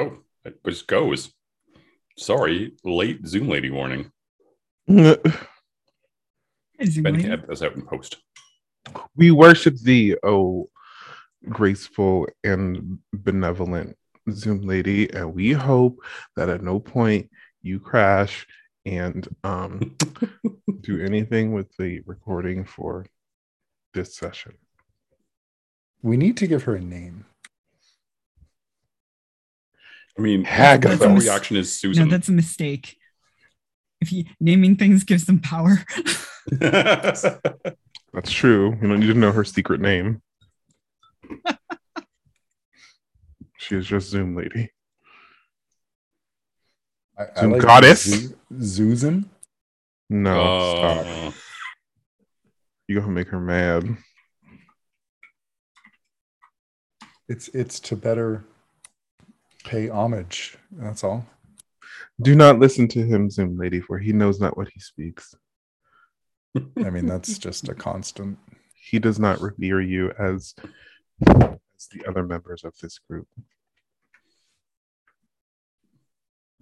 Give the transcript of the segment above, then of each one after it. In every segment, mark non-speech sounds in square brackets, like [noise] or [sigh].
Oh, it just goes. Sorry, late Zoom lady warning. As you Ben wait. can edit this out in post. we worship thee, oh graceful and benevolent Zoom lady, and we hope that at no point you crash and um, [laughs] do anything with the recording for this session. We need to give her a name. I mean, Hagatha. the reaction is Susan. No, that's a mistake. If you naming things gives them power. [laughs] That's true. You don't need to know her secret name. she is just Zoom lady. I, I Zoom goddess? Zu- Susan. No, stop. Uh, You're gonna make her mad. It's it's to better pay homage. That's all. Do not listen to him, Zoom lady, for he knows not what he speaks. I mean, that's just a constant. [laughs] He does not revere you as as the other members of this group.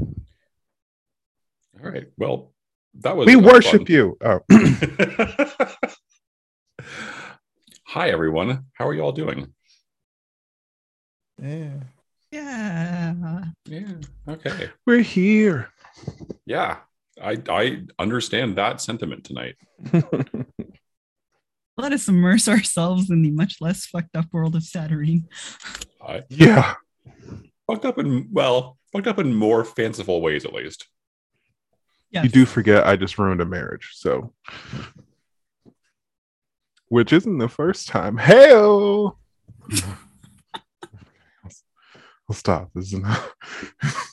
all right. Well, that was We worship fun. you. Oh, [laughs] [laughs] Hi, everyone. How are you all doing? Yeah. Yeah. Yeah. Okay. we're here. Yeah. I I understand that sentiment tonight. [laughs] Let us immerse ourselves in the much less fucked up world of Satyrine. I yeah. fucked up in well, fucked up in more fanciful ways at least. Yeah. You do forget I just ruined a marriage, so which isn't the first time. Hell. [laughs] I'll stop. This is not [laughs]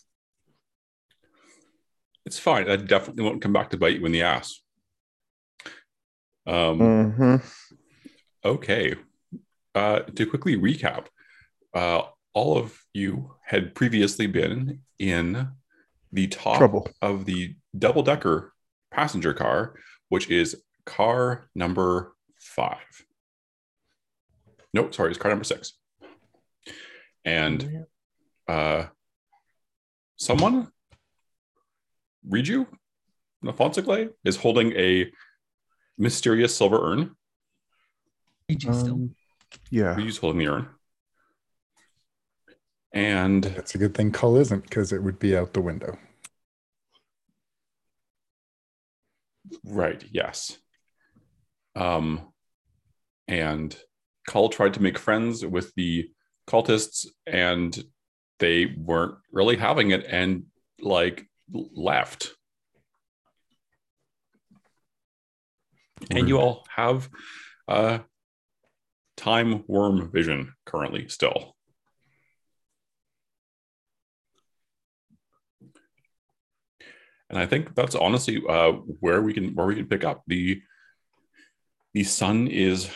It's fine. I definitely won't come back to bite you in the ass. Um, Mhm. okay. Uh, to quickly recap, uh, all of you had previously been in the top trouble. of the double decker passenger car, which is car number five. Nope, sorry, it's car number six. And uh, someone, read you, Nafonsicle, is holding a mysterious silver urn. AJ still. Um, yeah. Riju's holding the urn. And That's a good thing Cull isn't because it would be out the window. Right. Yes. Um, and Cull tried to make friends with the cultists, and they weren't really having it, and like left. And you all have uh, time worm vision currently still. and I think that's honestly uh, where we can where we can pick up the the sun is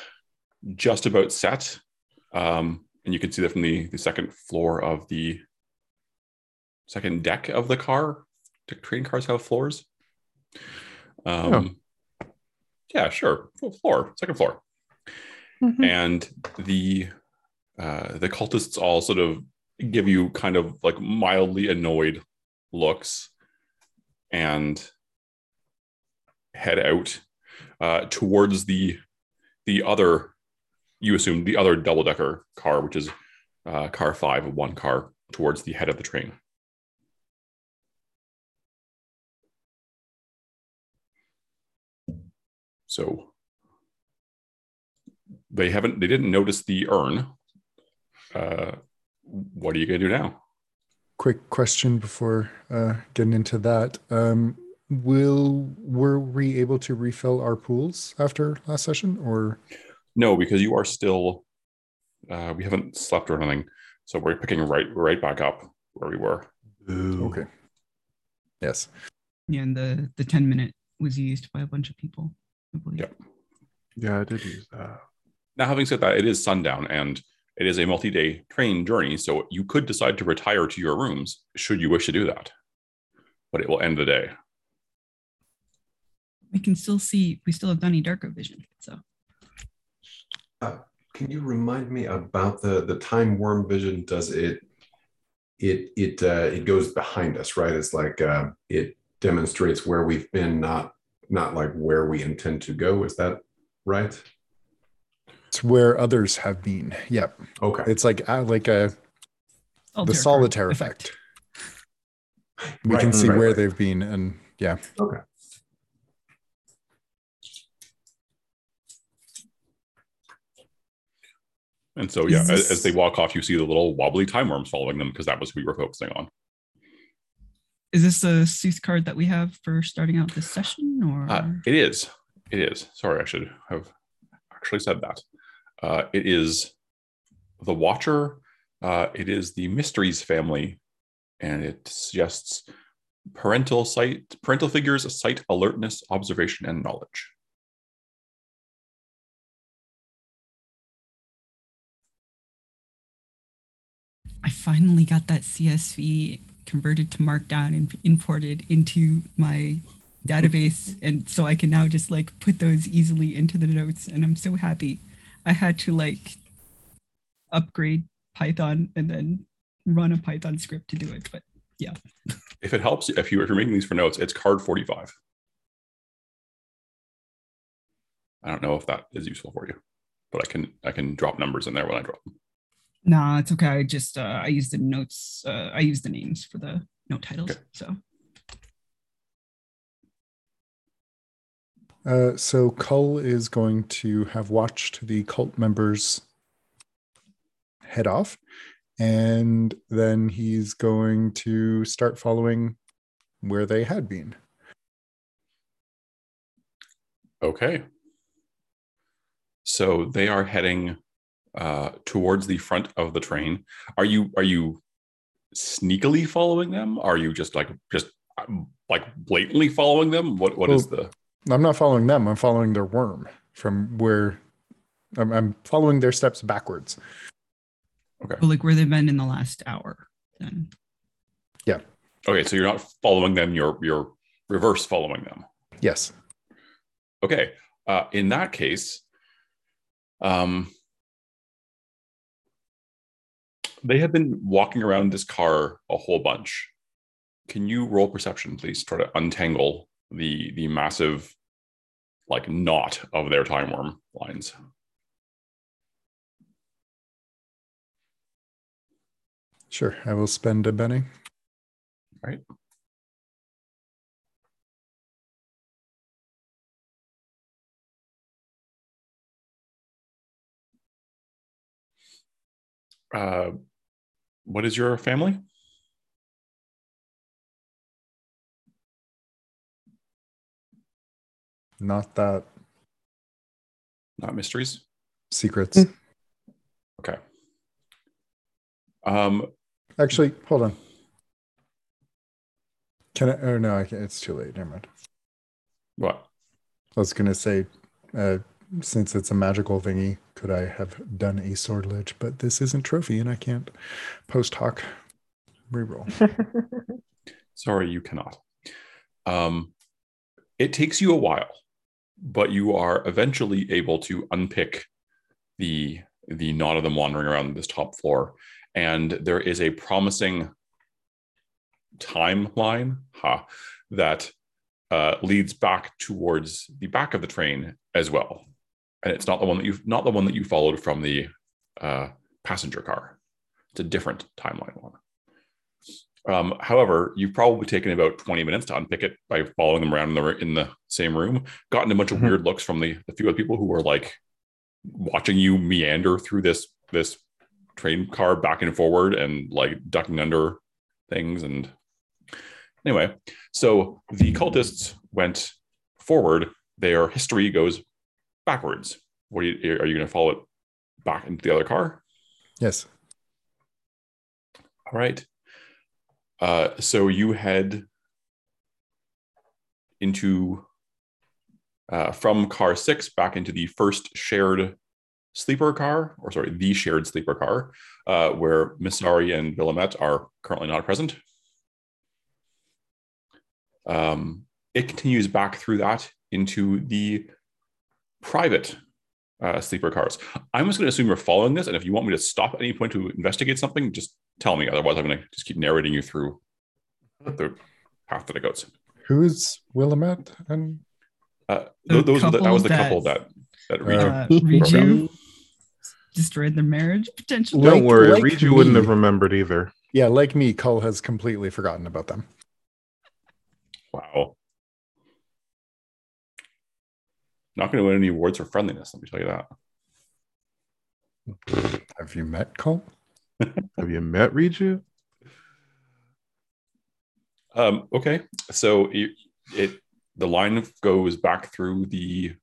just about set, um, and you can see that from the the second floor of the second deck of the car. The train cars have floors. Um, Yeah, sure, Full floor, second floor, Mhm. and the uh, the cultists all sort of give you kind of like mildly annoyed looks and head out uh, towards the the other you assume the other double decker car which is uh, car five one car towards the head of the train. So they haven't they didn't notice the urn. Uh, what are you going to do now? Quick question before uh, getting into that. Um, will were we able to refill our pools after last session, or No, because you are still. Uh, we haven't slept or anything, so we're picking right right back up where we were. Boo. okay? Yes. Yeah, and the the 10 minute was used by a bunch of people, I believe. Yep. Yeah, I did use that. Now, having said that, it is sundown and it is a multi-day train journey, so you could decide to retire to your rooms should you wish to do that, but it will end the day. We can still see, we still have Donnie Darko vision. So Uh, can you remind me about the the time worm vision? Does it it it uh, it goes behind us, right? It's like uh, it demonstrates where we've been, not not like where we intend to go. Is that right? It's where others have been. Yep. Okay. It's like uh, like a the card solitaire effect. We Right, can see right, where right. they've been, and yeah, Okay. And so, yeah, as, this- as they walk off, you see the little wobbly time worms following them because that was who we were focusing on. Is this a Sooth card that we have for starting out this session, or Uh, it is. It is. Sorry, I should have actually said that. Uh, it is the Watcher. Uh, it is the Mysteries family, and it suggests parental sight, parental figures, sight, alertness, observation, and knowledge. I finally got that CSV converted to Markdown and imported into my database, and so I can now just like put those easily into the notes, and I'm so happy. I had to like upgrade Python and then run a Python script to do it, but yeah. If it helps, if you if you're making these for notes, it's card forty-five. I don't know if that is useful for you, but I can I can drop numbers in there when I drop them. Nah, it's okay. I just uh, I use the notes. Uh, I use the names for the note titles. Okay. So Uh, so Cull is going to have watched the cult members head off, and then he's going to start following where they had been. Okay. So they are heading uh, towards the front of the train. Are you are you sneakily following them? Are you just like just um, like blatantly following them? What what is the I'm not following them. I'm following their worm from where I'm, I'm following their steps backwards. but like where they've been in the last hour, then Yeah. okay? So you're not following them. You're you're reverse following them. Yes. Okay. Uh, in that case, um, they have been walking around this car a whole bunch. Can you roll perception, please? Try to untangle the the massive, like knot of their time worm lines. Sure. I will spend a Benny. Right. Uh, what is your family? Not that Not mysteries. secrets. Okay. Um, Actually, hold on. Can I? Oh no, I can't, it's too late. Never mind. what? I was gonna say, uh, since it's a magical thingy, could I have done a swordledge? But this isn't trophy, and I can't post hoc reroll. [laughs] Sorry, you cannot. Um, it takes you a while, but you are eventually able to unpick the the knot of them wandering around this top floor, and there is a promising timeline ha, that uh, leads back towards the back of the train as well, and it's not the one that you've not the one that you followed from the uh, passenger car. It's a different timeline one. Um, however, you've probably taken about 20 minutes to unpick it by following them around in the, in the same room, gotten a bunch of Mhm. weird looks from the, the few other people who were like watching you meander through this this train car back and forward and like ducking under things. And anyway, so the cultists went forward, their history goes backwards. What are you, are you going to follow it back into the other car? Yes. All right. Uh, so you head into uh, from car six back into the first shared sleeper car, or sorry, the shared sleeper car, uh, where Misari and Willamette are currently not present. Um, it continues back through that into the private uh, sleeper cars. I'm just going to assume you're following this, and if you want me to stop at any point to investigate something, just tell me. Otherwise, I'm going to just keep narrating you through the path that it goes. Who's Willamette and Uh, th- those the, that was the couple couple that- that that Riju Uh. Riju destroyed their marriage potentially. Don't Like- worry, like Riju wouldn't have remembered either. yeah, like me, Cull has completely forgotten about them. Wow. Not going to win any awards for friendliness. Let me tell you that. Have you met Cull? [laughs] Have you met Riju? Um, okay, so it, it the line goes back through the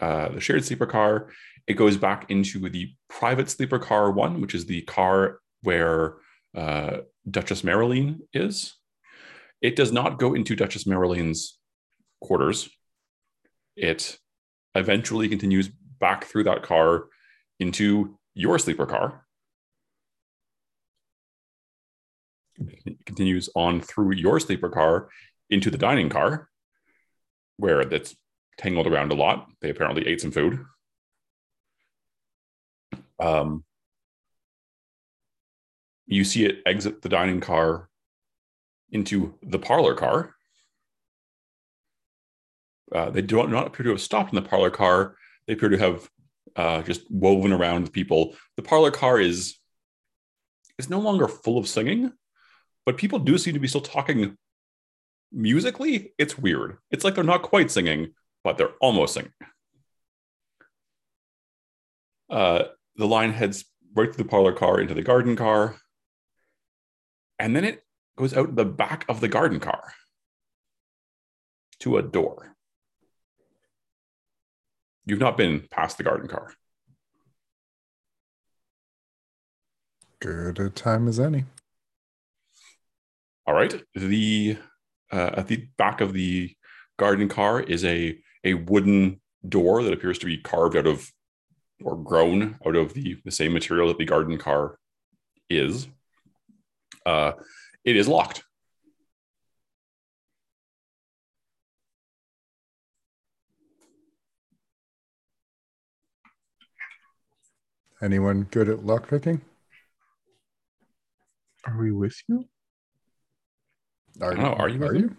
uh, the shared sleeper car. It goes back into the private sleeper car one, which is the car where uh, Duchess Marilyn is. It does not go into Duchess Marilyn's quarters. It eventually continues back through that car into your sleeper car. It continues on through your sleeper car into the dining car, where that's tangled around a lot. They apparently ate some food. Um, you see it exit the dining car into the parlor car. Uh, they do not appear to have stopped in the parlor car. They appear to have uh, just woven around people. The parlor car is is no longer full of singing, but people do seem to be still talking musically. It's weird. It's like they're not quite singing, but they're almost singing. Uh, the line heads right through the parlor car into the garden car, and then it goes out the back of the garden car to a door. You've not been past the garden car. Good a time as any. All right. The uh, at the back of the garden car is a a wooden door that appears to be carved out of or grown out of the, the same material that the garden car is. Uh, it is locked. Anyone good at lock picking? Are we with you? Are, I don't know, are you Are you?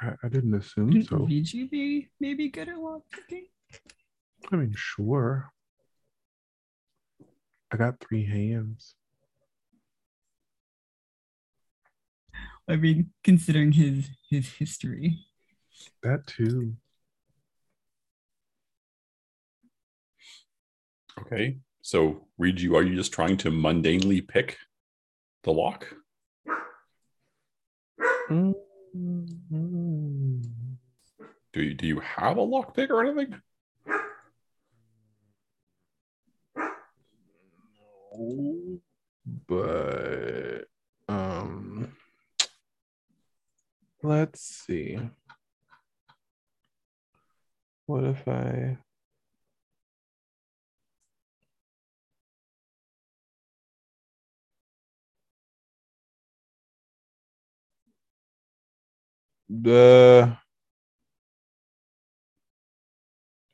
I, I didn't assume Wouldn't so. Riju be maybe good at lock picking? I mean, sure. I got three hands. I mean, considering his his history. That too. Okay. So, Riju, are you just trying to mundanely pick the lock? Mm. Do you, do you have a lock pick or anything? No, but um, let's see. What if I? The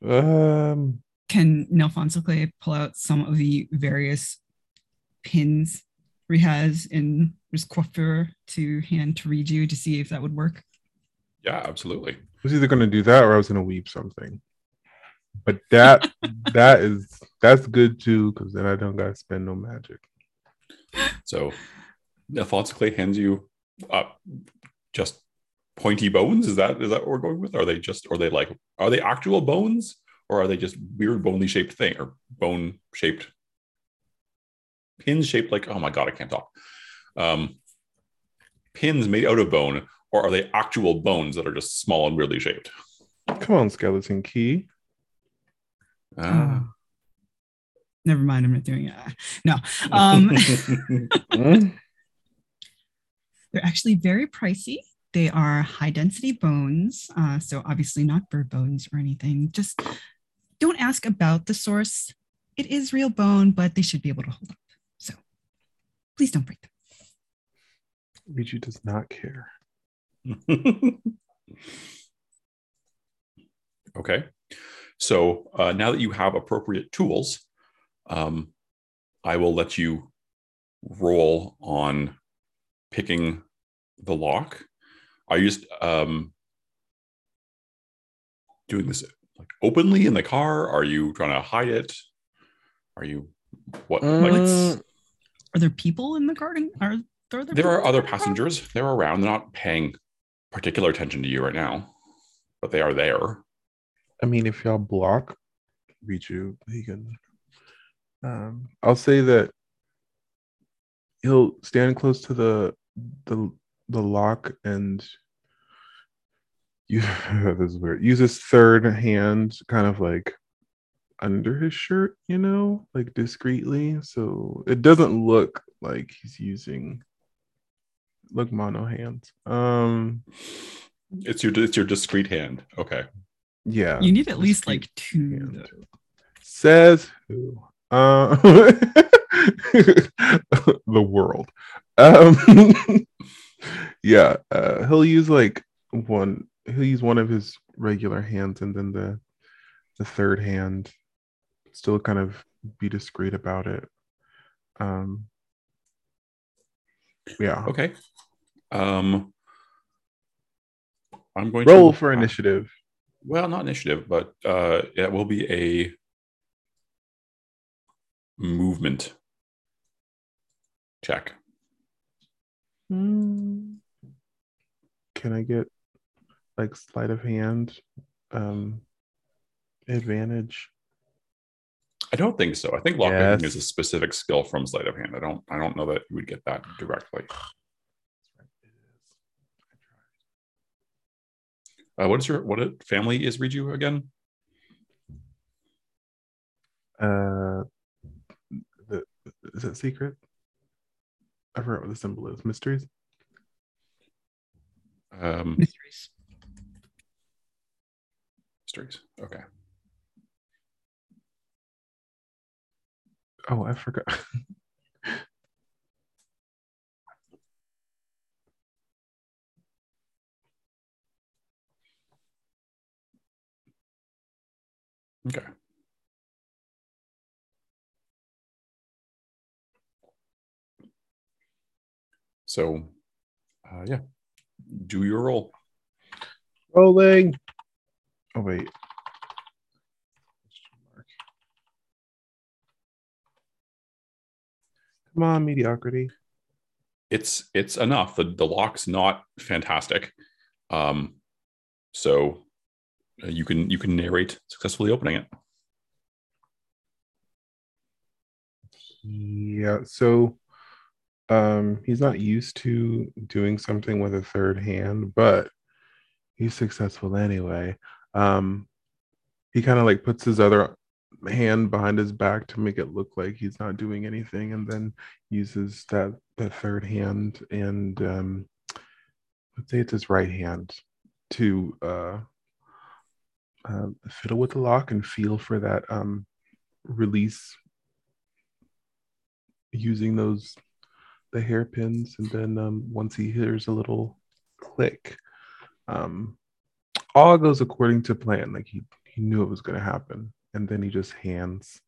um Can Alfonso Clay pull out some of the various pins he has in his coiffure to hand to Riju to see if that would work? Yeah, absolutely. I was either going to do that or I was going to weep something. But that [laughs] that is that's good too because then I don't got to spend no magic. So, Alfonso Clay hands you uh, just pointy bones. Is that is that what we're going with? Are they just, are they like, are they actual bones, or are they just weird bony shaped thing or bone shaped pins shaped like? Oh my god, I can't talk. Um, pins made out of bone, or are they actual bones that are just small and weirdly shaped? Come on, skeleton key. Ah. [sighs] Never mind, I'm not doing it. [laughs] No. Um, [laughs] [laughs] they're actually very pricey. They are high density bones, uh, so obviously not bird bones or anything. Just don't ask about the source. It is real bone, but they should be able to hold up. So please don't break them. Riju does not care. [laughs] okay. So uh, now that you have appropriate tools, um, I will let you roll on picking the lock. Are you just um, doing this like openly in the car? Are you trying to hide it? Are you what? like, Mm, Are there people in the garden? Are there other there are other in the passengers. They're around. They're not paying particular attention to you right now, but they are there. I mean, if y'all block Riju, he can. Um, I'll say that he'll stand close to the the the lock and [laughs] you. this is weird. Use his third hand, kind of like under his shirt, you know, like discreetly, so it doesn't look like he's using look mono hands. Um, It's your it's your discreet hand. Okay. yeah. You need at least like two. hand. Says who? Uh, [laughs] the world. Um, [laughs] yeah, uh, he'll use like one. He'll use one of his regular hands, and then the the third hand. Still, kind of be discreet about it. Um, yeah. Okay. Um, I'm going to Roll for initiative. Well, not initiative, but uh, it will be a movement check. Hmm. Can I get like sleight of hand um advantage? I don't think so. I think lockpicking Yes. is a specific skill from sleight of hand. I don't. I don't know that you would get that directly. Uh, what is your what it, family is Riju again? Uh the, is it secret? I forgot what the symbol is. Mysteries? Um, Mysteries. mysteries. Okay. Oh, I forgot. Okay. So, uh, yeah, do your roll. Rolling. Oh wait. Come on, mediocrity. it's it's enough. The the lock's not fantastic, um, so uh, you can you can narrate successfully opening it. Yeah, so um he's not used to doing something with a third hand, but he's successful anyway. Um he kind of like puts his other hand behind his back to make it look like he's not doing anything and then uses that that third hand and um let's say it's his right hand to uh, uh fiddle with the lock and feel for that um release using those the hairpins and then um, once he hears a little click um, all goes according to plan like he, he knew it was going to happen and then he just hands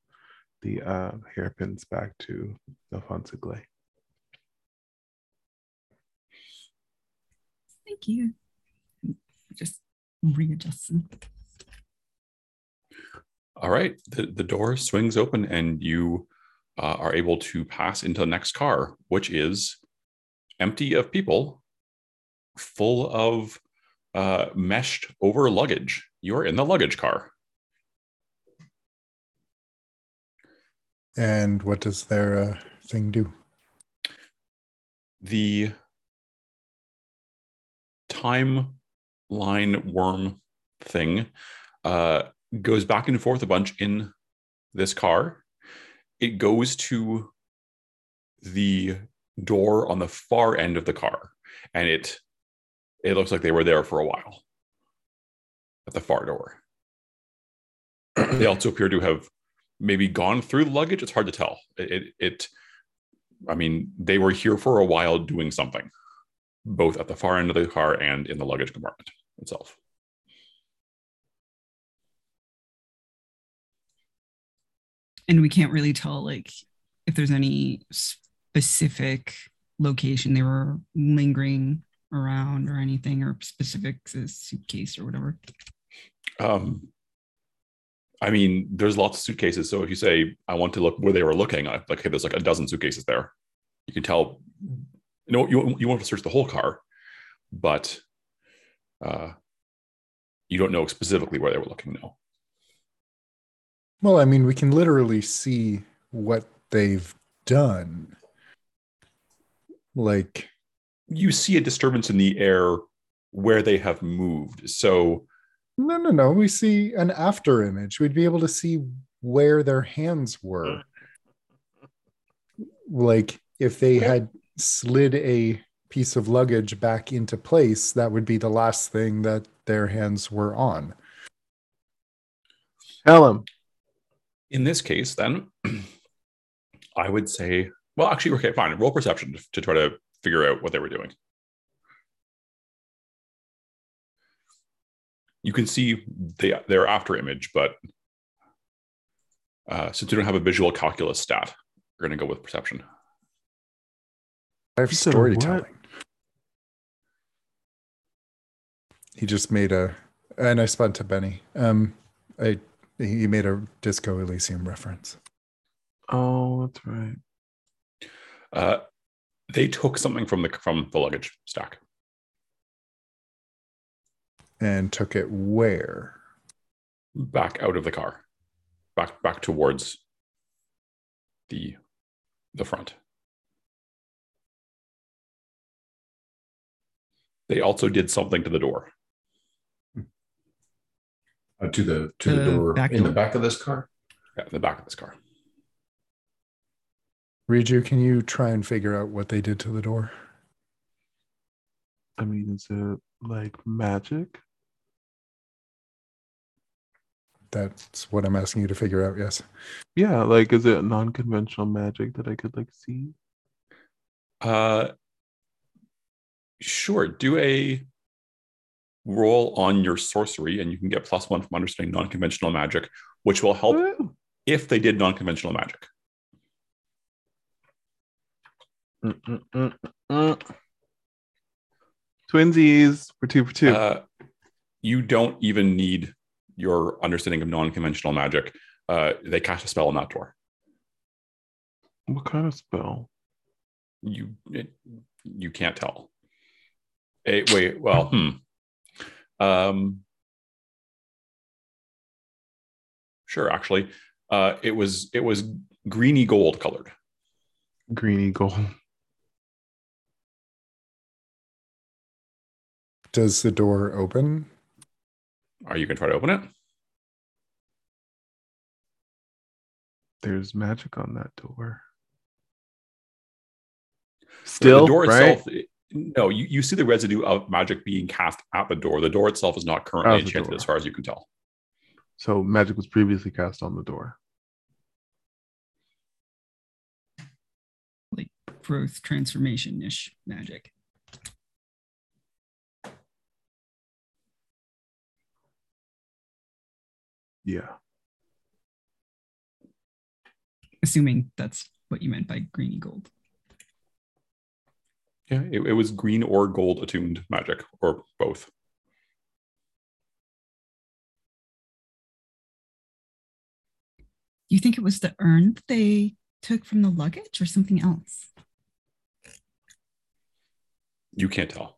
the uh, hairpins back to Alfonso Clay. Thank you. Just readjust them. All right, the the door swings open and you uh, are able to pass into the next car, which is empty of people, full of uh, meshed over luggage. You're in the luggage car. And what does their uh, thing do? the timeline worm thing uh, goes back and forth a bunch in this car. It goes to the door on the far end of the car, and it it looks like they were there for a while at the far door. [clears throat] they also appear to have maybe gone through the luggage. It's hard to tell. It, it, it I mean, they were here for a while doing something, both at the far end of the car and in the luggage compartment itself. And we can't really tell like if there's any specific location they were lingering around or anything or specific suitcase or whatever. Um, I mean, there's lots of suitcases. So if you say, I want to look where they were looking, I, like, hey, there's like a dozen suitcases there. You can tell, you know, you, you want to search the whole car, but uh, you don't know specifically where they were looking, no. Well, I mean, we can literally see what they've done. Like, You see a disturbance in the air where they have moved. So no, no, no. We see an after image. We'd be able to see where their hands were. Like, if they had slid a piece of luggage back into place, that would be the last thing that their hands were on. Tell him. In this case, then [clears throat] I would say, well, actually, okay, fine. Roll perception to, to try to figure out what they were doing. You can see they, their after image, but uh, since you don't have a visual calculus stat, we're going to go with perception. I have You said storytelling. what? He just made a, and I spun to Benny. Um, I he made a Disco Elysium reference. Oh, that's right. Uh, they took something from the from the luggage stack. and took it where? back out of the car, back back towards the the front. They also did something to the door. Uh, to the to the, The door back in the back of this car. Yeah, in the back of this car. Riju, can you try and figure out what they did to the door? I mean, is it like magic? That's what I'm asking you to figure out. Yes. Yeah, like is it non-conventional magic that I could like see? Uh, sure. Do a roll on your sorcery, and you can get plus one from understanding non-conventional magic, which will help if they did non-conventional magic. Mm, mm, mm. Twinsies, we're two for two. Uh, you don't even need your understanding of non-conventional magic. Uh, they cast a spell on that door. what kind of spell? You it, you can't tell. Eh, wait, well, hmm. Um, sure. Actually, uh, it was it was greeny gold colored. Greeny gold. Does the door open? Are you gonna try to open it? There's magic on that door. Still, the door right? itself. It- no, you, you see the residue of magic being cast at the door. The door itself is not currently Out the enchanted, door. as far as you can tell. So magic was previously cast on the door. Like growth transformation ish magic. Yeah. Assuming that's what you meant by greeny gold. Yeah, it, it was green or gold attuned magic, or both. You think it was the urn that they took from the luggage or something else? You can't tell.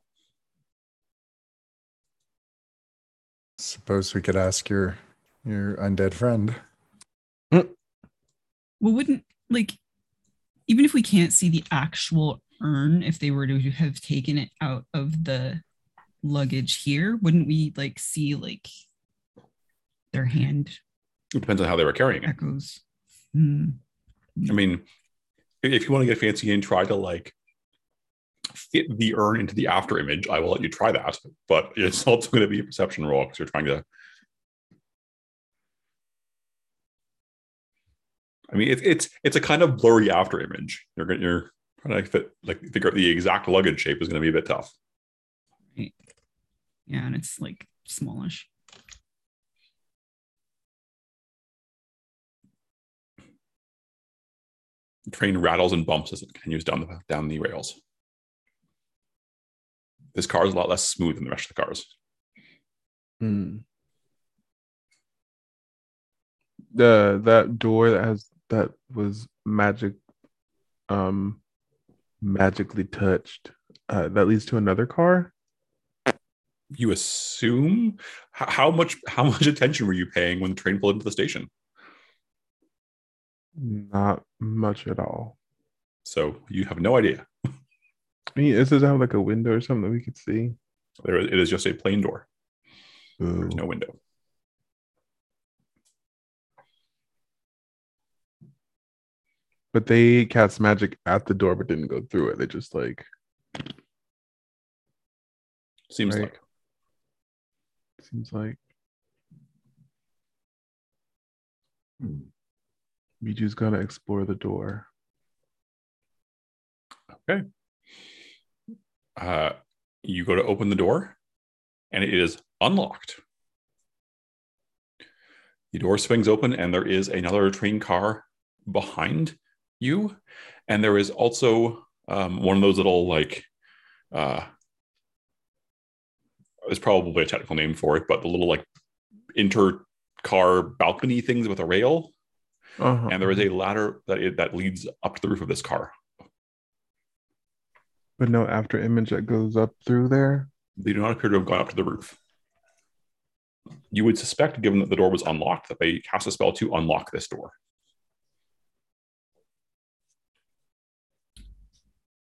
Suppose we could ask your your undead friend. Well, wouldn't like even if we can't see the actual urn, if they were to have taken it out of the luggage here, wouldn't we like see like their hand It depends on how they were carrying it. echoes? Hmm. I mean, if you want to get fancy and try to like fit the urn into the after image, I will let you try that. But it's [laughs] also going to be a perception roll because you're trying to. I mean, it's it's it's a kind of blurry after image. You're going you're trying to fit like figure out the exact luggage shape is going to be a bit tough. Yeah, and it's like smallish. The train rattles and bumps as it continues down the down the rails. This car is a lot less smooth than the rest of the cars. Hmm. The that door that has that was magic, um, magically touched. Uh, that leads to another car. You assume H- how much how much attention were you paying when the train pulled into the station? Not much at all. So you have no idea. I mean, does it have like a window or something that we could see? There, it is just a plain door. Ooh. There's no window. But they cast magic at the door, but didn't go through it. They just like Seems Right. like seems like Hmm. Miju's gotta explore the door. Okay. Uh, you go to open the door, and it is unlocked. The door swings open, and there is another train car behind you, and there is also um, one of those little like. Uh, there's probably a technical name for it, but the little like inter car balcony things with a rail, Uh-huh. and there is a ladder that it, that leads up to the roof of this car. but no after image that goes up through there. They do not appear to have gone up to the roof. You would suspect, given that the door was unlocked, that they cast a spell to unlock this door.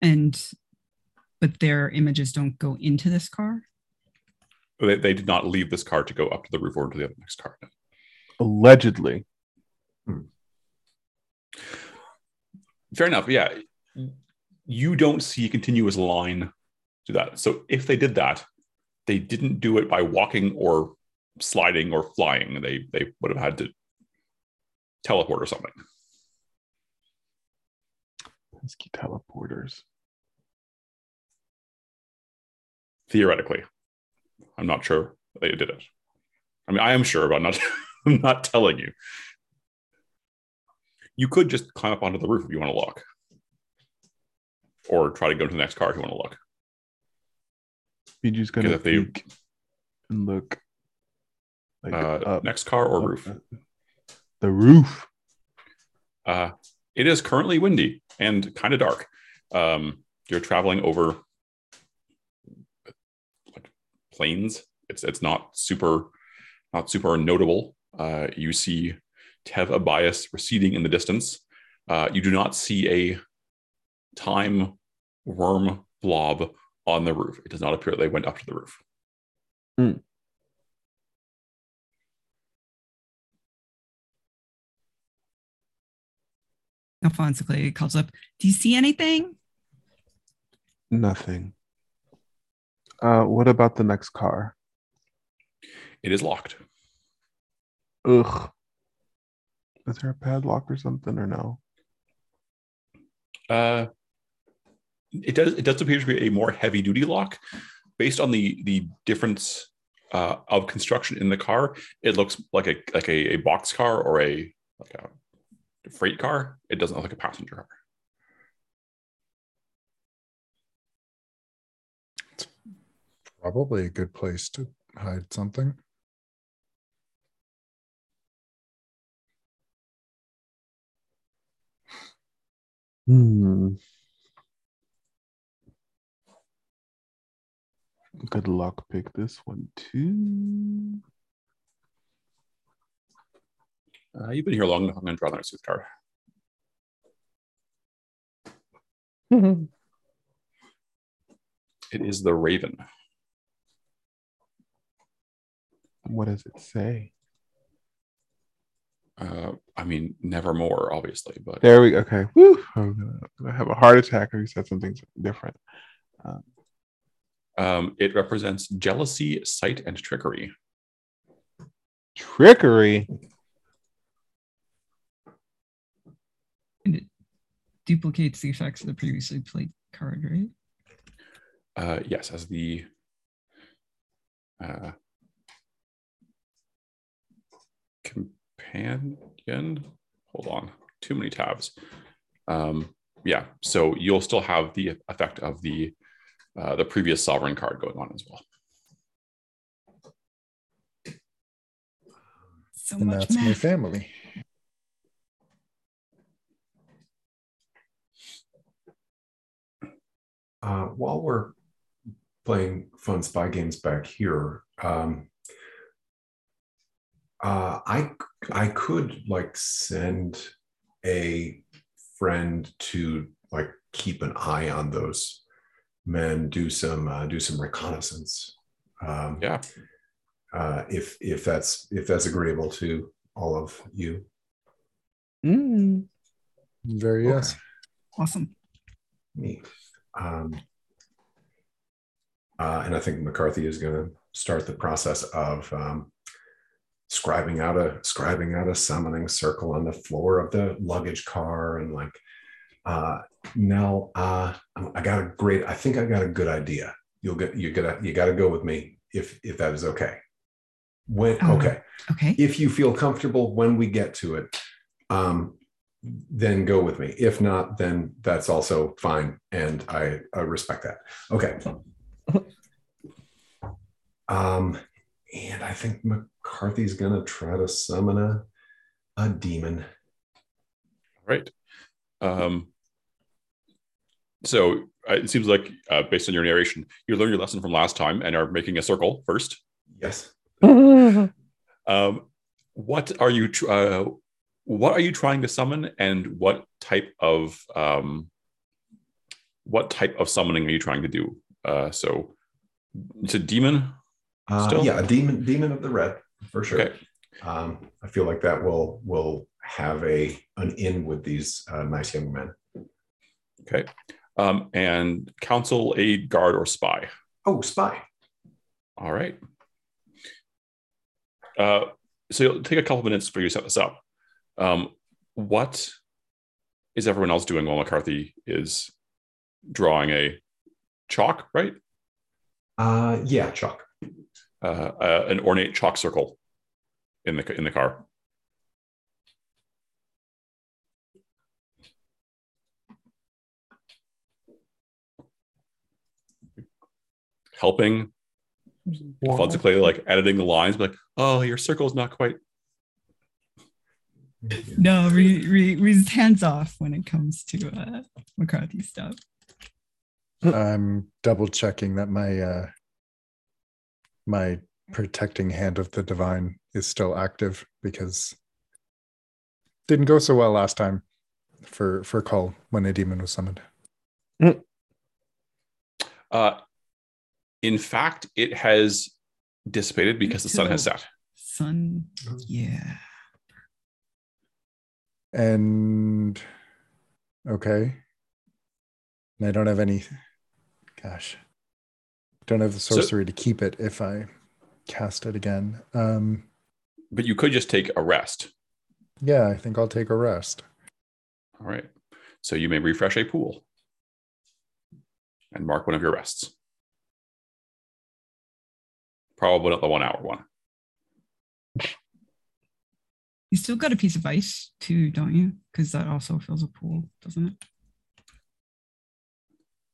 And but their images don't go into this car. They, they did not leave this car to go up to the roof or to the other next car. no. Allegedly. Hmm. Fair enough. Yeah. You don't see a continuous line to that. So if they did that, they didn't do it by walking or sliding or flying. They they would have had to teleport or something. Pesky teleporters. Theoretically. I'm not sure they did it. I mean, I am sure, but I'm not [laughs] I'm not telling you. You could just climb up onto the roof if you want to look. Or try to go to the next car if you want to look. Miju's gonna if they- and look like Uh, up, next car or up roof. The roof. Uh, it is currently windy and kind of dark. Um, you're traveling over like plains. It's it's not super not super notable. Uh, you see Tev Abias receding in the distance. Uh, you do not see a time worm blob on the roof. It does not appear they went up to the roof. Alfonso Clay calls up. Do you see anything? Nothing. Uh, what about the next car? It is locked. Ugh. Is there a padlock or something or no? Uh, it does. It does appear to be a more heavy duty lock, based on the the difference uh, of construction in the car. It looks like a like a, a box car or a like a freight car. It doesn't look like a passenger car. Probably a good place to hide something. Hmm. Good luck pick this one too. Uh, you've been here long enough. I'm going to draw the next sooth card. [laughs] It is the Raven. What does it say? Uh, I mean, nevermore, obviously, but There we go. Okay. Woo. I'm gonna, gonna have a heart attack if you said something different. um, it represents jealousy, sight, and trickery. Trickery. And it duplicates the effects of the previously played card, right? Uh, yes, as the uh, companion. Hold on, too many tabs. Um, yeah, so you'll still have the effect of the uh, the previous sovereign card going on as well. So and much that's my family. Uh, while we're playing fun spy games back here, um, uh, I I could like send a friend to like keep an eye on those men, do some uh, do some reconnaissance. Um, Yeah, uh, if if that's if that's agreeable to all of you. Mm. Very Okay. yes. Awesome. Neat. Um, uh, and I think McCarthy is going to start the process of um, scribing out a scribing out a summoning circle on the floor of the luggage car, and like, uh, Nell, uh, I got a great. I think I got a good idea. You'll get you got you got to go with me if if that is okay. When Oh. okay, Okay. if you feel comfortable when we get to it um, then go with me if not then that's also fine and i, I respect that okay [laughs] um, and i think mccarthy's gonna try to summon a, a demon right. Um, so uh, it seems like, uh, based on your narration, you learned your lesson from last time and are making a circle first. yes [laughs] Um, what are you? Tr- uh, what are you trying to summon, and what type of um, what type of summoning are you trying to do? Uh, so it's a demon. uh, Still? yeah a demon demon of the red for sure Okay. um, i feel like that will will have a an in with these uh, nice young men Okay. Um, and council, aid, guard, or spy. oh spy All right. Uh, so take a couple minutes for you to set this up. Um, what is everyone else doing while McCarthy is drawing a chalk, right? uh, yeah chuck Uh, uh, an ornate chalk circle in the in the car. Helping Alfonso Clay, like editing the lines, be like, oh, your circle's not quite. [laughs] No, re, re, Re's hands off when it comes to uh, McCarthy stuff. I'm double checking that my uh my protecting hand of the divine is still active because didn't go so well last time for for Cull when a demon was summoned. Uh, in fact, it has dissipated because the sun has set. Sun, yeah. And okay. And I don't have any gosh. Don't have the So- sorcery to keep it if I cast it again. Um But you could just take a rest. yeah, I think I'll take a rest. All right. So you may refresh a pool and mark one of your rests. Probably not the one hour one. You still got a piece of ice too, don't you? Because that also fills a pool, doesn't it?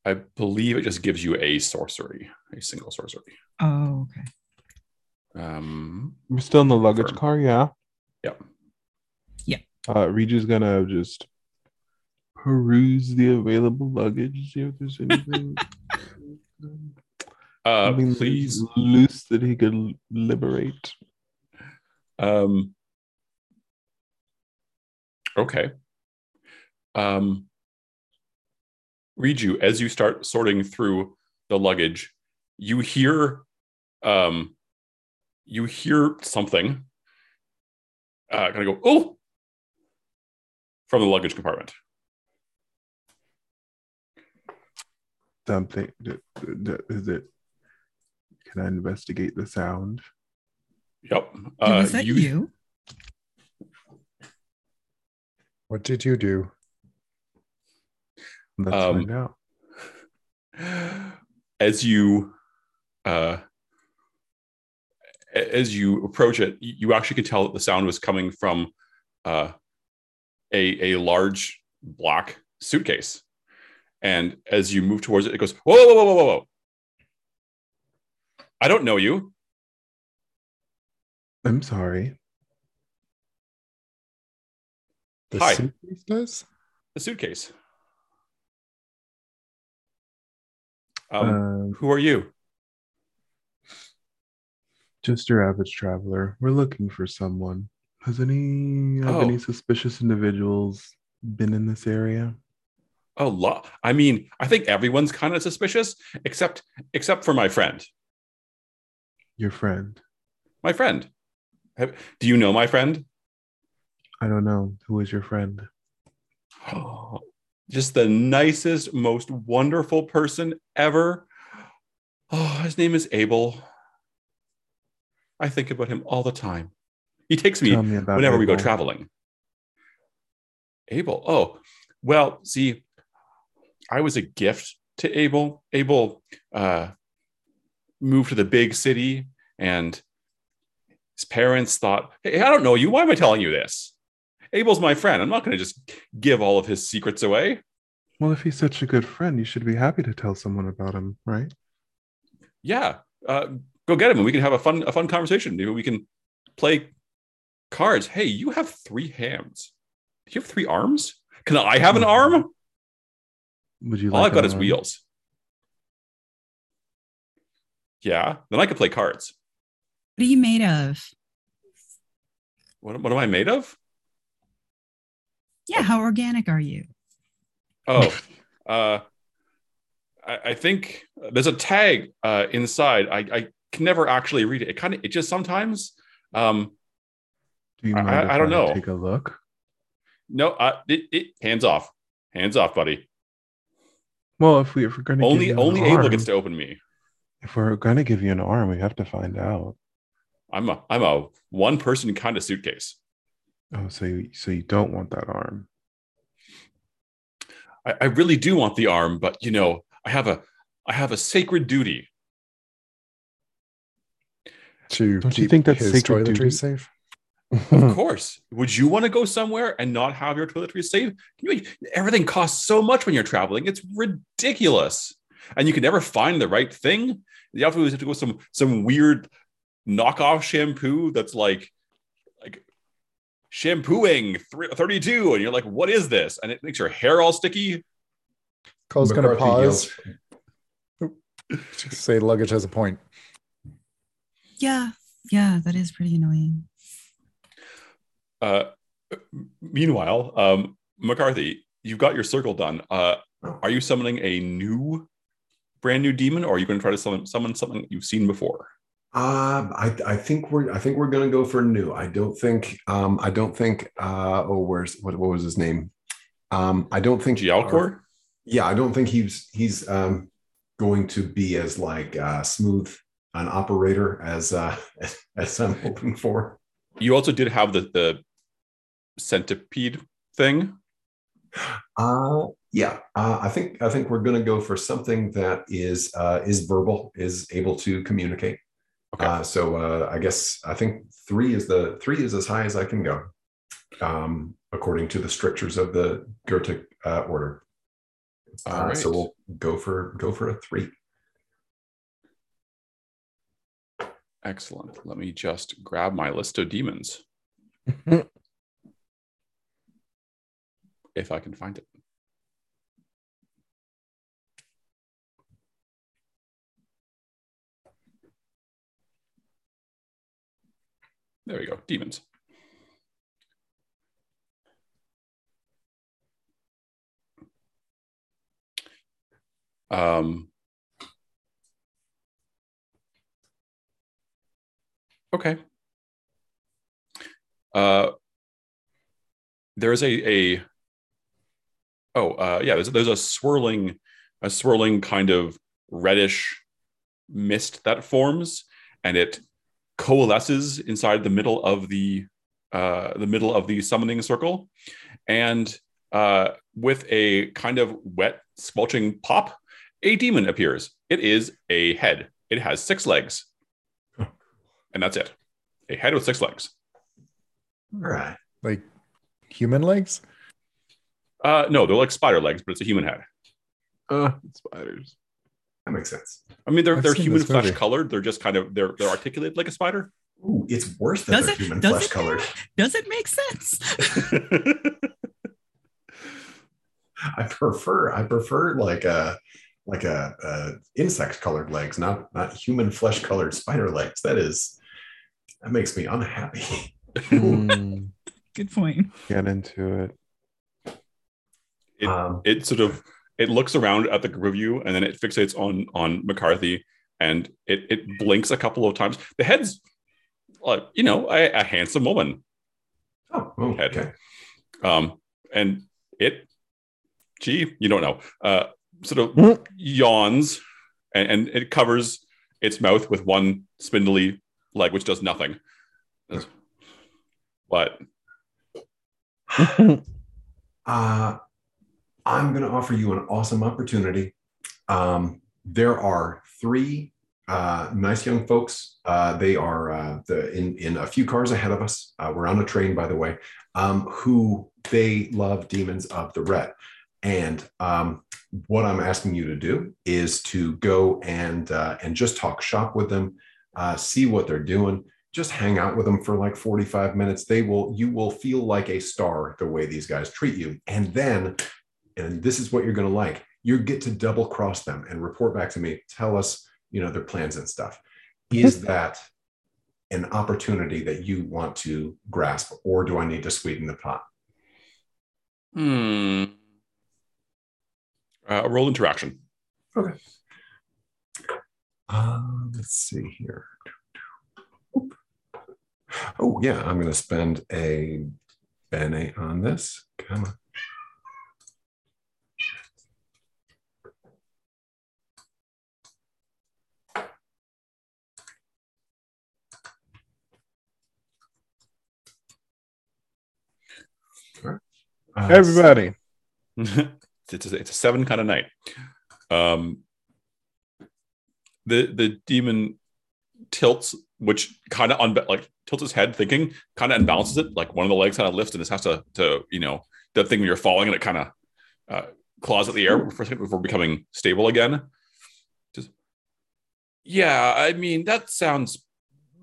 I believe it just gives you a sorcery, a single sorcery. Oh, okay. Um, We're still in the luggage Confirm. car, yeah. Yep. Yeah. Uh, Riju's gonna just peruse the available luggage, see if there's anything. [laughs] uh, something please, loose that he could liberate. um, okay. Um, Riju as you start sorting through the luggage, you hear, um, you hear something. Uh, gonna go oh from the luggage compartment. Something that, that is it. Can I investigate the sound? Yep. Hey, Uh, was that you? What did you do? Let's Um, find out. [sighs] as you uh as you approach it you actually could tell that the sound was coming from uh a a large black suitcase. And as you move towards it, it goes, whoa, whoa, whoa, whoa, whoa, whoa. I don't know you. I'm sorry. The Hi. suitcase does? The suitcase. Um, Um, who are you? just your average traveler. We're looking for someone. Has any have Oh. any suspicious individuals been in this area? A lot. I mean, I think everyone's kind of suspicious, except except for my friend. Your friend. My friend. Have- Do you know my friend? I don't know. Who is your friend? [gasps] Just the nicest, most wonderful person ever. Oh, his name is Abel. I think about him all the time. He takes me me whenever we go traveling. Abel. Oh, well, see, I was a gift to Abel. Abel uh, moved to the big city, and his parents thought, hey, I don't know you. Why am I telling you this? Abel's my friend. I'm not going to just give all of his secrets away. Well, if he's such a good friend, you should be happy to tell someone about him, right? Yeah, uh, go get him, and we can have a fun, a fun conversation. Maybe we can play cards. Hey, you have three hands. Do you have three arms? Can I have an arm? Would you All like I've got an is arm? wheels. Yeah, then I could play cards. What are you made of? What, what am I made of? Yeah, how organic are you? Oh, uh, I, I think there's a tag uh, inside. I, I can never actually read it. It kind of, it just sometimes. Um, Do you I- mind I- if I don't know. Take a look. no, uh, it, it, hands off, hands off, buddy. Well, if we if we're gonna give Only, you an only Abel gets to open me. If we're gonna give you an arm, we have to find out. I'm a, I'm a one person kind of suitcase. Oh, so you, so you don't want that arm? I, I really do want the arm, but you know, I have a, I have a sacred duty. To Don't you keep think that's his sacred toiletry duty? safe? Of [laughs] course. Would you want to go somewhere and not have your toiletries safe? You, everything costs so much when you're traveling. It's ridiculous. And you can never find the right thing. You have to, have to go some some weird knockoff shampoo that's like like shampooing 32 and you're like what is this and it makes your hair all sticky Cull's going to McCarthy pause. Say luggage has a point. Yeah, yeah, that is pretty annoying. uh meanwhile um mccarthy you've got your circle done uh are you summoning a new brand new demon or are you going to try to summon, summon something you've seen before Um, I, I think we're I think we're gonna go for new. I don't think um I don't think uh oh where's what what was his name? Um I don't think Gialcor? Yeah, I don't think he's he's um going to be as like uh smooth an operator as uh [laughs] as I'm hoping for. you also did have the the centipede thing Uh yeah, uh, I think I think we're gonna go for something that is uh is verbal, is able to communicate. Okay. Uh, so uh, I guess I think three is the three is as high as I can go, um, according to the strictures of the Goetic uh, order. All Uh, So we'll go for go for a three. excellent let me just grab my list of demons [laughs] if i can find it there we go. Demons. Um okay. Uh there's a a oh uh yeah there's, there's a swirling a swirling kind of reddish mist that forms and it coalesces inside the middle of the uh the middle of the summoning circle and uh with a kind of wet squelching pop a demon appears it is a head it has six legs and that's it a head with six legs All right. Like human legs? Uh, no, they're like spider legs, but it's a human head. Uh, spiders. That makes sense. I mean, they're I've they're human flesh colored. They're just kind of they're they're articulated like a spider. Ooh, it's worse than Does it? human Does flesh it? colored. Does it make sense? [laughs] I prefer I prefer like a like a, a insect colored legs, not not human flesh colored spider legs. That is that makes me unhappy. Mm, [laughs] Good point. get into it. It- um, it sort of it looks around at the group of you and then it fixates on on McCarthy and it it blinks a couple of times. The head's uh, you know a, a handsome woman, oh, oh, head. okay. um, and it gee you don't know uh, sort of Mm. yawns and, and it covers its mouth with one spindly leg which does nothing. But [laughs] Uh, I'm going to offer you an awesome opportunity. Um, there are three uh, nice young folks. Uh, they are uh, the, in, in a few cars ahead of us. Uh, we're on a train, by the way, um, who they love Demons of the Red. And um, what I'm asking you to do is to go and uh, and just talk shop with them, uh, see what they're doing, just hang out with them for like 45 minutes they will you will feel like a star the way these guys treat you and then and this is what you're going to like. You get to double cross them and report back to me tell us you know their plans and stuff. Is [laughs] that an opportunity that you want to grasp or do i need to sweeten the pot? Hmm, uh, role interaction. Okay. Uh, let's see here. Oh yeah i'm going to spend a bene on this. Come on Everybody. [laughs] it's a, it's a seven kind of night. Um, the the demon tilts, which kind of unba- like tilts his head, thinking, kind of unbalances it. Like one of the legs kind of lifts, and this has to to you know that thing when you're falling, and it kind of uh, claws at the air for a second before becoming stable again. Just yeah, I mean that sounds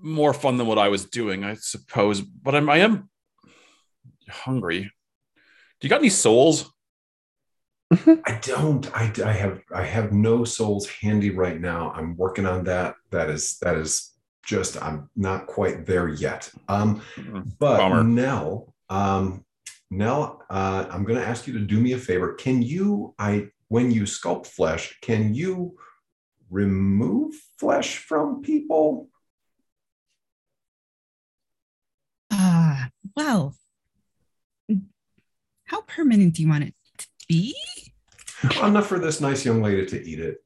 more fun than what I was doing, I suppose. But I'm I am hungry. Do you got any souls? I don't. I, I have. I have no souls handy right now. I'm working on that. That is. That is just. I'm not quite there yet. Um, but Bummer. Nell. Um, Nell. Uh, I'm going to ask you to do me a favor. Can you? I when you sculpt flesh, can you remove flesh from people? Ah, well, how permanent do you want it to be? Enough for this nice young lady to eat it.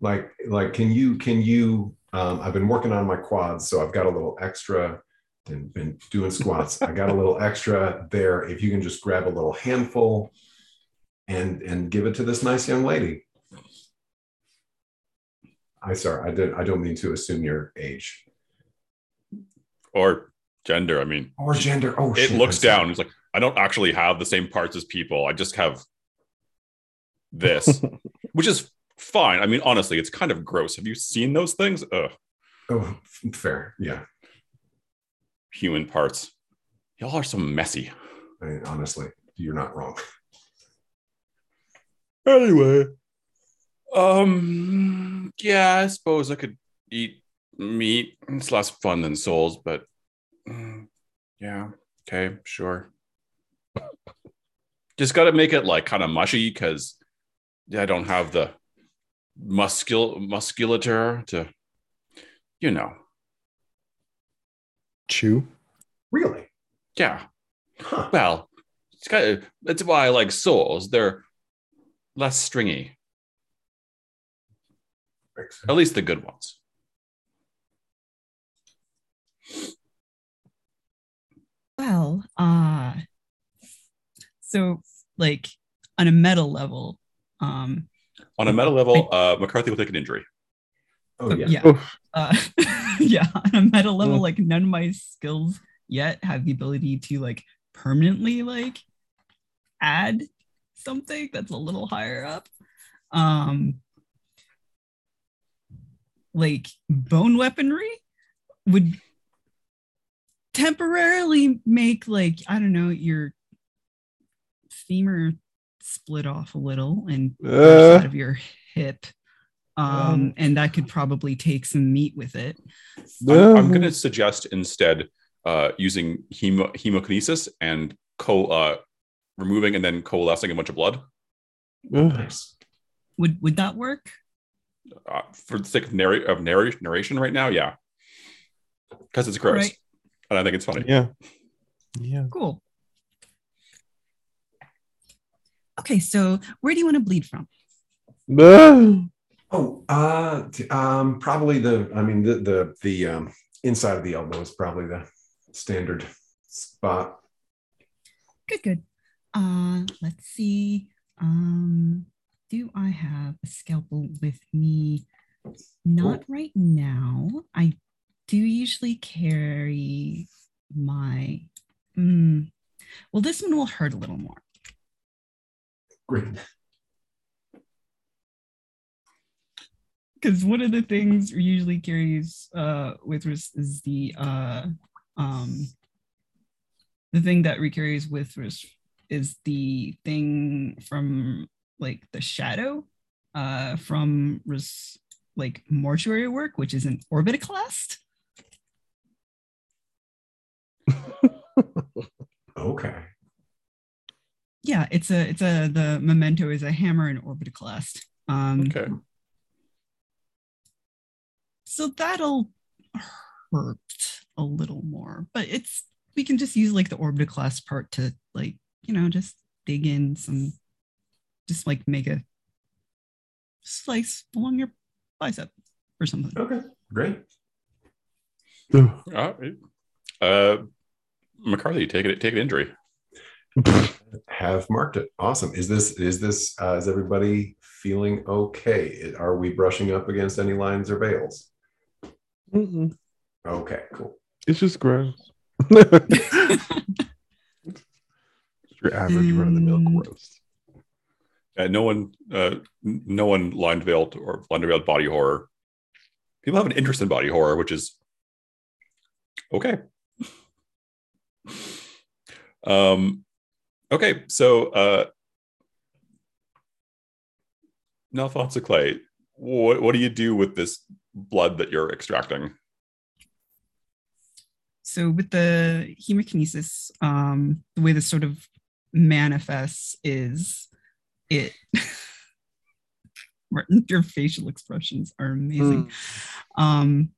Like, like, can you, can you, um, I've been working on my quads, so I've got a little extra and been doing squats. I got a little extra there. If you can just grab a little handful and, and give it to this nice young lady. I sorry, I did. I don't mean to assume your age or gender. I mean, or gender. Oh, it shit, looks down. It's like I don't actually have the same parts as people. I just have this, [laughs] which is fine. I mean, honestly, it's kind of gross. Have you seen those things? Ugh, Oh, fair. Yeah. human parts. Y'all are so messy. I mean, honestly, you're not wrong. Anyway, um, yeah, I suppose I could eat meat. It's less fun than souls, but mm, yeah, okay, sure. Just got to make it like kind of mushy because I don't have the muscul musculature to, you know, Chew. Really? yeah. Huh. Well, it's kind of that's why I like souls. They're less stringy, Makes at least the good ones. Well, uh so like on a meta level, um On a meta level, uh, McCarthy will take an injury. Oh yeah. yeah. Oof. Uh [laughs] yeah, on a meta level, Mm. like none of my skills yet have the ability to like permanently like add something that's a little higher up. Um like bone weaponry would temporarily make like I don't know your femur split off a little and Uh. out of your hip. Um, and that could probably take some meat with it. I'm, I'm going to suggest instead uh, using hemo, hemokinesis and co uh, removing and then coalescing a bunch of blood Nice. Would would that work? uh, for the sake of, narr- of narr- narration right now. Yeah, because it's gross, Right. And I think it's funny. Yeah. Yeah. Cool. Okay, so where do you want to bleed from? [sighs] Oh, uh, t- um, probably the. I mean, the the the um, inside of the elbow is probably the standard spot. Good, good. Uh, let's see. Um, do I have a scalpel with me? Not right now. I do you usually carry my. Mm, well, this one will hurt a little more. Great. because one of the things we usually carries uh with us is the uh um the thing that we carries with us is the thing from like the shadow uh from res- like mortuary work which is an orbitoclast Okay. yeah it's a it's a the memento is a hammer and orbitoclast um Okay. so that'll hurt a little more but it's we can just use like the orbitoclast part to like you know just dig in some just like make a slice along your bicep or something Okay. Great. All right. Uh, McCarthy, take it. Take an injury. Have marked it. Awesome. Is this is this uh, is everybody feeling okay? Are we brushing up against any lines or veils? Mm-mm. Okay. Cool. It's just gross. [laughs] Your average run of the mill Mm. gross. Uh, no one, uh, no one line veiled or line veiled body horror. People have an interest in body horror, which is okay. Um, okay, so uh, now, Alfonso Clay, what what do you do with this blood that you're extracting? so with the hemokinesis um the way this sort of manifests is it [laughs] Martin, your facial expressions are amazing. Um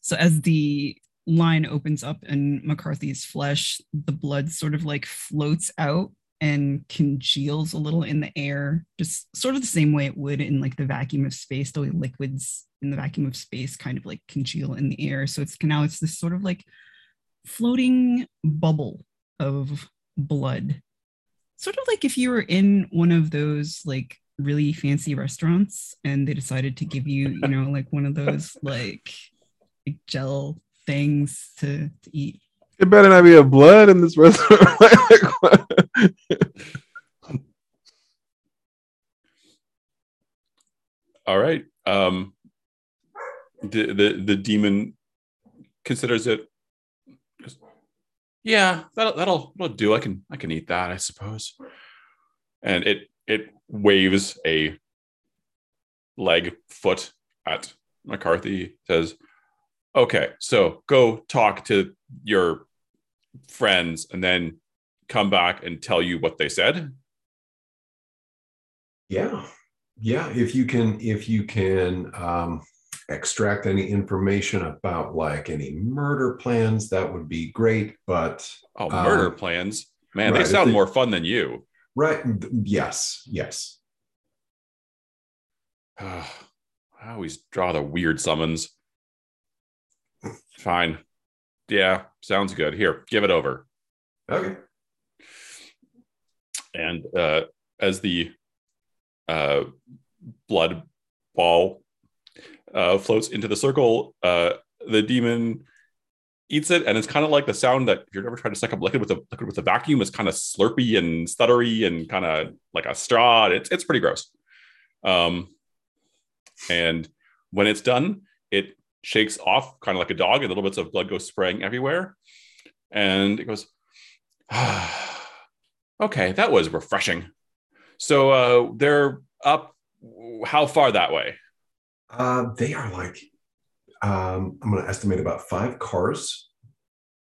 so as the line opens up in mccarthy's flesh the blood sort of like floats out and congeals a little in the air just sort of the same way it would in like the vacuum of space the way liquids in the vacuum of space kind of like congeal in the air. So it's now it's this sort of like floating bubble of blood. Sort of like if you were in one of those like really fancy restaurants and they decided to give you you know like one of those like, like gel things to, to eat It better not be a blood in this restaurant. Like. All right. Um, the the the demon considers it. Yeah, that'll that'll that'll do. I can I can eat that, I suppose. And it it waves a leg foot at McCarthy. Says, "Okay, so go talk to your friends, and then come back and tell you what they said." Yeah. Yeah. If you can, if you can um, extract any information about like any murder plans, that would be great. But Oh, Um, murder plans, man! right, they sound they- more fun than you. right. Yes. Yes. [sighs] I always draw the weird summons. Fine. Yeah, sounds good. Here, give it over. Okay. And uh, as the uh, blood ball uh, floats into the circle, uh, the demon eats it, and it's kind of like the sound that if you've ever tried to suck up liquid with a liquid with a vacuum, it's kind of slurpy and stuttery and kind of like a straw. It's it's pretty gross. Um, and when it's done, it shakes off kind of like a dog, and little bits of blood go spraying everywhere. And it goes, ah, [sighs] okay, that was refreshing. So uh, they're up how far that way? Uh, they are like, um, I'm going to estimate about five cars.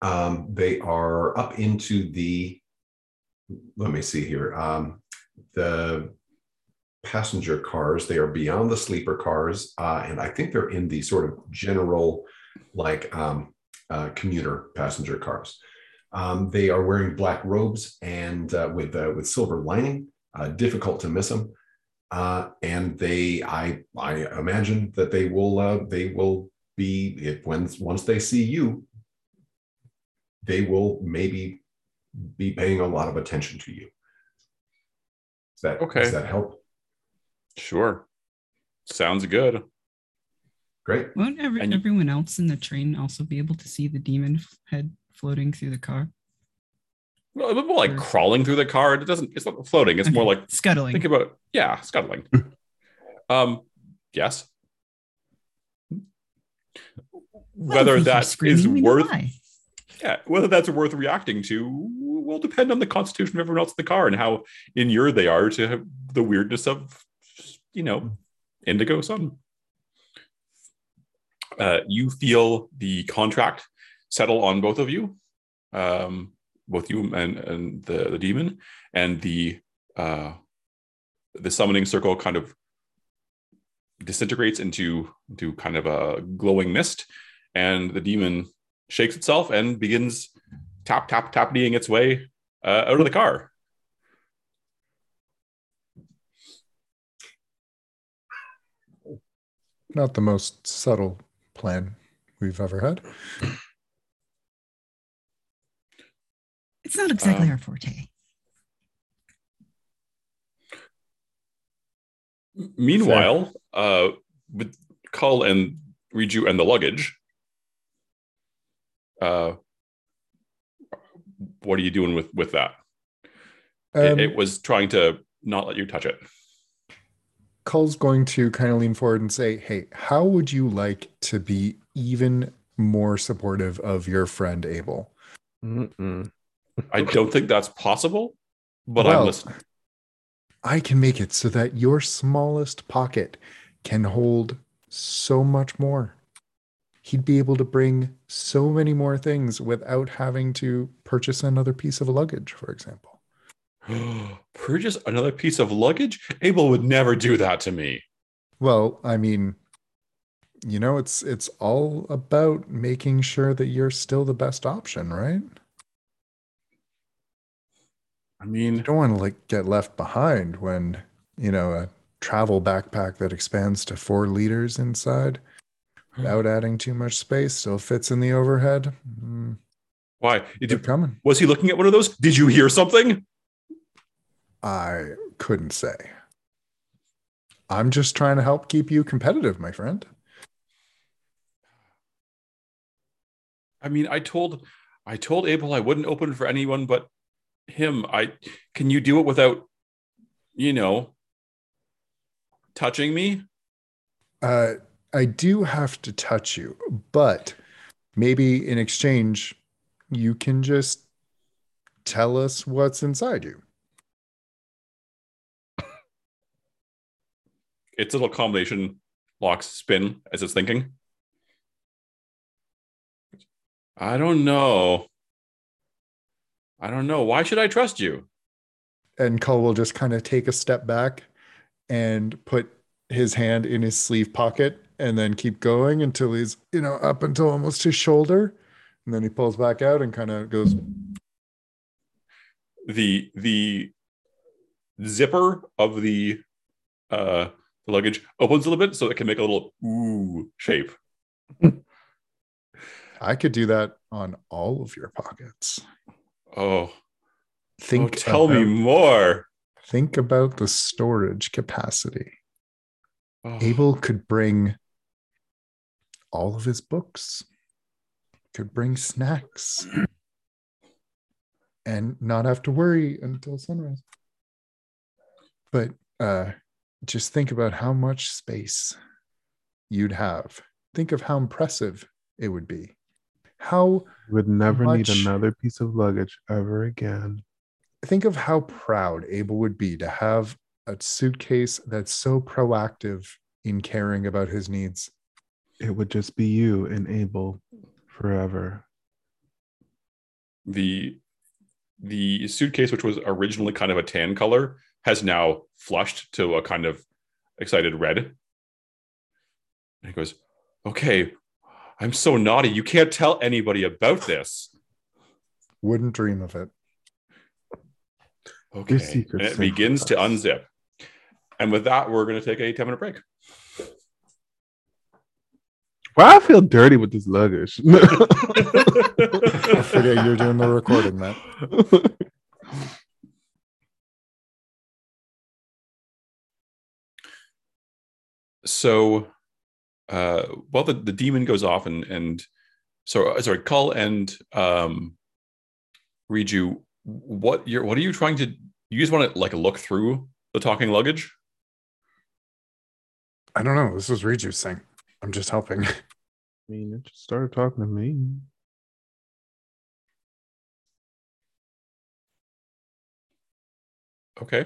Um, they are up into the, let me see here, um, the passenger cars. They are beyond the sleeper cars. Uh, and I think they're in the sort of general, like, um, uh, commuter passenger cars. Um, they are wearing black robes and uh, with uh, with silver lining. Uh, difficult to miss them uh, and they I I imagine that they will uh, they will be if when once they see you, they will maybe be paying a lot of attention to you. Is that Okay. Does that help? Sure. Sounds good. Great. Won't every, And everyone else in the train also be able to see the demon head floating through the car? Well, a bit more like Sure. crawling through the car. It doesn't. It's not floating. It's more like scuttling. think about yeah, scuttling. [laughs] um, yes. Well, Whether if that is screaming, we know worth yeah, whether that's worth reacting to will depend on the constitution of everyone else in the car and how inured they are to the weirdness of you know indigo sun. Uh, you feel the contract settle on both of you, um, both you and, and the, the demon, and the uh, the summoning circle kind of disintegrates into into kind of a glowing mist, and the demon shakes itself and begins tap tap tapping its way uh, out of the car. Not the most subtle plan we've ever had. It's not exactly Um, our forte. Meanwhile, uh, with Cull and Riju and the luggage, uh, what are you doing with with that? It- Um, it, was trying to not let you touch it. Cull's going to kind of lean forward and say, Hey, how would you like to be even more supportive of your friend Abel? Mm-mm. I [laughs] don't think that's possible, but Well, I'm listening. I can make it so that your smallest pocket can hold so much more. He'd be able to bring so many more things without having to purchase another piece of luggage, for example. [gasps] Purchase another piece of luggage? Abel would never do that to me. Well, I mean, you know, it's it's all about making sure that you're still the best option, right? I mean, You don't want to like get left behind when, you know, a travel backpack that expands to four liters inside [gasps] without adding too much space still fits in the overhead. Mm, why? Did, coming. was he looking at one of those? Did you hear something? I couldn't say. I'm just trying to help keep you competitive, my friend. I mean, I told I told Abel I wouldn't open for anyone but him. I can you do it without, you know, touching me? Uh, I do have to touch you, but maybe in exchange, you can just tell us what's inside you. Its a little combination locks spin as it's thinking. I don't know. I don't know. Why should I trust you? And Cull will just kind of take a step back and put his hand in his sleeve pocket and then keep going until he's, you know, up until almost his shoulder. And then he pulls back out and kind of goes, The the zipper of the uh the luggage opens a little bit so it can make a little ooh shape. [laughs] I could do that on all of your pockets. Oh, Think oh, tell me more. Think about the storage capacity. Oh, Abel could bring all of his books, could bring snacks and not have to worry until sunrise. But uh, just think about how much space you'd have. Think of how impressive it would be. How you Would never Much- need another piece of luggage ever again. think of how proud Abel would be to have a suitcase that's so proactive in caring about his needs. It would just be you and Abel forever. The the suitcase, which was originally kind of a tan color, has now flushed to a kind of excited red. And he goes, Okay, I'm so naughty. You can't tell anybody about this. Wouldn't dream of it. Okay. secret's And it begins to unzip. And with that, we're going to take a 10 minute break. Why I feel dirty with this luggage. [laughs] I forget you're doing the recording, Matt. [laughs] so uh well the, the demon goes off and and so uh, sorry cull and um Riju what you're what are you trying to you just want to like look through the talking luggage I don't know. This was Riju's thing. I'm just helping. [laughs] I mean, it just started talking to me. okay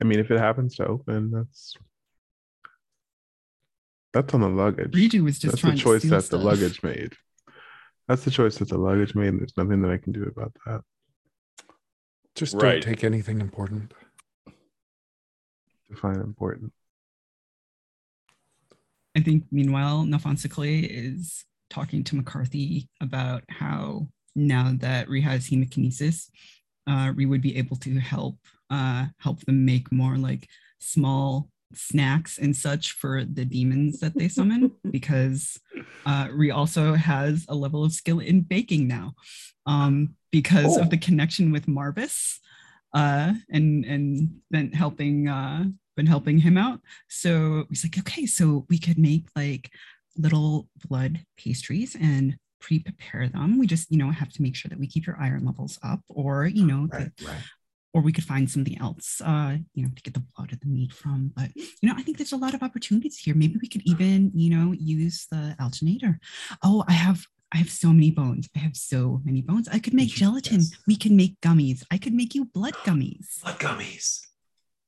I mean, if it happens to open, that's that's on the luggage. Riju was just that's trying the choice to steal that the luggage made. That's the choice that the luggage made. And there's nothing that I can do about that. Just Right. don't take anything important. Define important. I think meanwhile, Nafonsicle is talking to McCarthy about how now that Ree has hemokinesis, uh, Ree would be able to help uh, help them make more like small snacks and such for the demons that they summon [laughs] because uh, Ree also has a level of skill in baking now um, because Oh. of the connection with Marvis uh, and and been helping uh, been helping him out. So he's like, okay, so we could make like little blood pastries and pre-prepare them. We just, you know, have to make sure that we keep your iron levels up, or you know, the- Right, right. Or we could find something else, uh, you know, to get the blood or the meat from. But you know, I think there's a lot of opportunities here. Maybe we could even, you know, use the alginator. Oh, I have. I have so many bones. I have so many bones. I could make Yes. gelatin. We can make gummies. I could make you blood gummies. Blood gummies.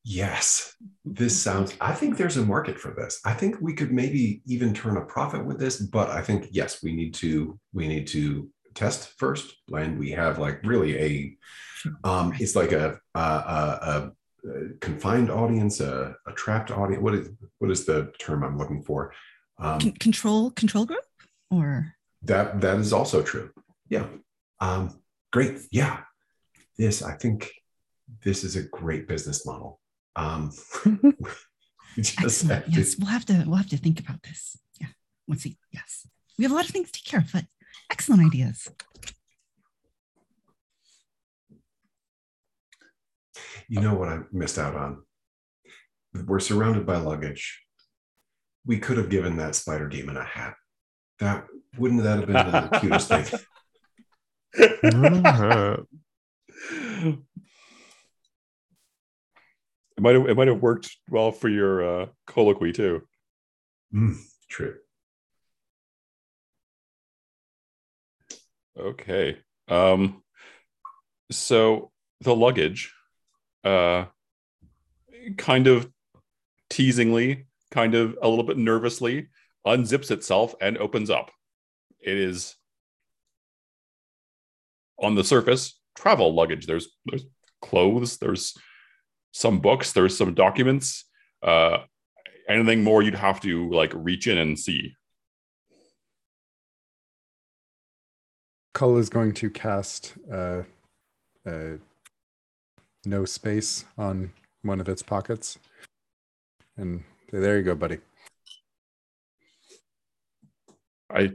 Yes, this sounds. I think there's a market for this. I think we could maybe even turn a profit with this. But I think yes, we need to we need to test first, and we have like really a. Um, it's like a a, a, a confined audience, a, a trapped audience. What is what is the term I'm looking for? Um, Con- control control group or that that is also true. Yeah. Um, great. Yeah. This I think this is a great business model. Um, [laughs] excellent. have to- Yes, we'll have to we'll have to think about this. Yeah. Let's see. Yes. We have a lot of things to take care of, but excellent ideas. You know what I missed out on? We're surrounded by luggage. We could have given that spider demon a hat. That wouldn't that have been the [laughs] cutest thing? It might have it might have worked well for your uh colloquy too Mm, true. Okay. Um so the luggage uh kind of teasingly, kind of a little bit nervously unzips itself and opens up. It is on the surface travel luggage. There's there's clothes, there's some books, there's some documents. Uh anything more you'd have to like reach in and see. Cull is going to cast uh, uh, no space on one of its pockets. And there you go, buddy. I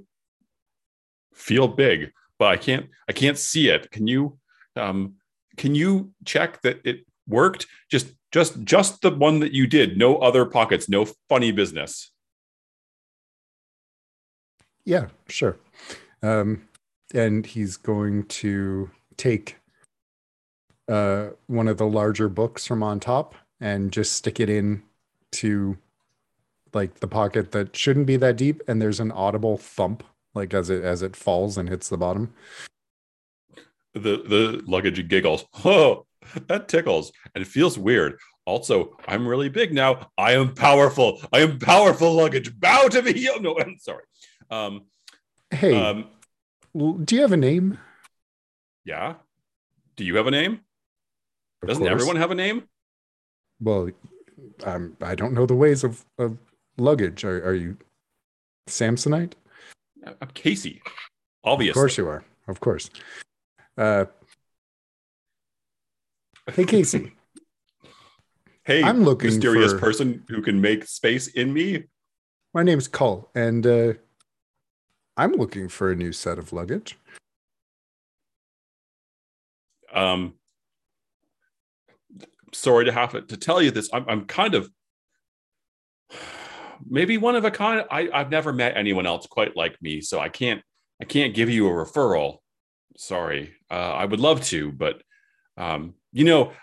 feel big, but I can't I can't see it. Can you um can you check that it worked? Just just just the one that you did. No other pockets, no funny business. Yeah, sure. Um, and he's going to take uh, one of the larger books from on top and just stick it in to like the pocket that shouldn't be that deep and there's an audible thump like as it as it falls and hits the bottom The the luggage giggles. [laughs] Oh, that tickles, and it feels weird. Also, I'm really big now. I am powerful. I am powerful luggage. Bow to me. [laughs] Oh, no, I'm sorry. Um, hey um, do you have a name yeah. Do you have a name? Of Doesn't course. everyone have a name? well um, i don't know the ways of, of luggage are, are you samsonite I'm Casey. Obviously. Of course you are of course uh, hey casey [laughs] Hey, I'm looking mysterious for- person who can make space in me. My name's Cull, and uh, I'm looking for a new set of luggage. Um, sorry to have to tell you this. I'm, I'm kind of maybe one of a kind. I, I've never met anyone else quite like me, so I can't I can't give you a referral. Sorry, uh, I would love to, but um, you know,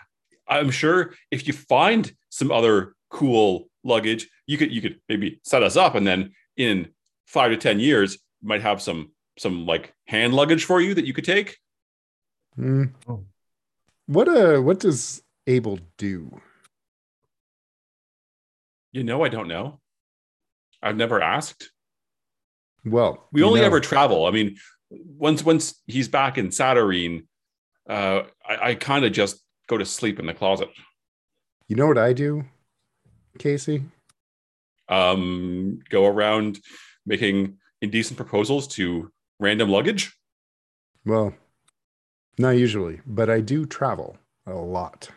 I'm sure if you find some other cool luggage, you could you could maybe set us up, and then in five to ten years, might have some some like hand luggage for you that you could take. Hmm. Oh. What uh, what does Abel do? You know, I don't know. I've never asked. Well, We only know, ever travel. I mean, once once he's back in Satyrine, uh, I, I kind of just go to sleep in the closet. You know what I do, Casey? Um, go around making indecent proposals to random luggage. Well, not usually, but I do travel a lot.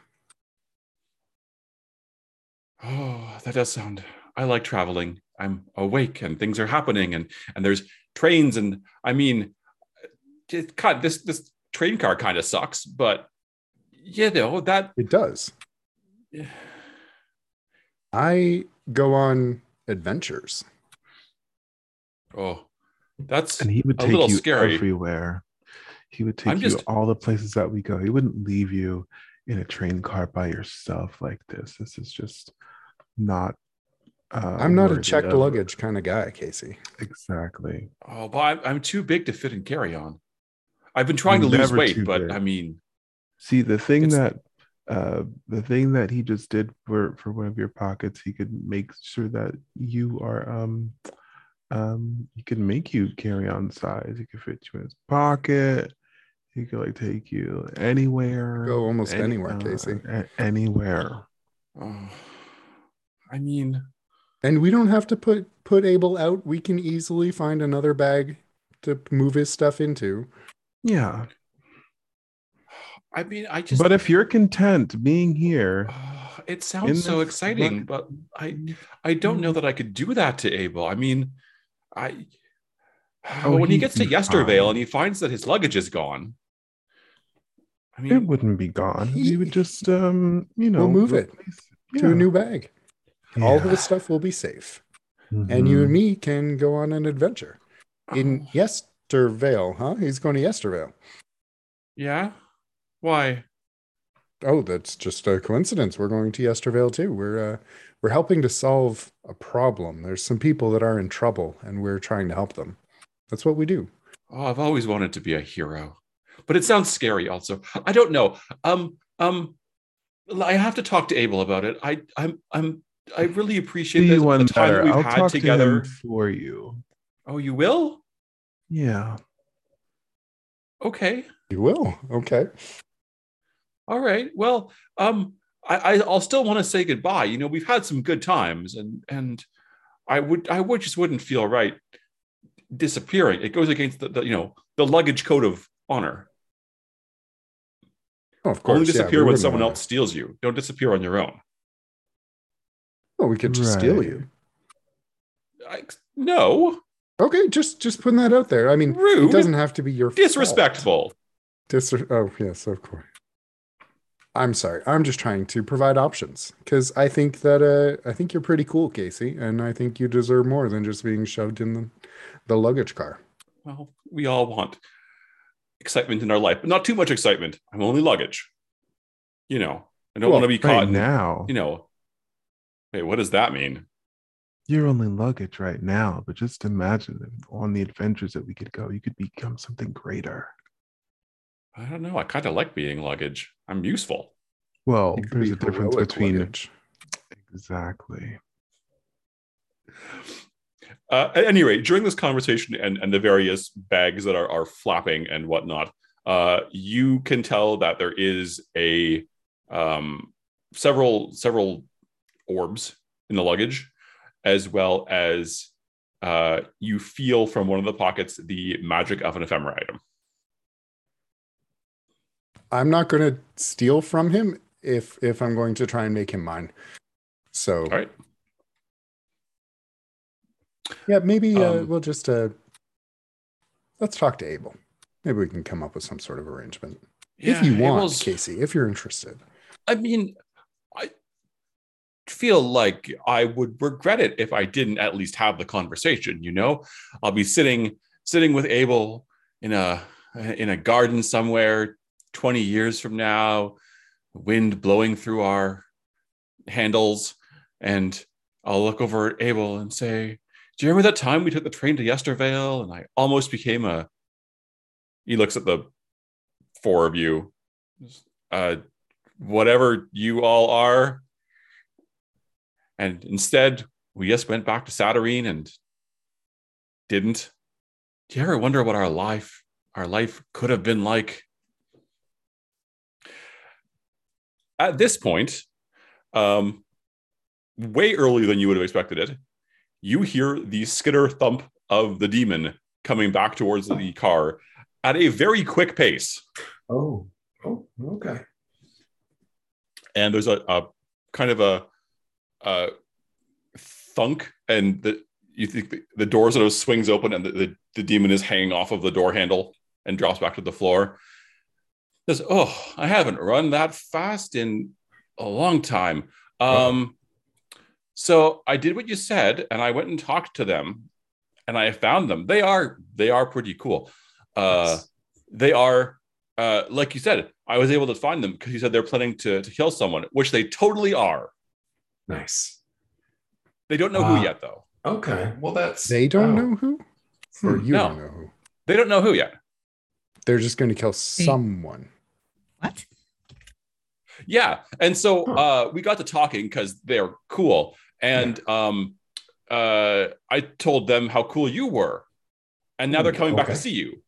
Oh, that does sound. I like traveling. I'm awake and things are happening, and and there's trains, and I mean, it, God, this this train car kind of sucks, but you know that It does. I go on adventures. Oh, that's And he would A take little you scary. everywhere. He would take I'm you just- all the places that we go. He wouldn't leave you in a train car by yourself like this. This is just not. Uh, I'm not a checked of- luggage kind of guy, Casey. Exactly. Oh, but I'm, I'm too big to fit in carry on. I've been trying You're to lose weight, but big. I mean, See the thing It's- that uh the thing that he just did for for one of your pockets, he could make sure that you are um um he could make you carry on size. He could fit you in his pocket. He could like take you anywhere. Go almost any- anywhere, uh, Casey. a- anywhere. oh, [sighs] I mean, And we don't have to put put Abel out. We can easily find another bag to move his stuff into. Yeah. I mean, I just. But if you're content being here, Oh, [sighs] it sounds so this exciting, but I I don't know that I could do that to Abel. I mean, I Oh, when he he'd gets to Yestervale fine. and he finds that his luggage is gone. I it wouldn't be gone. he- We would just um, you know, move it replace- to a new bag. All of Yeah. his stuff will be safe. And you and me can go on an adventure. In oh, Yestervale, huh? He's going to Yestervale. yeah, why? Oh, that's just a coincidence. We're going to Yestervale too. We're uh, we're helping to solve a problem. There's some people that are in trouble, and we're trying to help them. That's what we do. Oh, I've always wanted to be a hero, but it sounds scary. Also, I don't know. Um, um, I have to talk to Abel about it. I, I'm, I'm, I really appreciate See this, one the time that better. we've I'll had talk to together. him for you. Oh, you will? Yeah. Okay. You will. Okay. All right. Well, um, I, I I'll still want to say goodbye. You know, we've had some good times, and and I would I would just wouldn't feel right disappearing. It goes against the, the you know the luggage code of honor. Oh, of course. Only yeah, disappear we when someone else steals you. Don't disappear on your own. Oh, we could just steal you. I, no, Okay, just just putting that out there. I mean, rude, it doesn't have to be your fault. disrespectful. Dis- oh yes, of course. I'm sorry. I'm just trying to provide options because I think that uh, I think you're pretty cool, Casey, and I think you deserve more than just being shoved in the, the luggage car. Well, we all want excitement in our life, but not too much excitement. I'm only luggage. You know, I don't Well, want to be caught. Right now, you know, hey, what does that mean? you're only luggage right now, but just imagine on the adventures that we could go, you could become something greater. I don't know. I kind of like being luggage. I'm useful. Well, there's a difference between luggage. exactly. Uh, at any rate, during this conversation and, and the various bags that are, are flapping and whatnot, uh, you can tell that there is a um, several several orbs in the luggage, as well as uh, you feel from one of the pockets the magic of an ephemera item. I'm not going to steal from him if if I'm going to try and make him mine. So All right. yeah, maybe uh, Um, we'll just uh, let's talk to Abel. Maybe we can come up with some sort of arrangement if you want, Abel's- Casey. If you're interested. I mean, I feel like I would regret it if I didn't at least have the conversation. You know, I'll be sitting sitting with Abel in a in a garden somewhere, twenty years from now, wind blowing through our handles, and I'll look over at Abel and say, "Do you remember that time we took the train to Yestervale and I almost became a?" He looks at the four of you. Uh, whatever you all are. And instead, we just went back to Satyrine and didn't. Do you ever wonder what our life, our life could have been like? At this point, um, way earlier than you would have expected it, you hear the skitter thump of the demon coming back towards the car at a very quick pace. Oh, oh, okay. and there's a, a kind of a, a thunk, and the you think the, the door sort of swings open, and the, the, the demon is hanging off of the door handle and drops back to the floor. Says, "Oh, I haven't run that fast in a long time." Um, so I did what you said, and I went and talked to them, and I found them. They are they are pretty cool. Uh, Nice. they are uh, like you said i was able to find them because you said they're planning to, to kill someone which they totally are nice. they don't know Ah. who yet though Okay. Well, that's They don't oh. know who, or you no. don't know who. they don't know who yet They're just going to kill someone. What? yeah and so uh, we got to talking because they're cool. And um, uh, i told them how cool you were. And now they're Hmm, coming back to see you.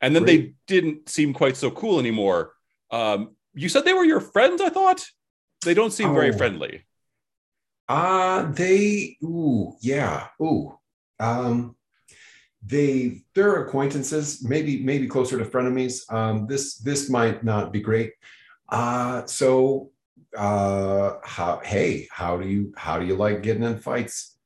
And then they didn't seem quite so cool anymore. Um, you said they were your friends i thought? They don't seem very Oh. friendly. Uh they ooh, yeah. Ooh. Um they they're acquaintances, maybe maybe closer to frenemies. Um this this might not be great. Uh so uh how hey, how do you how do you like getting in fights?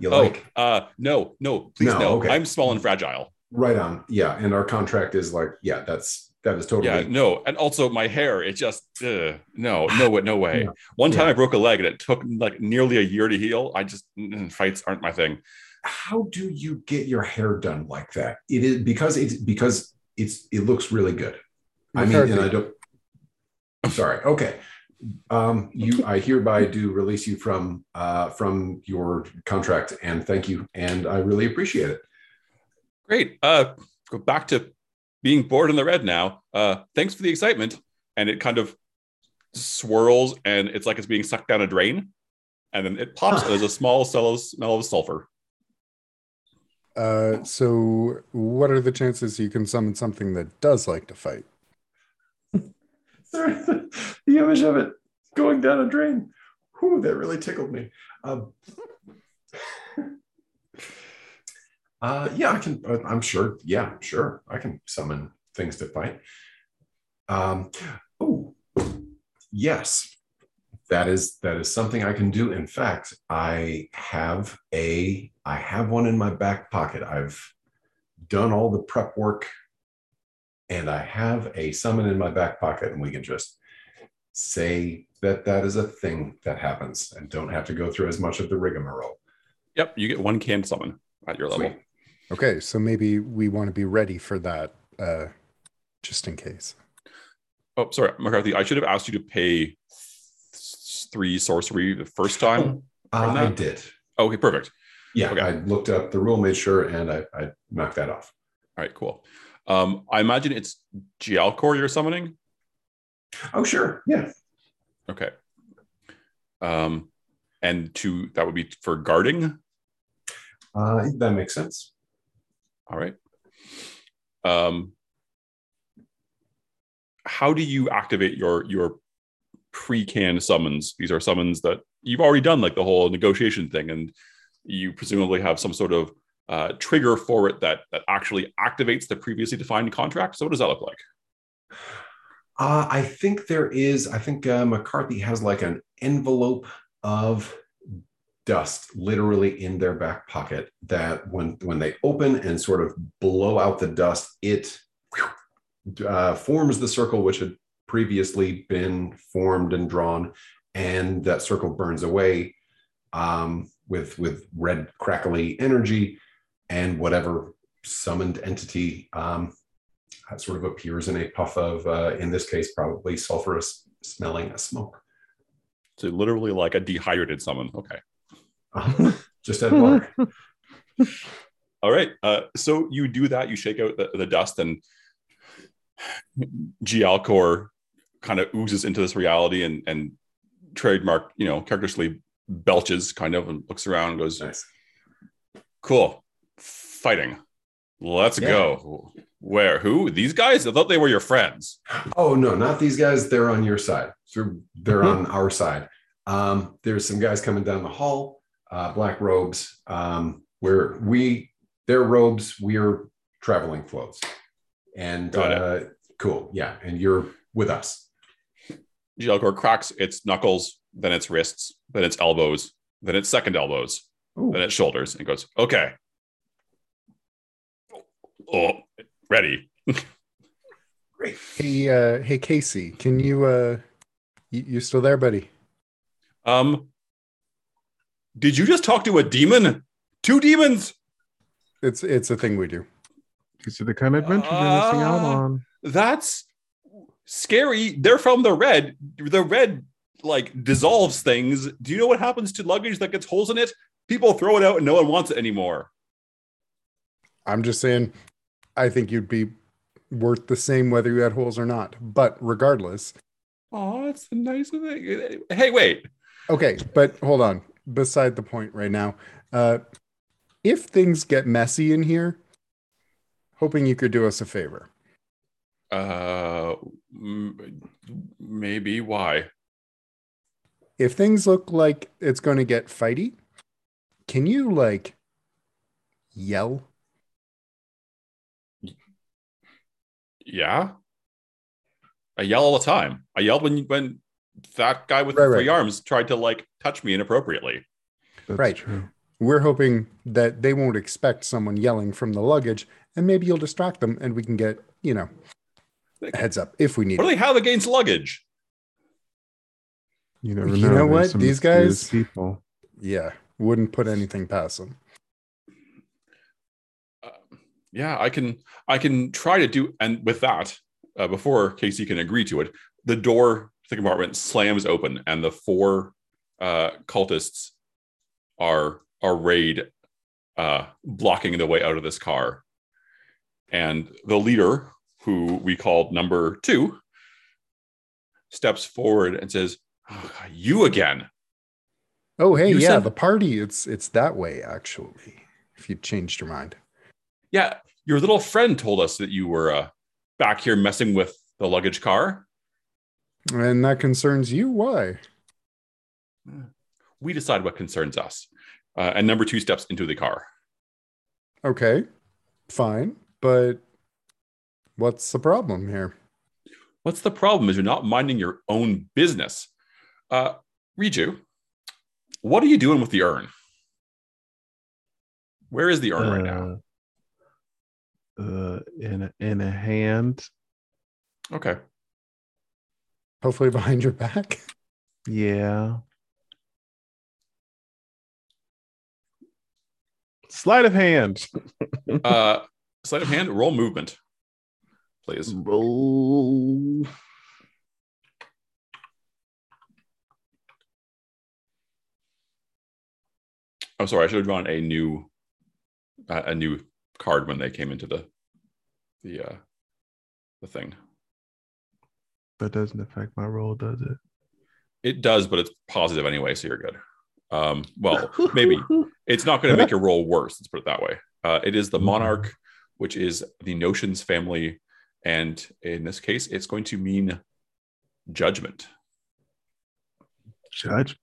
You oh like uh, no no please No, no okay. i'm small and fragile right on. Yeah, and our contract is like, yeah, that's that is totally Yeah, no, and also my hair, it just uh, no, no, way, no way. [sighs] Yeah. One time Yeah. I broke a leg and it took like nearly a year to heal. I just mm, fights aren't my thing. How do you get your hair done like that? It is because it's because it's it looks really good. I mean, and I don't. I'm sorry. Okay, um, you. I hereby do release you from uh, from your contract, and thank you, and I really appreciate it. Great. Uh, go back to being bored in the red now. Uh, thanks for the excitement. And it kind of swirls, and it's like it's being sucked down a drain, and then it pops. [laughs] and there's a small smell of, smell of sulfur. Uh, so, what are the chances you can summon something that does like to fight? [laughs] The image of it going down a drain. Whew, that really tickled me. Um, [laughs] uh, yeah, I can. uh, I'm sure. Yeah, sure. I can summon things to fight. Um, oh, yes, that is that is something I can do. In fact, I have a I have one in my back pocket. I've done all the prep work and I have a summon in my back pocket, and we can just say that that is a thing that happens and don't have to go through as much of the rigmarole. Yep, you get one canned summon at your level. Sweet. Okay, so maybe we want to be ready for that uh, just in case. Oh, sorry, McCarthy. I should have asked you to pay three sorcery the first time. Uh, I did. Okay, perfect. Yeah, Okay. I looked up the rule, made sure, and I, I knocked that off. All right, cool. Um, I imagine it's Gialcor you're summoning. Oh, sure. Yeah. Okay. Um, and to that would be for guarding. Uh, that makes sense. All right. Um, how do you activate your your pre-canned summons? These are summons that you've already done, like the whole negotiation thing, and you presumably have some sort of uh, trigger for it that that actually activates the previously defined contract. So, what does that look like? Uh, I think there is, I think uh, McCarthy has like an envelope of dust literally in their back pocket that when when they open and sort of blow out the dust, it uh, forms the circle which had previously been formed and drawn, and that circle burns away um, with with red crackly energy, and whatever summoned entity um, sort of appears in a puff of, uh, in this case, probably sulfurous smelling smoke. So, literally like a dehydrated summon. Okay. Uh, [laughs] just add water. [laughs] All right. Uh, so you do that. You shake out the, the dust, and Gialcor kind of oozes into this reality, and and trademark, you know, characteristically belches, kind of, and looks around and goes, Nice. "Cool, fighting. Let's Yeah. go." Where? Who? These guys? I thought they were your friends. Oh no, not these guys. They're on your side. So they're on our side. Um, there's some guys coming down the hall, uh, black robes. Um, where we, their robes, we're traveling clothes. And uh, cool, yeah. And you're with us. Gialcor cracks its knuckles, then its wrists, then its elbows, then its second elbows, Ooh. then its shoulders, and goes, "Okay, oh, ready." [laughs] Great. Hey, uh, hey, Casey, can you, uh, you, you still there, buddy? Um, did you just talk to a demon? Two demons? It's it's a thing we do. These are the kind of adventures you're missing out Ah. on. That's scary. They're from the red. The red like dissolves things. Do you know what happens to luggage that gets holes in it? People throw it out and no one wants it anymore. I'm just saying, I think you'd be worth the same whether you had holes or not. But regardless, Oh, that's the nice thing. Hey, wait. okay. But hold on. Beside the point right now, uh, if things get messy in here, hoping you could do us a favor. Uh, maybe why? If things look like it's going to get fighty, can you like yell? Yeah. I yell all the time. I yelled when when that guy with Right, the three right. arms tried to like touch me inappropriately. That's Right. true. We're hoping that they won't expect someone yelling from the luggage, and maybe you'll distract them, and we can get you know a heads up if we need What do it. they have against luggage? You never know. You know. know what? These guys- people. Yeah, wouldn't put anything past them. Uh, yeah, I can I can try to do and with that, uh, before Casey can agree to it, the door to the compartment slams open and the four uh, cultists are arrayed, uh, blocking the way out of this car. And the leader, who we called number two, steps forward and says, "Oh, "You again." Oh, hey, You yeah, said- the party. It's it's that way actually. If you changed your mind, Yeah, your little friend told us that you were uh, back here messing with the luggage car. and that concerns you, why? We decide what concerns us. Uh, and number two steps into the car. Okay, fine, but what's the problem here? What's the problem? Is you're not minding your own business. Uh, Riju, what are you doing with the urn? Where is the urn right now? Uh, uh, in a, in a hand. Okay. Hopefully behind your back. Yeah. Sleight of hand. Uh, sleight of hand, roll movement. Please. Roll. Oh, sorry. I should have drawn a new uh, a new card when they came into the the uh the thing. That doesn't affect my roll, does it? It does, but it's positive anyway, so you're good. Um, well, maybe it's not going to make your roll worse. Let's put it that way. Uh, it is the monarch, which is the notions family, and in this case, it's going to mean judgment. Judge.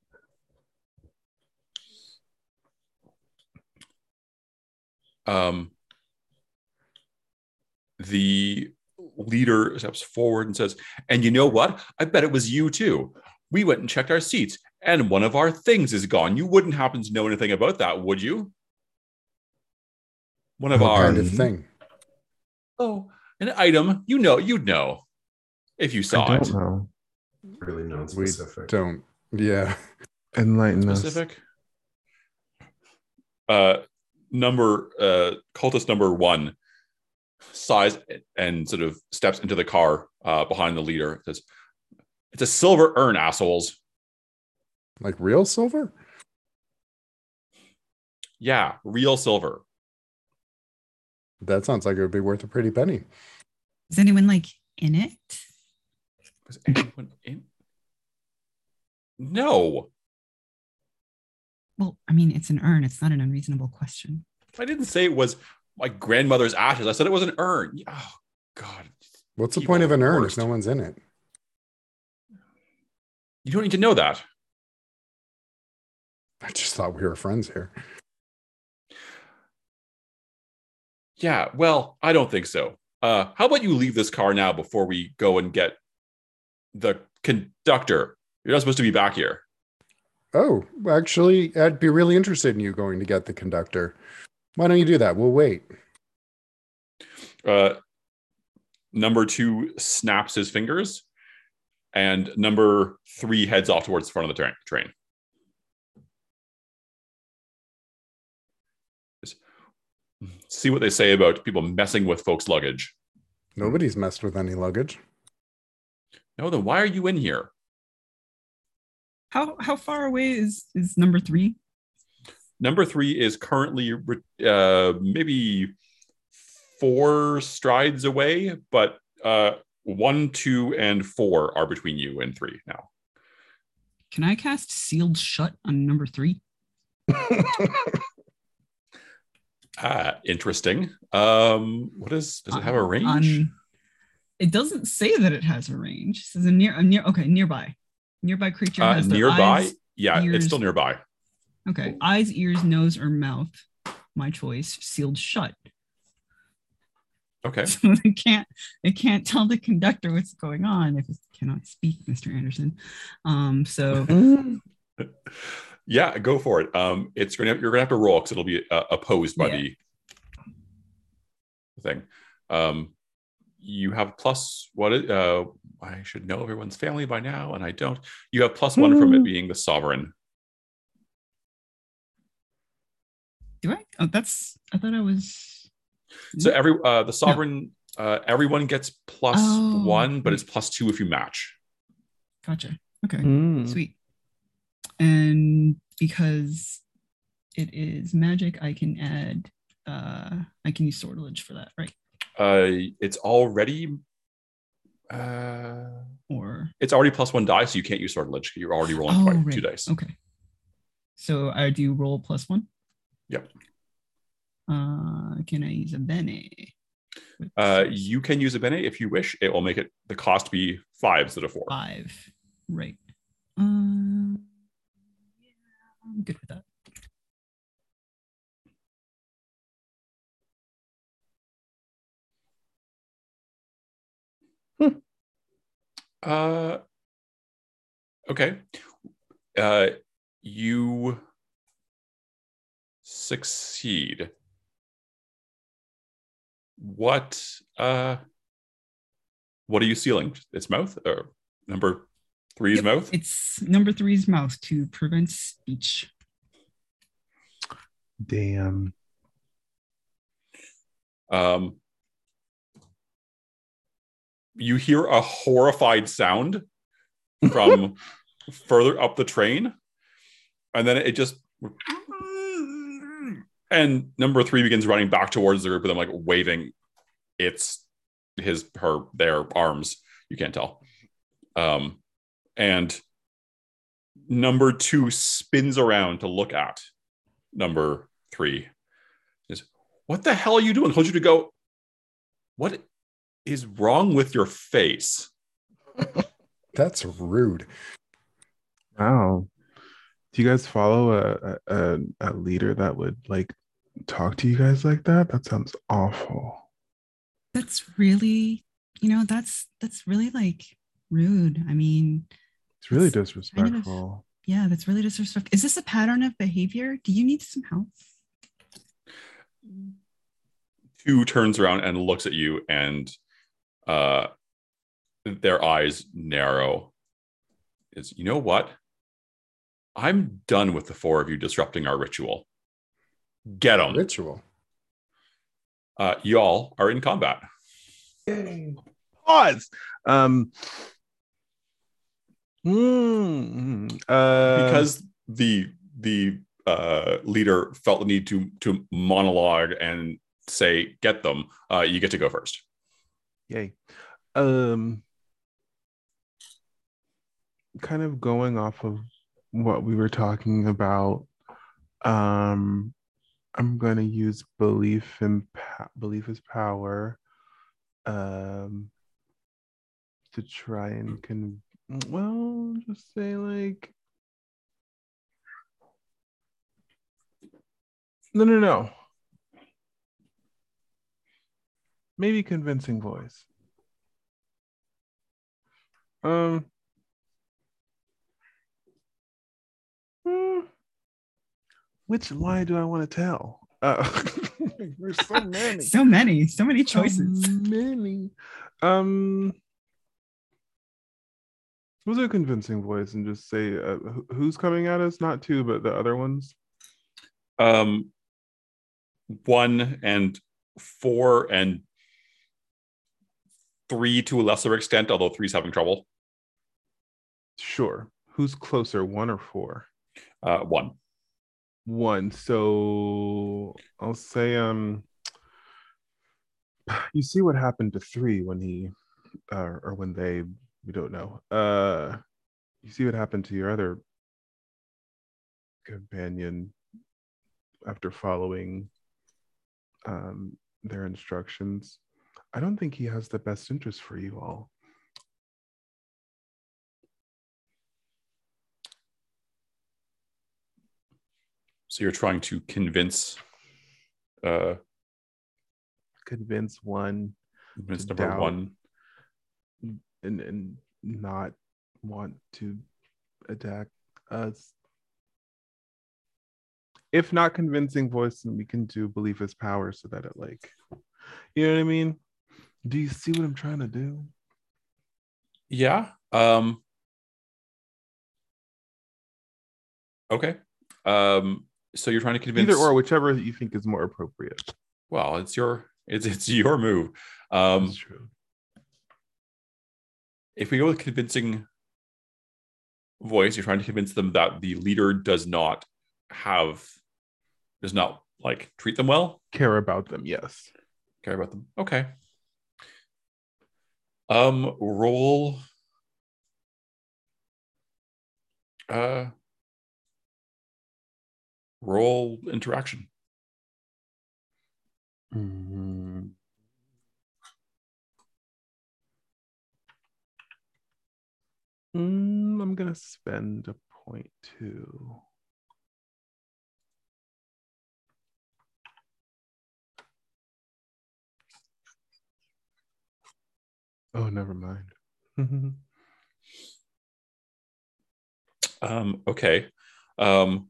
um, the leader steps forward and says, And you know what? I bet it was you too. We went and checked our seats, and one of our things is gone. You wouldn't happen to know anything about that, would you? One of What our kind of thing? oh, an item. You know, you'd know if you saw I it. don't know. Really non-specific. Don't. Yeah. Enlighten us. Specific. Uh, number uh, cultist number one sighs and sort of steps into the car uh, behind the leader. Says, "It's a silver urn, assholes." Like real silver? Yeah, real silver. That sounds like it would be worth a pretty penny. Is anyone like in it? Was anyone in? No, Well, I mean, it's an urn. It's not an unreasonable question. I didn't say it was my grandmother's ashes. I said it was an urn. Oh God, What's the People point of an urn worst. if no one's in it? you don't need to know that. I just thought we were friends here. Yeah, well, I don't think so. Uh, how about you leave this car now before we go and get the conductor? You're not supposed to be back here. Oh, actually, I'd be really interested in you going to get the conductor. Why don't you do that? We'll wait. Uh, number two snaps his fingers, and number three heads off towards the front of the tra- train. Just see what they say about people messing with folks' luggage. Nobody's messed with any luggage. No, then why are you in here? How how far away is is number three? Number three is currently uh, maybe four strides away, but uh, one, two, and four are between you and three now. Can I cast sealed shut on number three? [laughs] Ah, interesting. Um, what is? Does it have a range? on- it doesn't say that it has a range. It says a near a near okay, nearby. Nearby creature Uh, has their nearby? eyes- yeah, ears. it's still nearby. Okay. Eyes, ears, nose, or mouth. My choice. Sealed shut. Okay. [laughs] So they can't they can't tell the conductor what's going on if it cannot speak, Mr. Anderson. Um, so [laughs] Yeah, go for it. Um, it's gonna you're gonna have to roll because it'll be uh, opposed by Yeah. the thing. Um, you have plus what? It, uh, I should know everyone's family by now, and I don't. You have plus one from it being the sovereign. do I? Oh, that's I thought I was So every uh, the sovereign, uh, everyone gets plus Oh. one, but it's plus two if you match. gotcha. Okay. Mm. Sweet. And because it is magic, I can add uh I can use sortilege for that, right? Uh, it's already. Uh, Or it's already plus one die, so you can't use sortilege. You're already rolling Oh, twice, right. two dice. Okay. So I do roll plus one. Yep. Uh, can I use a bene? Uh, you can use a bene if you wish. It will make it the cost be five instead of four. five, right? Um, I'm good with that. [laughs] Uh, okay. Uh, you succeed. What? Uh, what are you sealing? Its mouth or number three's Yep, mouth? It's number three's mouth to prevent speech. Damn. Um, you hear a horrified sound from [laughs] further up the train, and then it just and number three begins running back towards the group of them, like waving its his her their arms. You can't tell. Um, and number two spins around to look at number three. Is what the hell are you doing? I told you to go. What is wrong with your face? [laughs] That's rude. Wow. Do you guys follow a, a a leader that would like talk to you guys like that? That sounds awful. That's really, you know, that's that's really like rude. I mean, It's really That's disrespectful. yeah, that's really disrespectful. Is this a pattern of behavior? Do you need some help? Two turns around and looks at you, and uh, their eyes narrow. Is you know what? I'm done with the four of you disrupting our ritual. Get them. Ritual. Uh, y'all are in combat. Pause. Um. Mm, uh, because the the uh, leader felt the need to to monologue and say get them uh, you get to go first yay. Um. Kind of going off of what we were talking about. Um, I'm going to use belief in pa- belief is power. Um, to try and con well, just say like no, no, no. Maybe convincing voice. Um. hmm, Which lie do I want to tell? Uh, [laughs] there's so many. So many, so many choices. So many. Um. Was a convincing voice and just say uh, who's coming at us? Not two, but the other ones. um one and four and three to a lesser extent although three's having trouble Sure. Who's closer, one or four? uh one One. So I'll say um. [sighs] You see what happened to three when he, uh, or when they, we don't know. Uh, you see what happened to your other companion after following um, their instructions. I don't think he has the best interest for you all. so you're trying to convince uh Convince one convince number doubt. one and and not want to attack us. If not convincing voice, then we can do belief as power so that it like you know what I mean? Do you see what I'm trying to do? yeah um okay um so you're trying to convince Either or, whichever you think is more appropriate. well it's your it's it's your move um That's true. If we go with convincing voice, you're trying to convince them that the leader does not have, does not like treat them well, Care about them, yes. care about them. Okay. Um, roll. Uh, roll interaction. Mhm. Mm, I'm gonna spend a point two. Oh, never mind. [laughs] Um, okay. Um,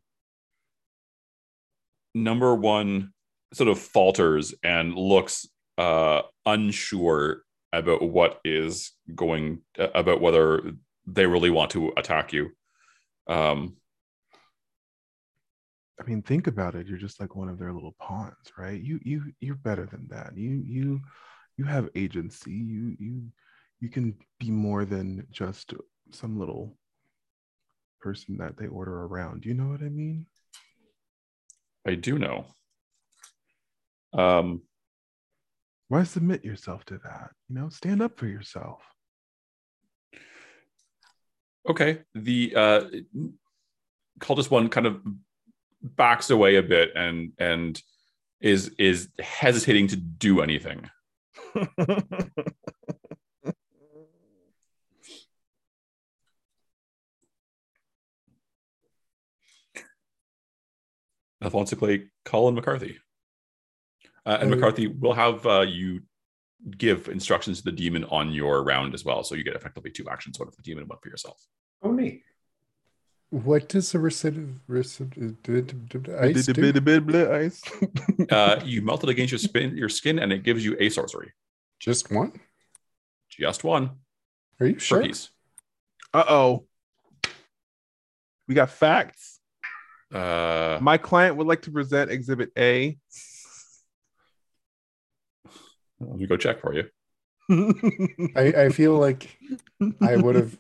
number one sort of falters and looks uh, unsure about what is going about whether they really want to attack you. Um, I mean, think about it. You're just like one of their little pawns, right? You you you're better than that. You you you have agency. You you you can be more than just some little person that they order around. You know what I mean? I do know. Um, Why submit yourself to that? You know, stand up for yourself. Okay. The uh, cultist one kind of backs away a bit and and is is hesitating to do anything. [laughs] Alfonso Clay, Colin McCarthy. Uh, and McCarthy will have uh, you give instructions to the demon on your round as well. So you get effectively two actions, one for the demon and one for yourself. Oh, neat. What does the recidiv, recidiv ice do? [laughs] Uh, you melt it against your, spin, your skin and it gives you a sorcery. Just one? Just one Are you sure? piece. Uh oh. We got facts. Uh, My client would like to present Exhibit A. let me go check for you. [laughs] I, I feel like I would have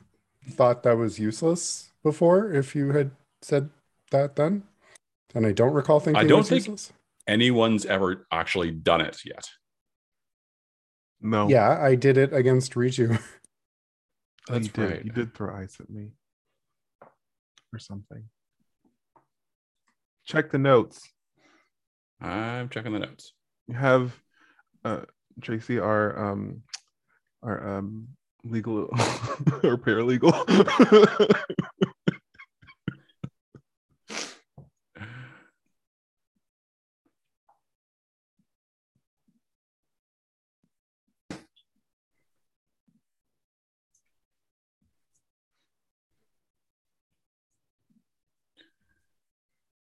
thought that was useless before if you had said that then. And I don't recall thinking I it don't was think- useless. Anyone's ever actually done it yet. no. Yeah, I did it against Riju. [laughs] You That's did. right. You did throw ice at me. Or something. Check the notes. I'm checking the notes. You have uh Tracy our um our um legal [laughs] or paralegal.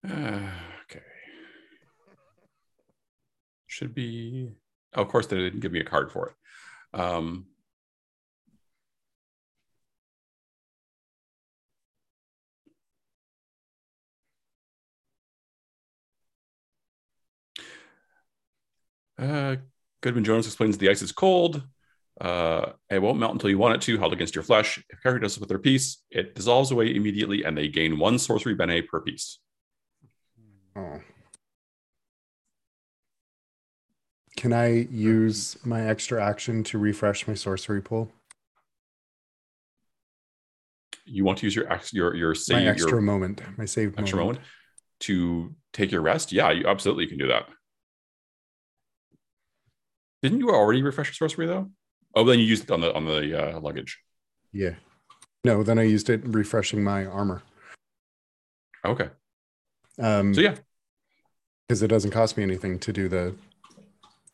Uh, [sighs] okay. Should be. Of course, they didn't give me a card for it. Um, uh, Goodman Jones explains the ice is cold. Uh, it won't melt until you want it to, held against your flesh. If a character does this with their piece, it dissolves away immediately and they gain one sorcery bene per piece. Oh. Can I use my extra action to refresh my sorcery pool? You want to use your ex- your your my save extra your moment, my save extra moment. moment to take your rest. Yeah, you absolutely can do that. Didn't you already refresh your sorcery though? Oh, then you used it on the on the uh, luggage. Yeah. No, then I used it refreshing my armor. Okay, Um, so yeah, because it doesn't cost me anything to do the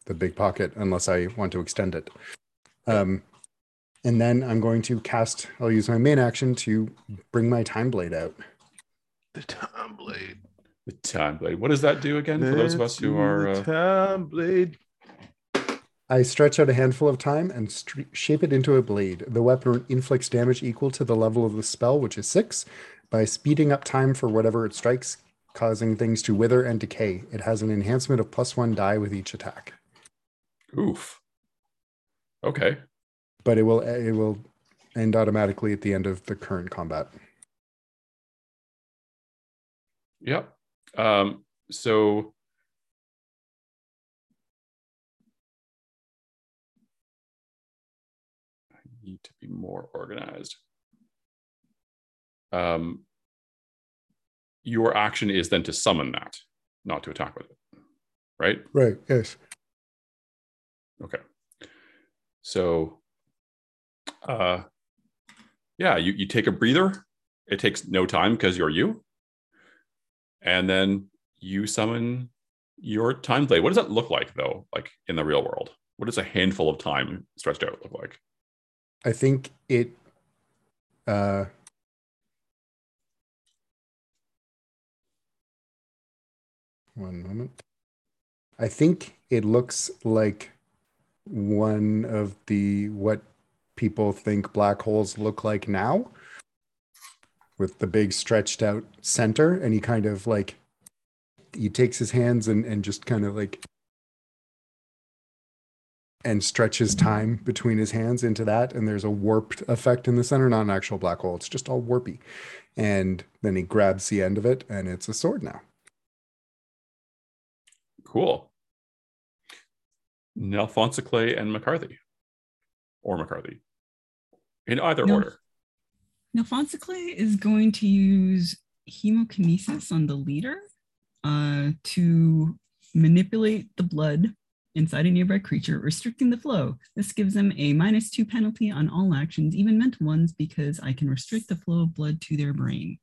the big pocket unless I want to extend it. Um, and then I'm going to cast. I'll use my main action to bring my time blade out. the time blade. the time blade. What does that do again for those of us who are? the Uh, time blade. I stretch out a handful of time and stre- shape it into a blade. The weapon inflicts damage equal to the level of the spell, which is six, by speeding up time for whatever it strikes, causing things to wither and decay. It has an enhancement of plus one die with each attack, oof. Okay. but it will it will end automatically at the end of the current combat. Yep. Um, so I need to be more organized. Um, your action is then to summon that, not to attack with it. Right? Right. Yes. Okay. So uh yeah, you, you take a breather. It takes no time because you're you. And then you summon your time blade. What does that look like though, like in the real world? What does a handful of time stretched out look like? I think it. Uh, one moment. I think it looks like one of the what people think black holes look like now, with the big stretched out center, and he kind of like he takes his hands and and just kind of like and stretches time between his hands into that. And there's a warped effect in the center, not an actual black hole. It's just all warpy. And then he grabs the end of it, and it's a sword now. Cool. Alfonso Clay and McCarthy. Or McCarthy. In either No. order. Now, Clay is going to use hemokinesis on the leader uh, to manipulate the blood inside a nearby creature, restricting the flow. This gives them a minus two penalty on all actions, even mental ones, because I can restrict the flow of blood to their brain.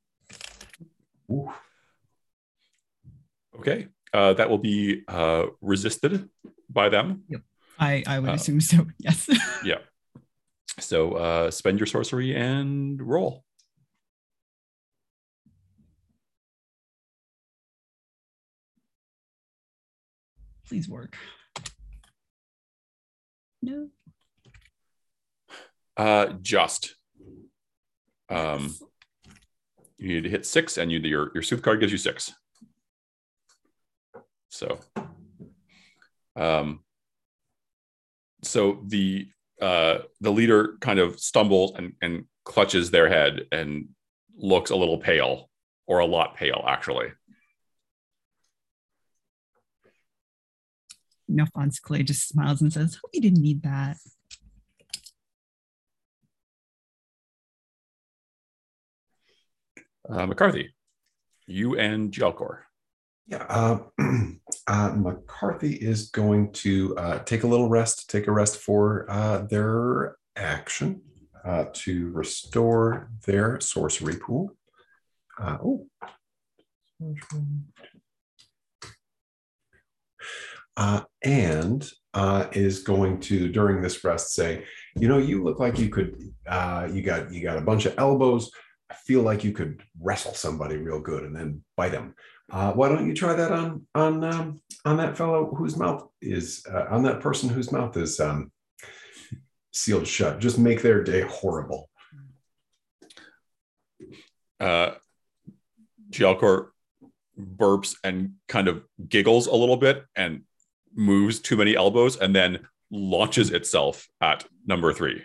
Ooh. Okay. Uh, that will be uh, resisted by them. I, I would Uh, assume so, [laughs] yes. Yeah. So uh, spend your sorcery and roll. Please work. No. Uh, just. Um, you need to hit six, and you your your sooth card gives you six. So, um, so the uh, the leader kind of stumbles and and clutches their head and looks a little pale, or a lot pale, actually. No, Fonz Clay just smiles and says, Hope you didn't need that. Uh, McCarthy, you and Gialcor. Yeah. Uh, [clears throat] uh, McCarthy is going to uh, take a little rest, take a rest for uh, their action uh, to restore their sorcery pool. Oh. And is going to during this rest say, you know, you look like you could, you got you got a bunch of elbows. I feel like you could wrestle somebody real good and then bite them. Uh, why don't you try that on on um, on that fellow whose mouth is uh, on that person whose mouth is um, sealed shut? Just make their day horrible. uh, burps and kind of giggles a little bit and moves too many elbows and then launches itself at number three.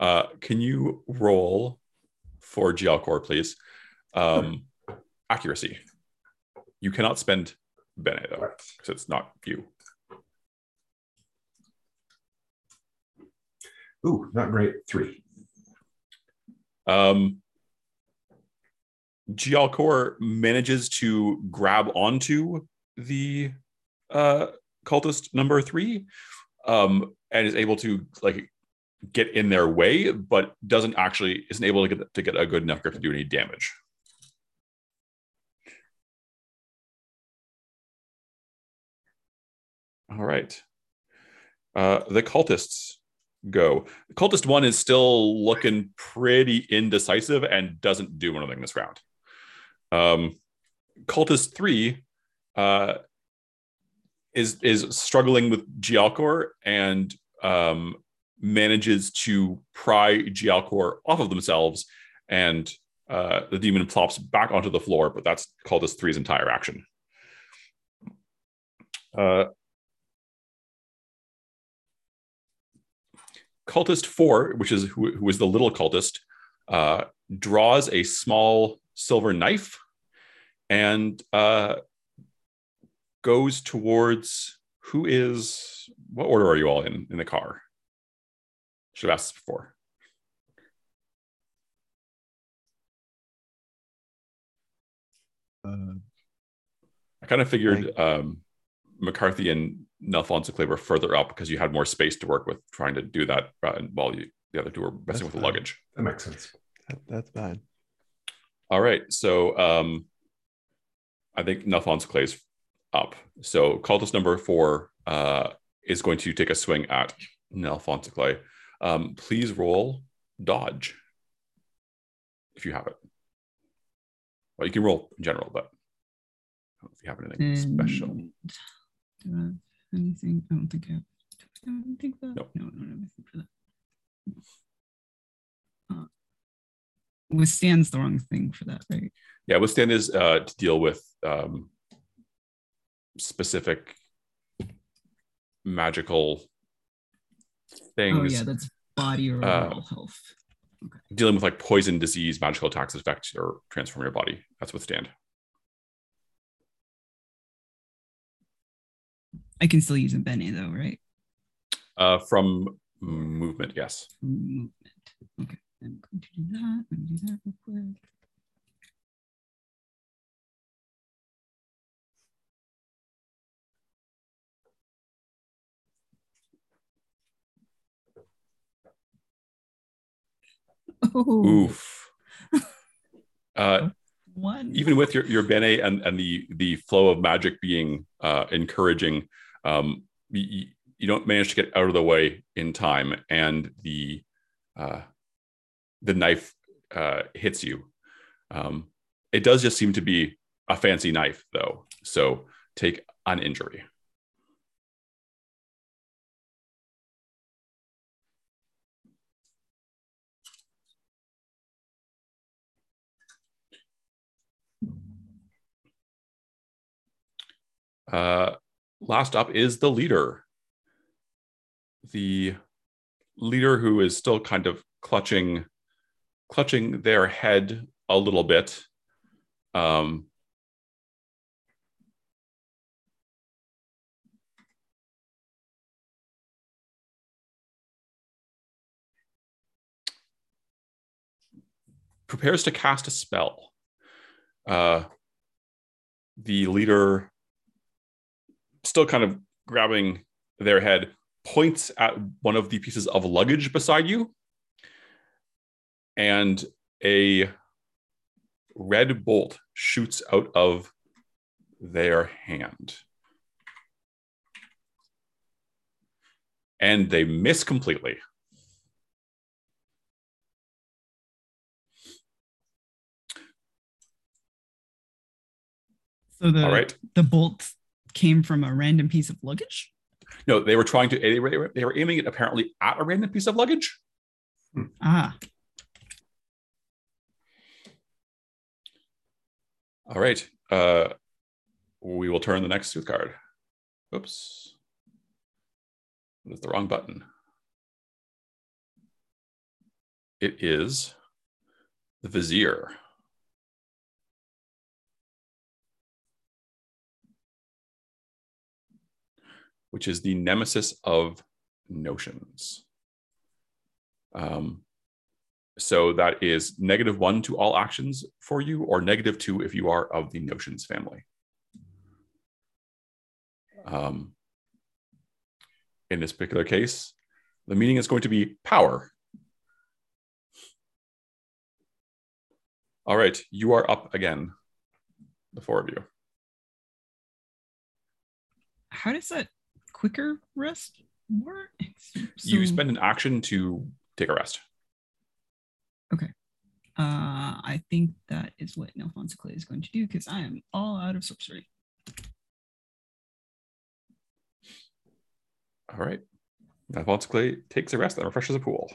Uh, can you roll for Gialcor, please? Um, accuracy. You cannot spend Bene though, because it's not you. Ooh, not great. Three. Um, Gialcor manages to grab onto the uh, cultist number three um, and is able to like get in their way, but doesn't actually isn't able to get to get a good enough grip to do any damage. All right. Uh, the cultists go. Cultist one is still looking pretty indecisive and doesn't do anything this round. Um, Cultist three uh, is is struggling with Gialcor and um, manages to pry Gialcor off of themselves, and uh, the demon plops back onto the floor. But that's Cultist three's entire action. Uh, cultist four, which is who, who is the little cultist, uh, draws a small silver knife and uh, goes towards who is what order are you all in in the car? Should have asked this before. Uh, I kind of figured um, McCarthy and Alfonso Clay were further up because you had more space to work with trying to do that uh, while you, the other two were messing That's with the luggage. That makes sense. that, that's fine. All right. So um, I think Alfonso Clay's up. So cultist number four uh, is going to take a swing at Alfonso Clay. Um, please roll dodge if you have it. Well, you can roll in general, but I don't know if you have anything special. And Do I have anything? I don't think I have. I anything for that? Nope. No, I don't have anything for that. Uh, withstands the wrong thing for that, right? Yeah, withstand is uh, to deal with um, specific magical things Oh yeah, that's body or uh, health. dealing with like poison, disease, magical attacks, affect or transform your body. That's withstand. I can still use a Bene though, right? Uh, from movement, yes. Movement. Okay, I'm going to do that. I'm going to do that real quick. Oh, Oof. [laughs] Uh, one. even with your your bene and and the the flow of magic being uh, encouraging, um, you, you don't manage to get out of the way in time, and the uh, the knife uh, hits you. Um, it does just seem to be a fancy knife, though. So take an injury. Uh, last up is the leader. The leader who is still kind of clutching, clutching their head a little bit. Um, prepares to cast a spell. Uh, the leader still kind of grabbing their head, points at one of the pieces of luggage beside you, and a red bolt shoots out of their hand. And they miss completely. so the All right. the bolt came from a random piece of luggage. No, they were trying to, they were, they were aiming it apparently at a random piece of luggage. Ah, All right. Uh, we will turn the next sooth card. Oops. That's the wrong button. It is the Vizier. Which is the nemesis of notions. Um, so that is negative one to all actions for you, or negative two if you are of the notions family. Um, in this particular case, the meaning is going to be power. All right, you are up again, the four of you. how does that quicker rest work? you spend an action to take a rest. Uh, I think that is what Alfonso Clay is going to do because I am all out of sorcery. All right. Alphonse Clay takes a rest and refreshes a pool.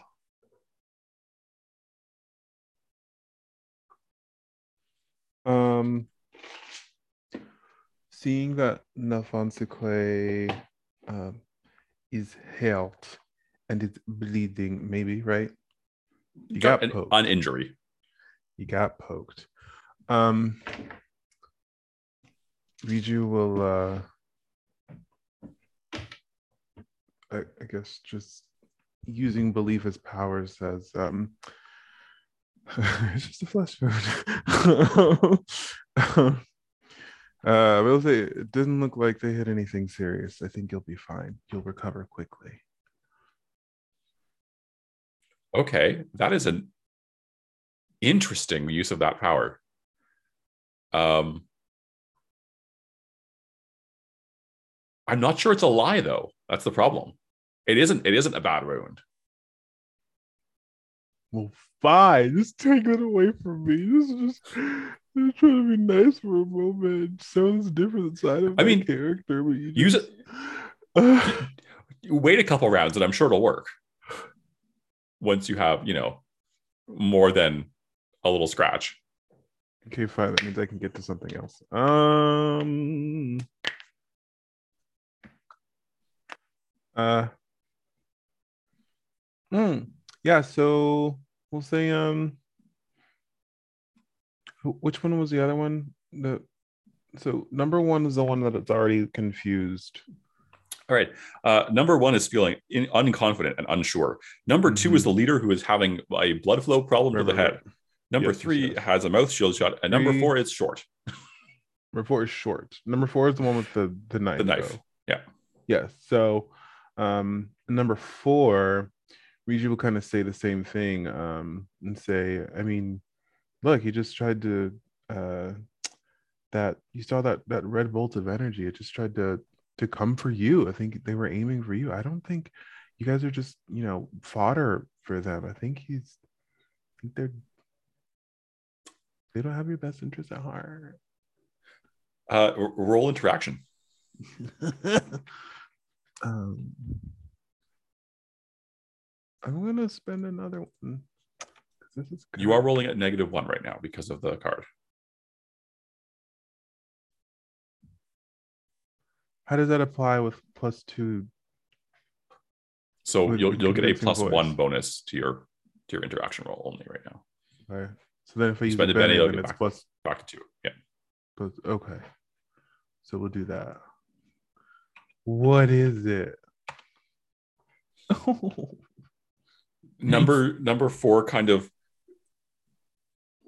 Um, seeing that Nafonse Clay um, is held and it's bleeding, maybe right? You got an, poked. an injury. You got poked. Um, Riju will, uh, I, I guess, just using belief as power says, um, it's [laughs] just a flesh wound. [laughs] um, uh, will say it doesn't look like they hit anything serious. I think you'll be fine. You'll recover quickly. Okay, that is an interesting use of that power. Um, I'm not sure it's a lie though. That's the problem. It isn't. It isn't a bad wound. Well, fine. Just take it away from me. This is just, trying to be nice for a moment. Sounds different side of I my mean, character. But you use just, it. [sighs] Wait a couple rounds, and I'm sure it'll work. Once you have, you know, more than a little scratch. okay, fine. That means I can get to something else. Um. Uh. Mm, yeah, so we'll say um which one was the other one? The so number one is the one that it's already confused. All right. Uh, number one is feeling in, unconfident and unsure. Number two is the leader who is having a blood flow problem to the head. Number Yes, three yes. has a mouth shield shot, and number Three. four is short. [laughs] Number four is short. Number four is the one with the the knife. The knife. though. Yeah. Yes. So um number four, Riju will kind of say the same thing. Um and say, I mean, look, he just tried to uh that you saw that that red bolt of energy. It just tried to to come for you. I think they were aiming for you. I don't think you guys are just, you know, fodder for them. I think he's I think they're they don't have your best interest at heart. Uh, roll interaction. [laughs] um, I'm gonna spend another one. 'Cause This is You are rolling at negative one right now because of the card. How does that apply with plus two? So With you'll you'll get a plus one bonus to your to your interaction roll only right now. Okay. So then if I use Spend the Bene, then it's back. plus, Back to two. Yeah. plus. Okay. So we'll do that. What is it? [laughs] Number number four kind of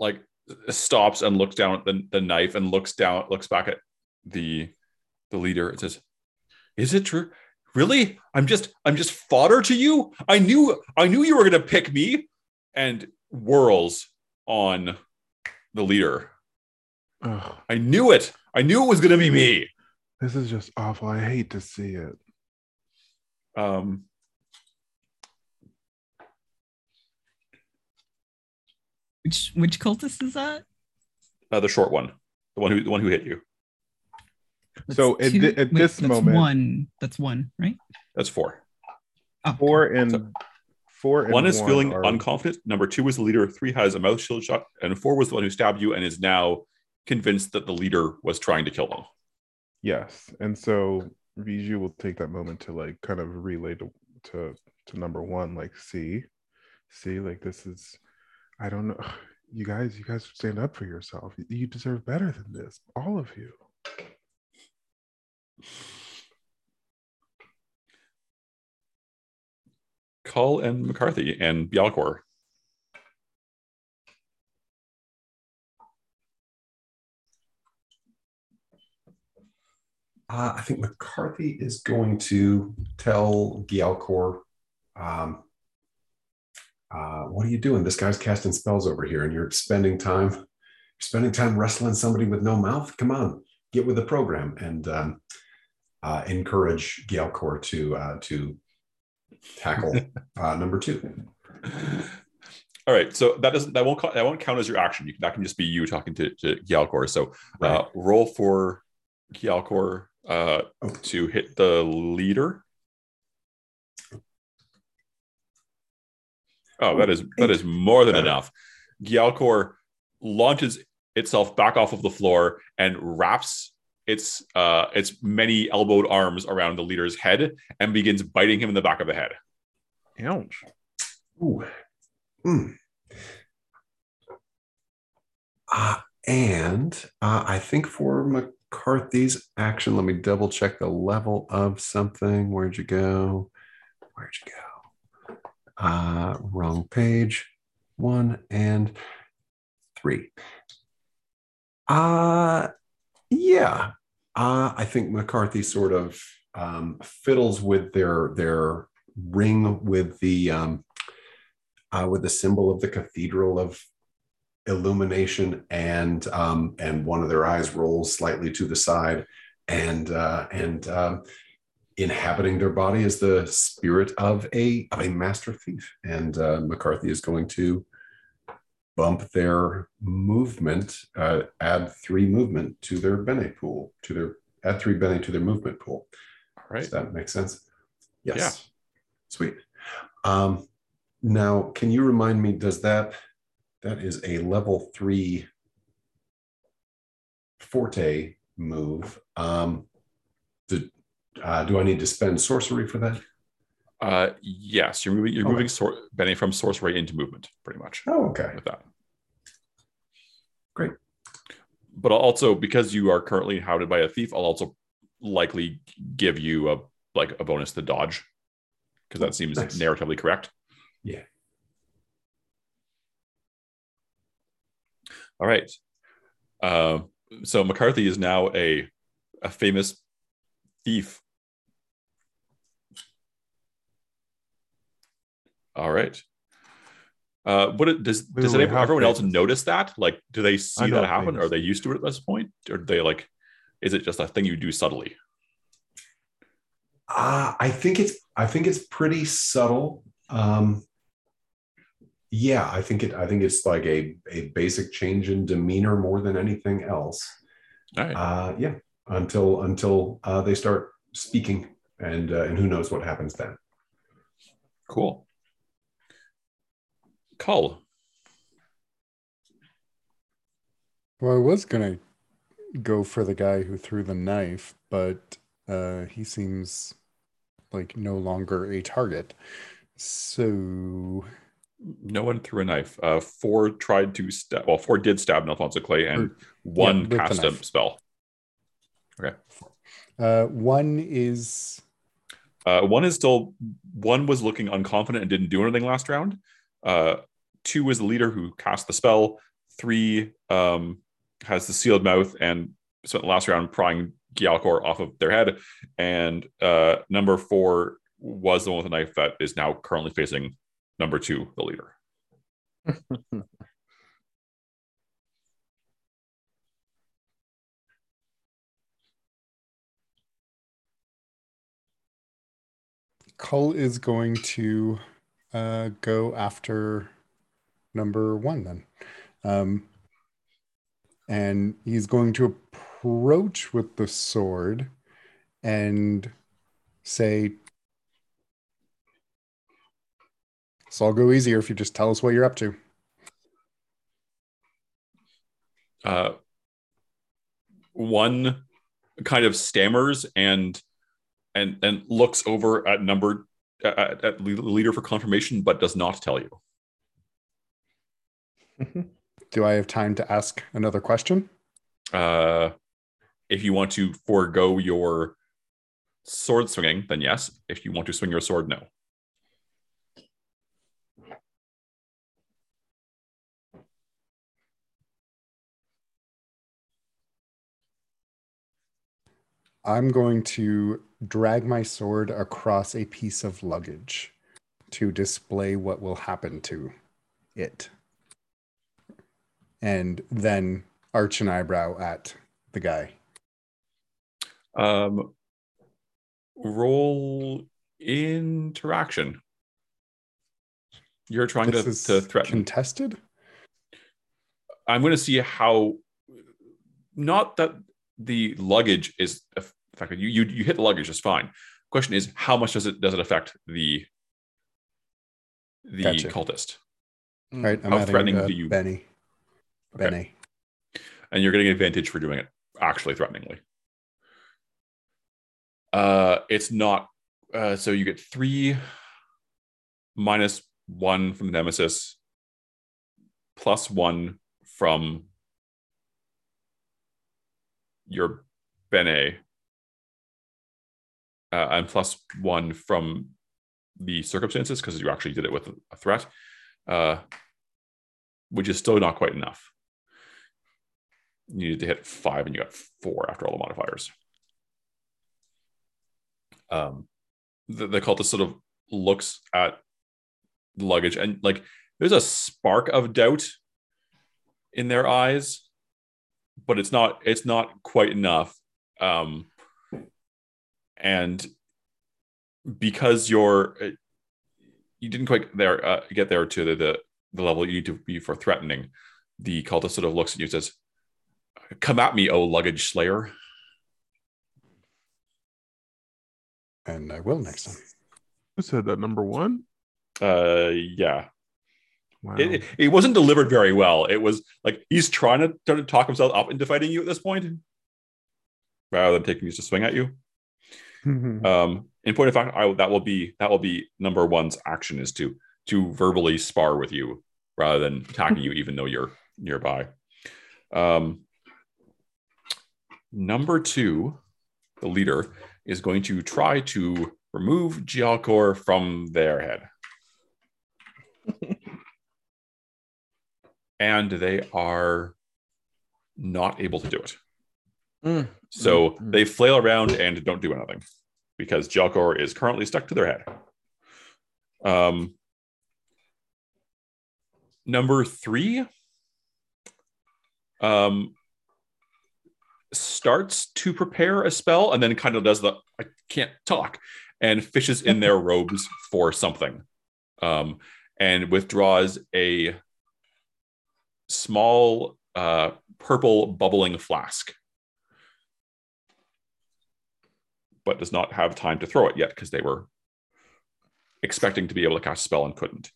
like stops and looks down at the, the knife and looks down looks back at the the leader and says, "Is it true? Really? I'm just I'm just fodder to you. I knew I knew you were gonna pick me." And whirls on the leader. Ugh, I knew it. I knew it was gonna be me. this is just awful. I hate to see it. Um, Which which cultist is that? uh, the short one, the one who the one who hit you. That's So at thi- at this that's moment- one. That's one, right? That's four. Oh, Four and four. And one is feeling are- unconfident. Number two was the leader. Three has a mouth shield shot, and four was the one who stabbed you and is now convinced that the leader was trying to kill them. Yes, and so Riju will take that moment to like kind of relay to to, to number one, like, see, see, like this is, I don't know, you guys, you guys stand up for yourself. You deserve better than this, all of you. Cull and McCarthy and Gialcor. Uh, I think McCarthy is going to tell Gialcor, um, uh, what are you doing? This guy's casting spells over here, and you're spending time, you're spending time wrestling somebody with no mouth. Come on, get with the program, and um, uh, encourage Gialcor to uh, to tackle [laughs] uh, number two. All right, so that doesn't that won't that won't count as your action. You, that can just be you talking to, to Gialcor. So uh, Right. roll for Gialcor uh, Oh. to hit the leader. Oh, that is that is more than enough. Gialcor launches itself back off of the floor and wraps its uh, its many elbowed arms around the leader's head and begins biting him in the back of the head. Ouch. Ooh. Mm. Uh, and uh, I think for McCarthy's action, let me double check the level of something. Where'd you go? Where'd you go? Uh, wrong page. One and three. Uh, yeah. Uh, I think McCarthy sort of um, fiddles with their their ring with the um, uh, with the symbol of the cathedral of illumination and um, and one of their eyes rolls slightly to the side and uh, and um, inhabiting their body is the spirit of a of a master thief and uh, McCarthy is going to bump their movement uh, add three movement to their bene pool to their add three bene to their movement pool All right. does that make sense yes Yeah. sweet um, now, can you remind me, does that, that is a level three forte move. Um, uh, do I need to spend sorcery for that? Uh, yes, you're moving. You're Okay. moving sor- Bene from source right into movement, pretty much Oh, okay. with that. Great. But also because you are currently hounded by a thief, I'll also likely give you a like a bonus to dodge because that seems Nice. narratively correct. Yeah. All right. Uh, so McCarthy is now a a famous thief. All right. Uh, what it, does does everyone else notice that? Like, do they see that happen? Are they used to it at this point? Or do they like? Is it just a thing you do subtly? Uh, I think it's I think it's pretty subtle. Um, yeah, I think it I think it's like a a basic change in demeanor more than anything else. All right. Uh, yeah, until until uh, they start speaking, and uh, and who knows what happens then. cool. Cull. Well, I was gonna go for the guy who threw the knife, but uh, he seems like no longer a target. So No one threw a knife. Uh, four tried to stab. Well, four did stab Alfonso Clay, and Or- one yeah, cast a knife. Spell. uh, one is Uh, one is still. One was looking unconfident and didn't do anything last round. Uh, two is the leader who cast the spell. Three um, has the sealed mouth and spent the last round prying Gialcor off of their head. And uh, number four was the one with the knife that is now currently facing number two, the leader. [laughs] Cull is going to uh, go after number one then. Um, and he's going to approach with the sword and say, This all go easier if you just tell us what you're up to. uh, one kind of stammers and and and looks over at number at, at the leader for confirmation, but does not tell you. [laughs] Do I have time to ask another question? Uh, if you want to forego your sword swinging, then yes. If you want to swing your sword, no. I'm going to drag my sword across a piece of luggage to display what will happen to it. And then arch an eyebrow at the guy. Um, roll interaction. You're trying to, to threaten. contested? I'm going to see how. Not that the luggage is affected. You you you hit the luggage just fine. Question is, how much does it does it affect the the Gotcha. cultist? All right, I'm How threatening uh, do you- Bene. Okay. Bene. and you're getting advantage for doing it actually threateningly. Uh, it's not. Uh, so you get three minus one from the nemesis, plus one from your bene, uh, and plus one from the circumstances because you actually did it with a threat, uh, which is still not quite enough you needed to hit five and you got four after all the modifiers. Um, the, the cultist sort of looks at the luggage and like there's a spark of doubt in their eyes, but it's not it's not quite enough. Um, and because you're uh, you didn't quite there uh, get there to the, the the level you need to be for threatening, the cultist sort of looks at you and says, Come at me, oh luggage slayer. And I will next time. Who said that? Number one? Uh yeah. Wow. It, it, it wasn't delivered very well. It was like he's trying to, trying to talk himself up into fighting you at this point, rather than taking just a swing at you. [laughs] Um, in point of fact, I, that will be that will be number one's action is to to verbally spar with you rather than attacking you, even though you're nearby. Um, number two, the leader is going to try to remove Gialcor from their head. [laughs] and they are not able to do it. Mm, So mm, mm. they flail around and don't do anything because Gialcor is currently stuck to their head. Um, number three um, starts to prepare a spell and then kind of does the I can't talk and fishes in their [laughs] robes for something um, and withdraws a small uh, purple bubbling flask but does not have time to throw it yet because they were expecting to be able to cast a spell and couldn't.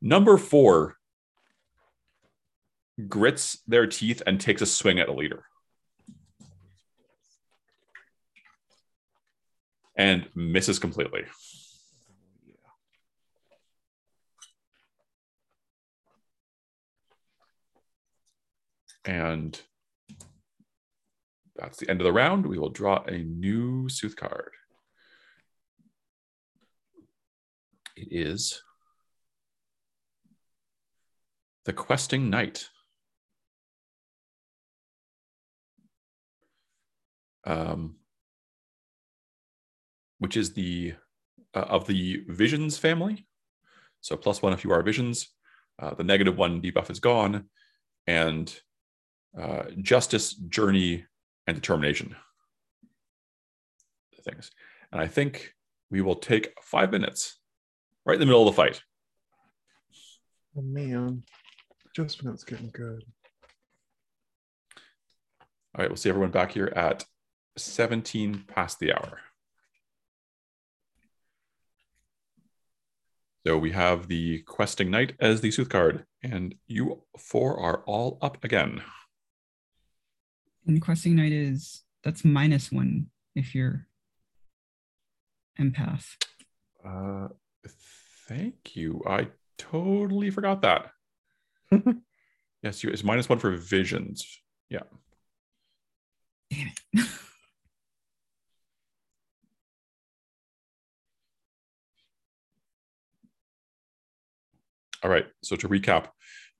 Number four grits their teeth and takes a swing at a leader. And misses completely. And that's the end of the round. We will draw a new Sooth card. It is the Questing Knight. Um, which is the uh, of the Visions family. So plus one if you are Visions. Uh, the negative one debuff is gone, and uh, Justice, Journey, and determination things. And I think we will take five minutes right in the middle of the fight. Oh man, just when it's getting good. All right, we'll see everyone back here at 17 past the hour. So we have the questing knight as the sooth card, and you four are all up again. And questing knight is that's minus one if you're empath. Uh, thank you. I totally forgot that. [laughs] yes, you, it's minus one for visions. Yeah. Damn it. [laughs] All right. So to recap,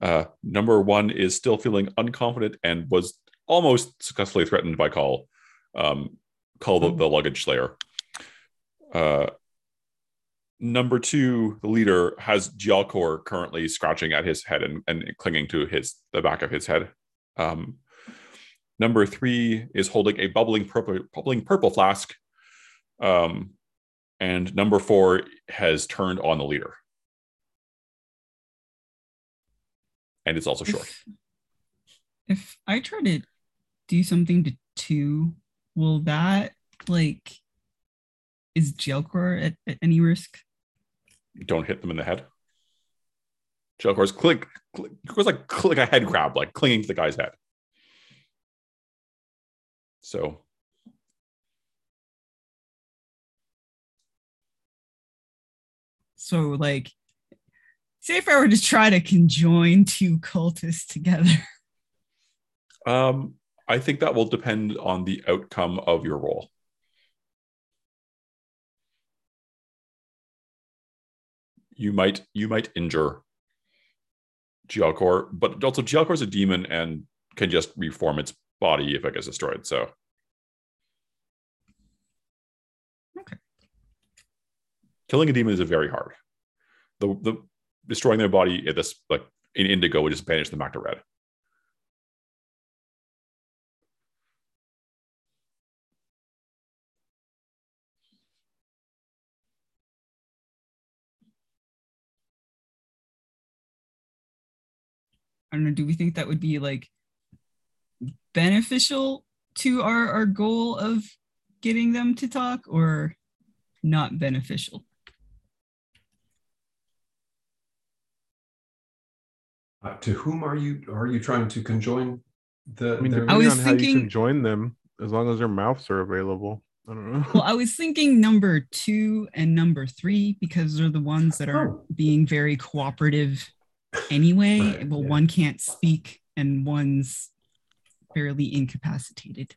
uh, number one is still feeling unconfident and was almost successfully threatened by Cull. Um, Cull the, the luggage slayer. Uh, number two, the leader has Gialcor currently scratching at his head and, and clinging to his the back of his head. Um, number three is holding a bubbling purple, bubbling purple flask. Um, and number four has turned on the leader. And it's also short. If, if I try to do something to two, will that like is Gialcor at, at any risk? Don't hit them in the head. Gialcor's click, click goes like click a head grab, like clinging to the guy's head. So So like say if I were to try to conjoin two cultists together. um I think that will depend on the outcome of your roll. You might you might injure Gialcor, but also Gialcor is a demon and can just reform its body if it gets destroyed. So Okay. killing a demon is very hard. The the destroying their body at this like in indigo would just banish them back to red. Don't know, do we think that would be like beneficial to our, our goal of getting them to talk or not beneficial? Uh, to whom are you are you trying to conjoin the? I mean, their- depending was on how you thinking- can join them, as long as their mouths are available. I don't know. Well, I was thinking number two and number three because they're the ones that are Oh. being very cooperative anyway. Right, well, yeah. one can't speak and one's fairly incapacitated.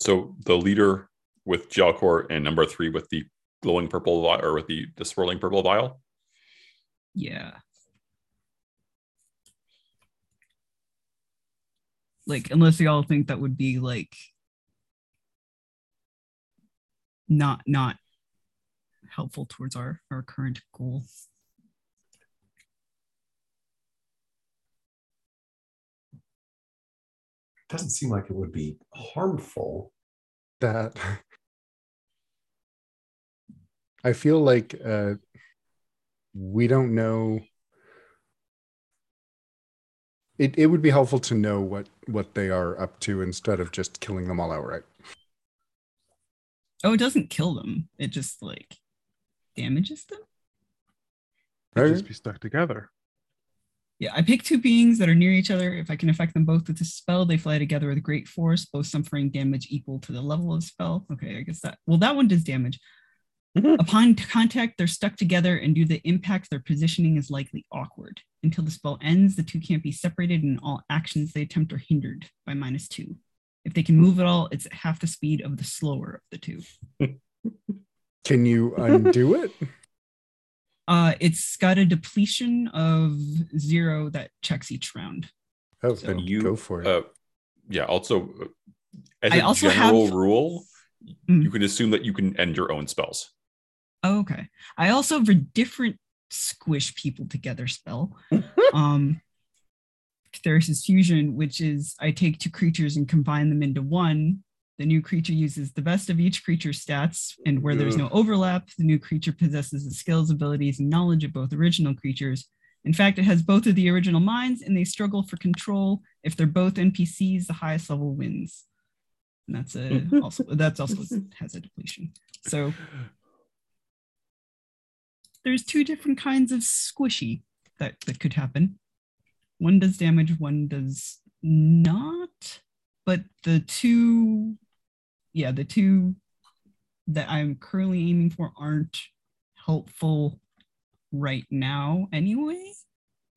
So the leader with Gialcor and number three with the glowing purple or with the, the swirling purple vial. Yeah. Like, unless y'all think that would be like not not helpful towards our our current goal. It doesn't seem like it would be harmful. that [laughs] I feel like uh, we don't know. It, it would be helpful to know what what they are up to instead of just killing them all outright. Oh, it doesn't kill them. It just like damages them. They'd just be stuck together. Yeah, I pick two beings that are near each other. If I can affect them both with a spell, they fly together with great force, both suffering damage equal to the level of spell. Okay, I guess that. Well, that one does damage. Mhm. Upon contact, they're stuck together, and due to the impact, their positioning is likely awkward. Until the spell ends, the two can't be separated, and all actions they attempt are hindered by minus two. If they can move at all, it's at half the speed of the slower of the two. [laughs] Can you undo it? [laughs] Uh, it's got a depletion of zero that checks each round. Oh, So then you, go for it. Uh, yeah. Also, uh, as I a also general have- rule, Mm. you can assume that you can end your own spells. Oh, okay. I also have a different squish people together spell. [laughs] um There's fusion, which is I take two creatures and combine them into one. The new creature uses the best of each creature's stats, and where there's no overlap, the new creature possesses the skills, abilities, and knowledge of both original creatures. In fact, it has both of the original minds, and they struggle for control. If they're both NPCs, the highest level wins. And that's a [laughs] also that's also has a depletion. So there's two different kinds of squishy that, that could happen. One does damage, one does not. But the two, yeah, the two that I'm currently aiming for aren't helpful right now anyway.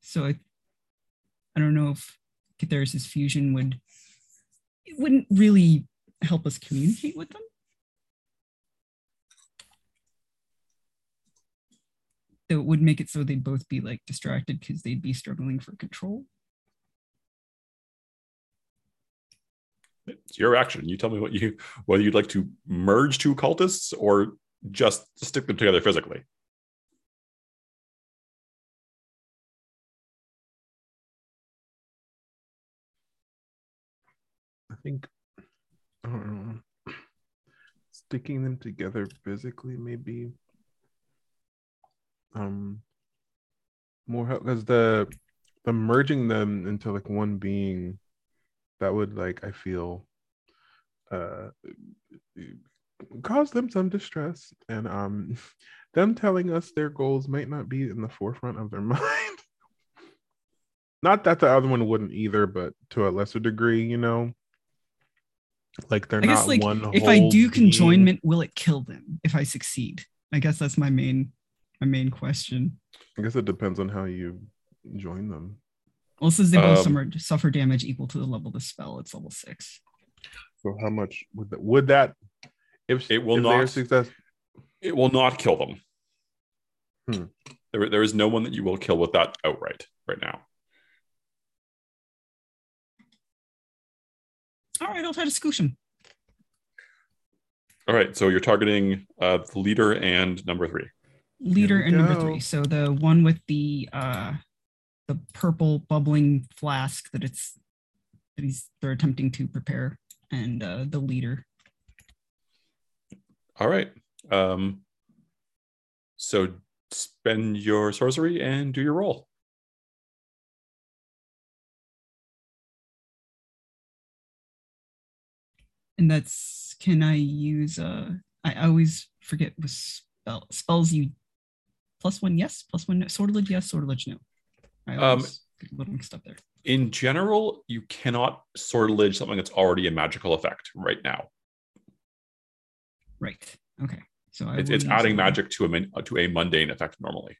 So I, I don't know if Catharsis fusion would, it wouldn't really help us communicate with them. That would make it so they'd both be like distracted because they'd be struggling for control. It's your action. You tell me what you whether you'd like to merge two cultists or just stick them together physically. I think. Sticking them together physically maybe um more help because the the merging them into like one being that would like I feel uh cause them some distress and um [laughs] them telling us their goals might not be in the forefront of their [laughs] mind. Not that the other one wouldn't either, but to a lesser degree, you know. Like they're I guess not like one. if I do conjoinment, will it kill them if I succeed? I guess that's my main my main question. I guess it depends on how you join them. Well, it they both Um, suffer, suffer damage equal to the level of the spell. It's level six. So how much would that would that if It will if not. success It will not kill them. Hmm. There, there is no one that you will kill with that outright right now. All right, I'll try to scoosh him. All right, so you're targeting uh, the leader and number three. Leader we and number three. So the one with the uh the purple bubbling flask that it's that he's they're attempting to prepare, and uh the leader. All right. Um, so spend your sorcery and do your roll. And that's can I use uh I always forget what spell spells you plus one yes, plus one no. Sortilege yes, sortilege no. I Um, a little mixed up there. in general, you cannot sortilege something that's already a magical effect right now. Right. Okay. So I It's, it's adding magic to a to a mundane effect normally.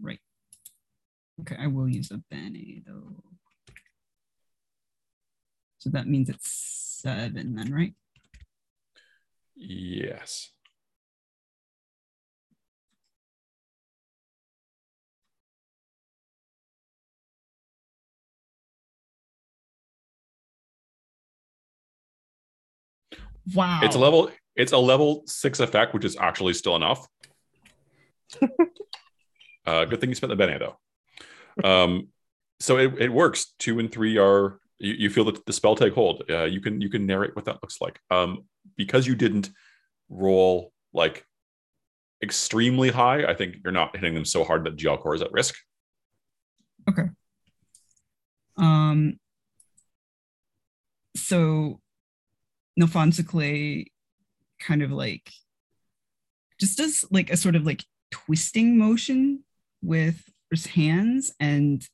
Right. Okay, I will use a Bene though. So that means it's seven then, right? Yes. Wow. It's a level. It's a level six effect, which is actually still enough. [laughs] uh, good thing you spent the bene though. Um, so it, it works. Two and three are you, you feel that the spell take hold. Uh, you can you can narrate what that looks like. Um, because you didn't roll like extremely high. I think you're not hitting them so hard that Gialcor is at risk. Okay. Um so Nalfonso Clay kind of like just does like a sort of like twisting motion with his hands and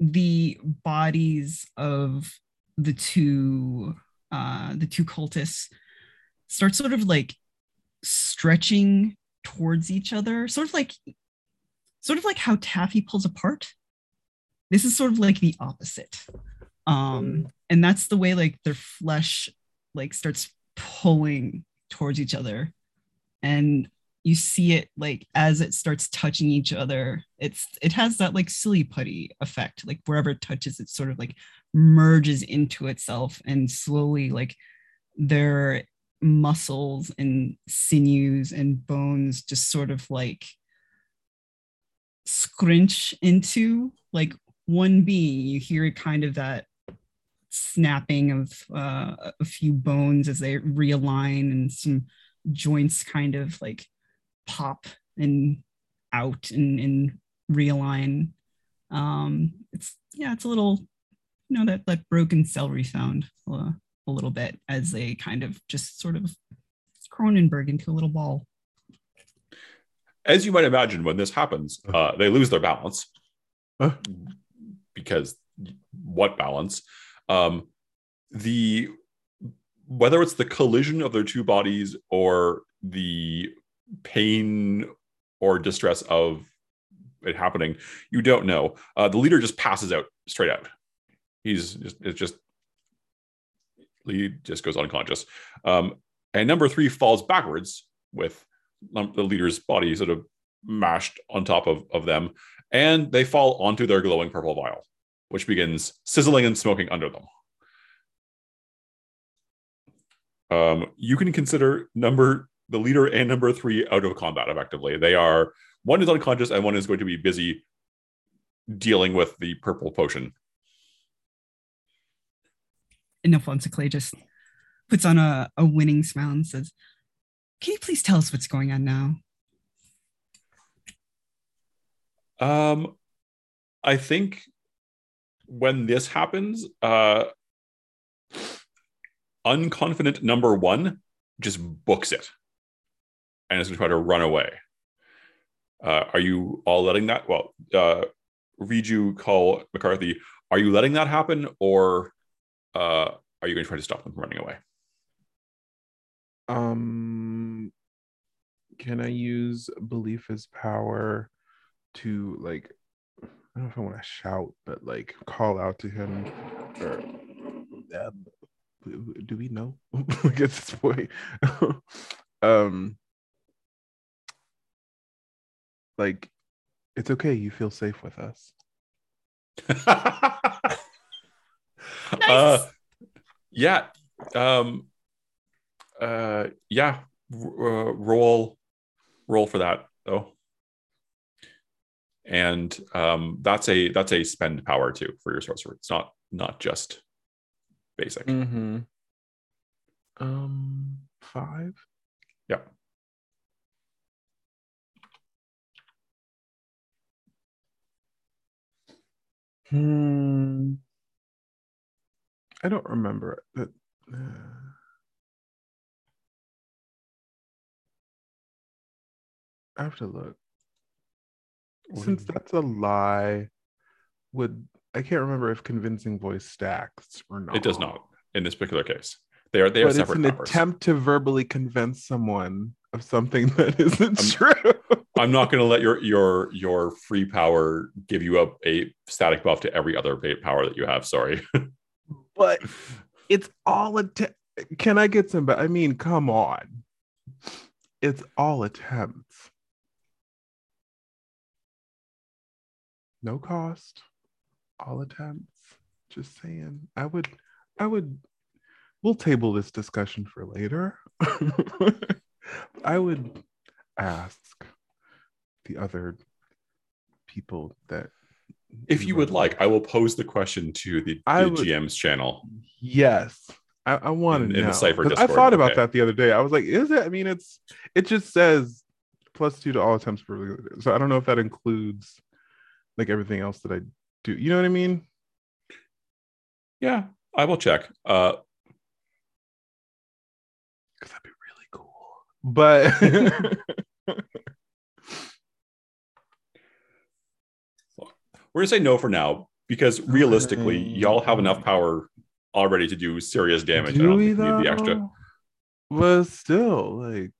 the bodies of the two uh the two cultists start sort of like stretching towards each other sort of like sort of like how taffy pulls apart. This is sort of like the opposite. Um and that's the way like their flesh like starts pulling towards each other. And you see it like as it starts touching each other it's it has that like silly putty effect. Like wherever it touches it sort of like merges into itself and slowly like their muscles and sinews and bones just sort of like scrunch into like one being. You hear kind of that snapping of uh, a few bones as they realign and some joints kind of like pop and out and, and realign um it's yeah it's a little you know that that broken celery sound uh, a little bit as they kind of just sort of Cronenberg into a little ball As you might imagine, when this happens, uh, they lose their balance Huh? because what balance? Um, the whether it's the collision of their two bodies or the pain or distress of it happening, you don't know. Uh, the leader just passes out straight out. He's just it's just he just goes unconscious. Um, and number three falls backwards with the leader's body sort of mashed on top of, of them, and they fall onto their glowing purple vial, which begins sizzling and smoking under them. Um, you can consider number the leader and number three out of combat effectively. They are one is unconscious and one is going to be busy dealing with the purple potion. and Alfonso Clay just puts on a, a winning smile and says, Can you please tell us what's going on now? Um, I think when this happens, uh, unconfident number one just books it and is going to try to run away. Uh, are you all letting that? Well, uh, read you Cull McCarthy. Are you letting that happen, or uh, are you going to try to stop them from running away? Um, can I use belief as power to like? I don't know if I want to shout, but like call out to him. Or um, do we know? [laughs] like at this point, [laughs] um, like it's okay. You feel safe with us. [laughs] uh, yeah. Um, uh, yeah. R- uh, roll, roll for that though. And um, that's a that's a spend power too for your sorcerer. It's not not just basic. Mm-hmm. Um, five. Yeah. Hmm. I don't remember it, but uh, I have to look. Since that's a lie, would I can't remember if convincing voice stacks or not. It does not in this particular case. They are they are But it's an attempt to verbally convince someone of something [laughs] that isn't I'm- true. I'm not going to let your your your free power give you a, a static buff to every other power that you have. Sorry. [laughs] but it's all attempt. Can I get some? I mean, come on. It's all attempts. No cost. All attempts. Just saying. I would. I would. We'll table this discussion for later. [laughs] I would ask the other people that. if you would like, I will pose the question to the, the would- GM's channel. Yes. I, I want In- to in know. the Cypher 'Cause I thought about okay. that the other day. I was like, is it? I mean, it's it just says plus two to all attempts per so I don't know if that includes like everything else that I do. You know what I mean? Yeah, I will check. Uh, Because that'd be really cool. But [laughs] we're gonna say no for now because realistically, Okay. y'all have enough power already to do serious damage. I do don't we think need the extra. But still, like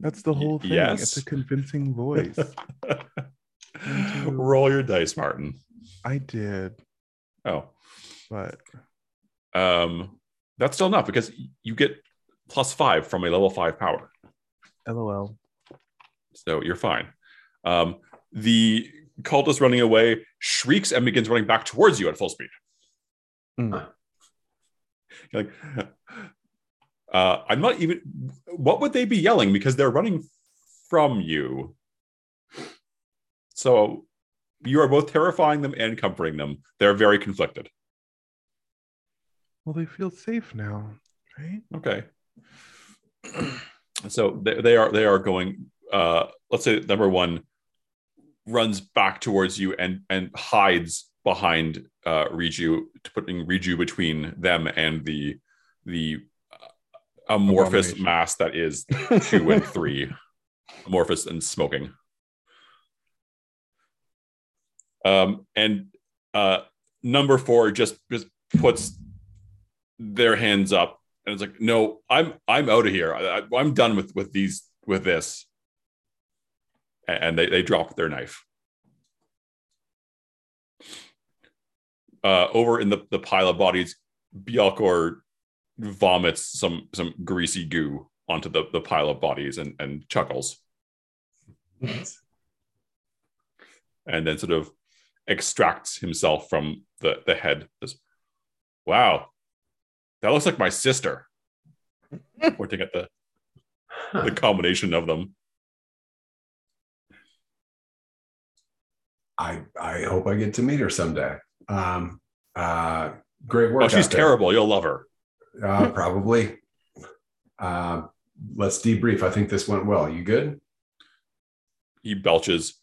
that's the whole thing. yes. It's a convincing voice. [laughs] Roll your dice, Martin. I did, Oh, but um, that's still enough because you get plus five from a level five power. lol. So you're fine. Um, the cultist running away shrieks and begins running back towards you at full speed. Mm. You're like, uh, I'm not even. What would they be yelling? Because they're running from you. So you are both terrifying them and comforting them. They're very conflicted. Well, they feel safe now, right? Okay. so they, they are they are going. Uh, let's say number one runs back towards you and and hides behind uh, Riju, putting Riju between them and the the uh, amorphous mass that is two and three, [laughs] amorphous and smoking. Um, and uh, number four just just puts their hands up and it's like, no, I'm I'm out of here. I, am done with with these with this. And they they drop their knife. Uh, over in the, the pile of bodies, Gialcor vomits some some greasy goo onto the, the pile of bodies and, and chuckles and then sort of extracts himself from the, the head. Says, wow, that looks like my sister. [laughs] Pointing at the, the combination of them. I I hope I get to meet her someday. Um, uh, great work. Oh, she's terrible. You'll love her. Uh, [laughs] probably. Uh, let's debrief. I think this went well. You good? He belches.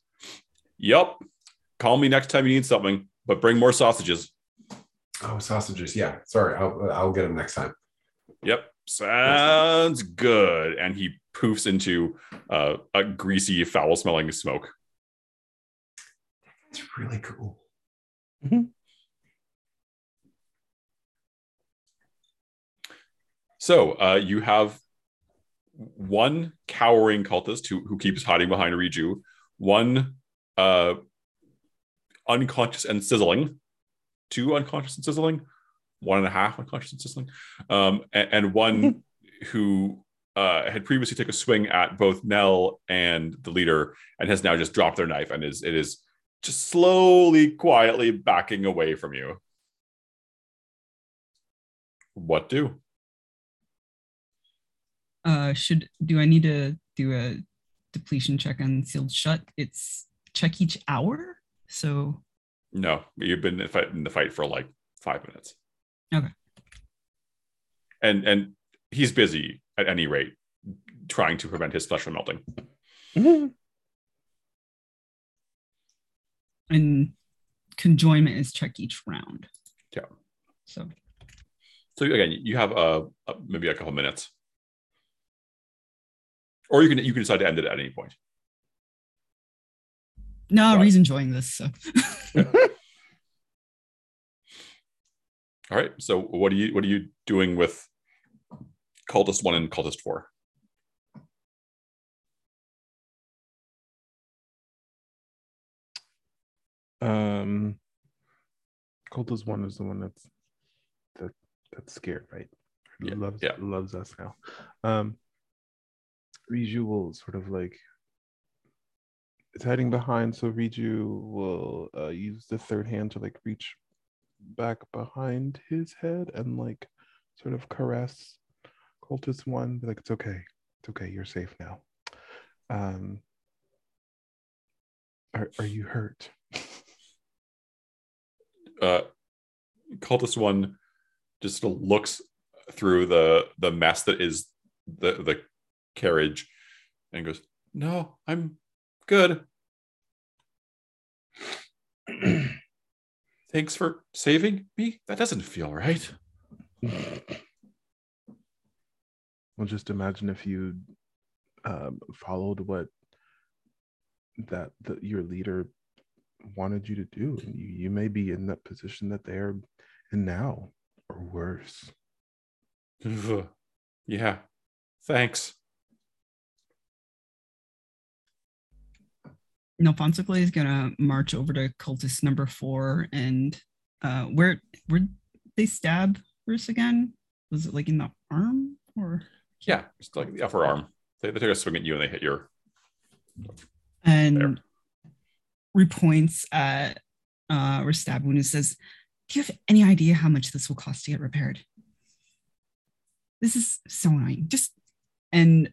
Yup. Call me next time you need something, but bring more sausages. Oh, sausages. Yeah. Sorry. I'll I'll get them next time. Yep. Sounds good. And he poofs into uh, a greasy, foul smelling smoke. That's really cool. So uh, you have one cowering cultist who, who keeps hiding behind a Riju, one uh, unconscious and sizzling, two unconscious and sizzling, one and a half unconscious and sizzling, um, and, and one [laughs] who uh, had previously took a swing at both Nell and the leader and has now just dropped their knife and is it is just slowly, quietly backing away from you. What do? Uh, should do I need to do a depletion check on sealed shut? It's check each hour. So No, you've been in, the fight for like five minutes. Okay. And and he's busy at any rate, trying to prevent his flesh from melting. [laughs] and conjoinment is check each round. Yeah. So So again, you have uh maybe a couple minutes, or you can you can decide to end it at any point. No, Right. Ree's enjoying this. So All right. So what are you what are you doing with cultist one and cultist four? Um, Cultist one is the one that's that that's scared, right? Yeah, loves yeah. loves us now. Um, Riju will sort of like it's hiding behind, so Riju will uh, use the third hand to like reach back behind his head and like sort of caress Cultist one, be like, "It's okay, it's okay, you're safe now." Um, are are you hurt? [laughs] uh, cultist one just looks through the the mess that is the the carriage and goes, "No, I'm good. [clears throat] Thanks for saving me. That doesn't feel right." [sighs] Well, just imagine if you um, followed what that the, your leader wanted you to do. You, you may be in that position that they're in now, or worse. [sighs] yeah. Thanks. Nalfonso is gonna march over to cultist number four and uh where where they stab Bruce again? Was it like in the arm or Yeah, just like the upper arm. They, they took a swing at you and they hit your. and There. repoints at uh Restabun and says, Do you have any idea how much this will cost to get repaired? This is so annoying. Just and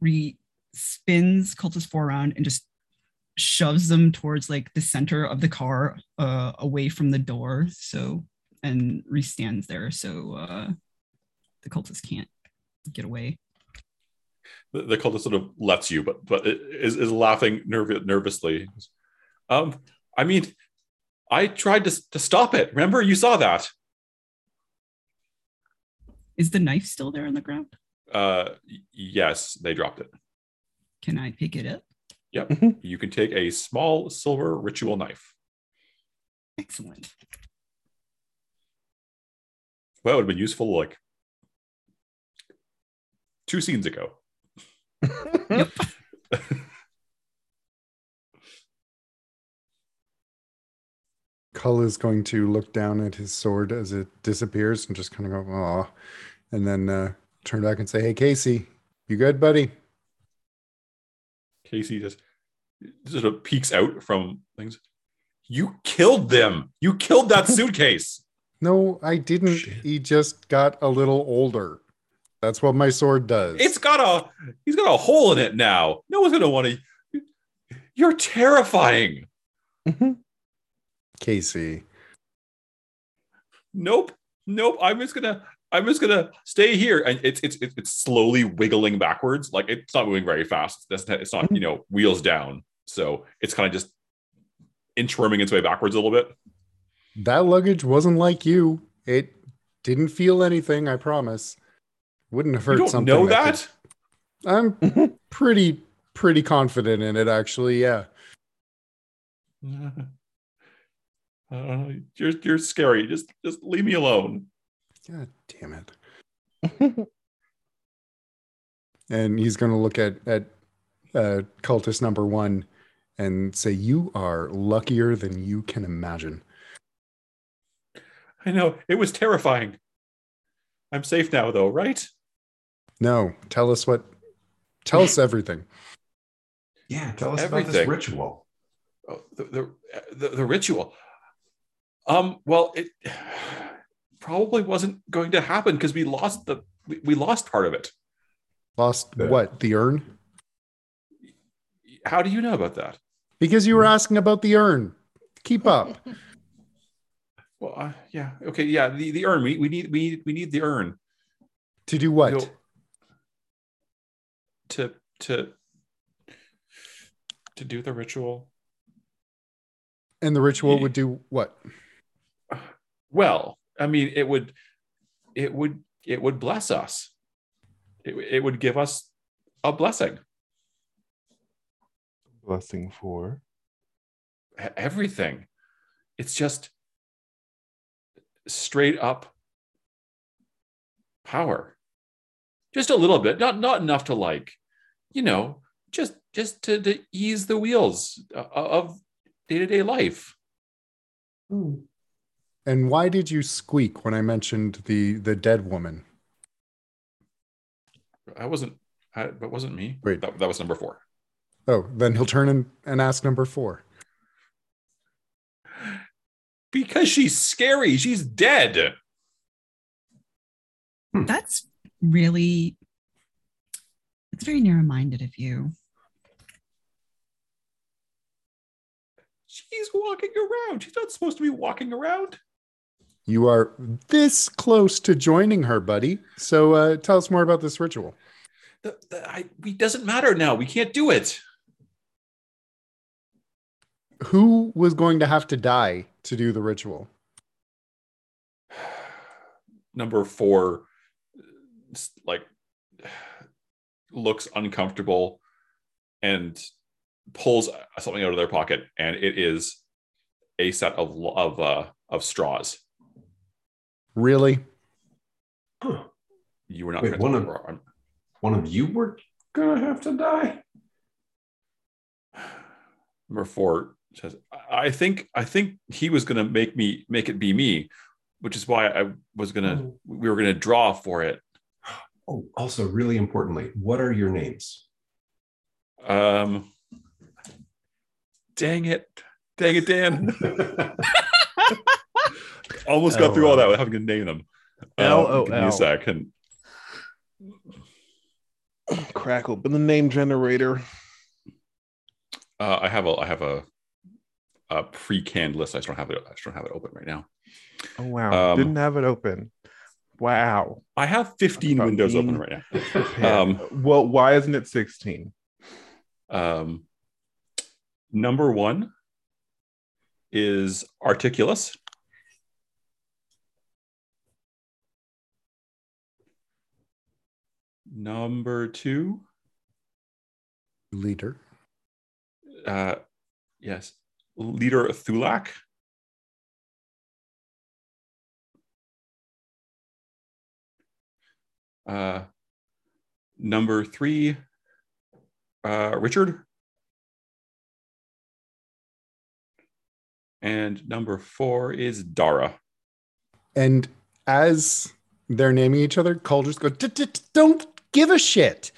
re spins cultist four around and just shoves them towards like the center of the car uh away from the door. So and re-stands there so uh the cultist can't get away. The, the cultist sort of lets you, but but is, is laughing nerv- nervously. Um, I mean, I tried to to stop it. Remember, you saw that. Is the knife still there on the ground? Uh, yes, they dropped it. Can I pick it up? Yep. You can take a small silver ritual knife. Excellent. Well, it would have been useful like two scenes ago. Yep. [laughs] Cull is going to look down at his sword as it disappears and just kind of go, "Aw," and then uh, turn back and say, "Hey, Casey, you good, buddy?" Casey just sort of peeks out from things. You killed them. You killed that [laughs] suitcase. No, I didn't. Shit. He just got a little older. That's what my sword does. It's got a he's got a hole in it now. No one's gonna want to. You're terrifying. Mm-hmm. Casey. Nope. Nope. I'm just gonna I'm just gonna stay here. And it's it's it's it's slowly wiggling backwards. Like it's not moving very fast. It's not, it's not you know, wheels down. So it's kind of just inchworming its way backwards a little bit. That luggage wasn't like you. It didn't feel anything, I promise. Wouldn't have You hurt don't something. know that that? I'm [laughs] pretty pretty confident in it actually, yeah. [laughs] Uh, you're you're scary. Just just leave me alone. God damn it. [laughs] and he's going to look at at uh, cultist number one and say, "You are luckier than you can imagine." I know it was terrifying. I'm safe now, though, right? No, tell us what. Tell us [laughs] everything. Yeah, tell us about this ritual. Oh, the, the the the ritual. Um. Well, it probably wasn't going to happen because we lost the we, we lost part of it. Lost The- what? The urn? How do you know about that? Because you were asking about the urn. Keep up. [laughs] Well, uh, yeah. Okay. Yeah. The the urn. We we need we need we need the urn To do what? You'll- to to to do the ritual. And the ritual would do what? Well, I mean, it would, it would, it would bless us. It, it would give us a blessing. Blessing for. Everything. It's just straight up power. Just a little bit, not not enough to like, you know, just just to, to ease the wheels uh, of day-to-day life. And why did you squeak when I mentioned the the dead woman? I wasn't I, that wasn't me. Wait. That, that was number four. Oh, then he'll turn and, and ask number four. Because she's scary. She's dead. Hmm. That's really it's very narrow-minded of you. She's walking around. She's not supposed to be walking around. You are this close to joining her, buddy. So uh, tell us more about this ritual. The, the, I, it doesn't matter now. We can't do it. Who was going to have to die to do the ritual? [sighs] Number four, like, [sighs] looks uncomfortable and pulls something out of their pocket, and it is a set of of uh, of straws. Really? Huh. You were not Wait, one to- of- One of you were gonna have to die. Number four says, "I I think I think he was going to make me make it be me, which is why I was gonna Oh. we were gonna draw for it." Oh, also really importantly, what are your names? Um, dang it, dang it, Dan! [laughs] [laughs] Almost got through all that without having to name them. Uh, give me LOL. a second. Crack open the name generator. Uh, I have a I have a, a pre-canned list. I just don't have it. I just don't have it open right now. Oh wow. Um, Didn't have it open. Wow. I have 15 windows open right now. [laughs] Um, well, why isn't it 16? Um, number one is Articulus. Number two, Leader. uh, yes, Leader Thulak. Uh, number three, uh, Richard. And number four is Dara. And as they're naming each other, Cull just go, "D- d- d- don't give a shit.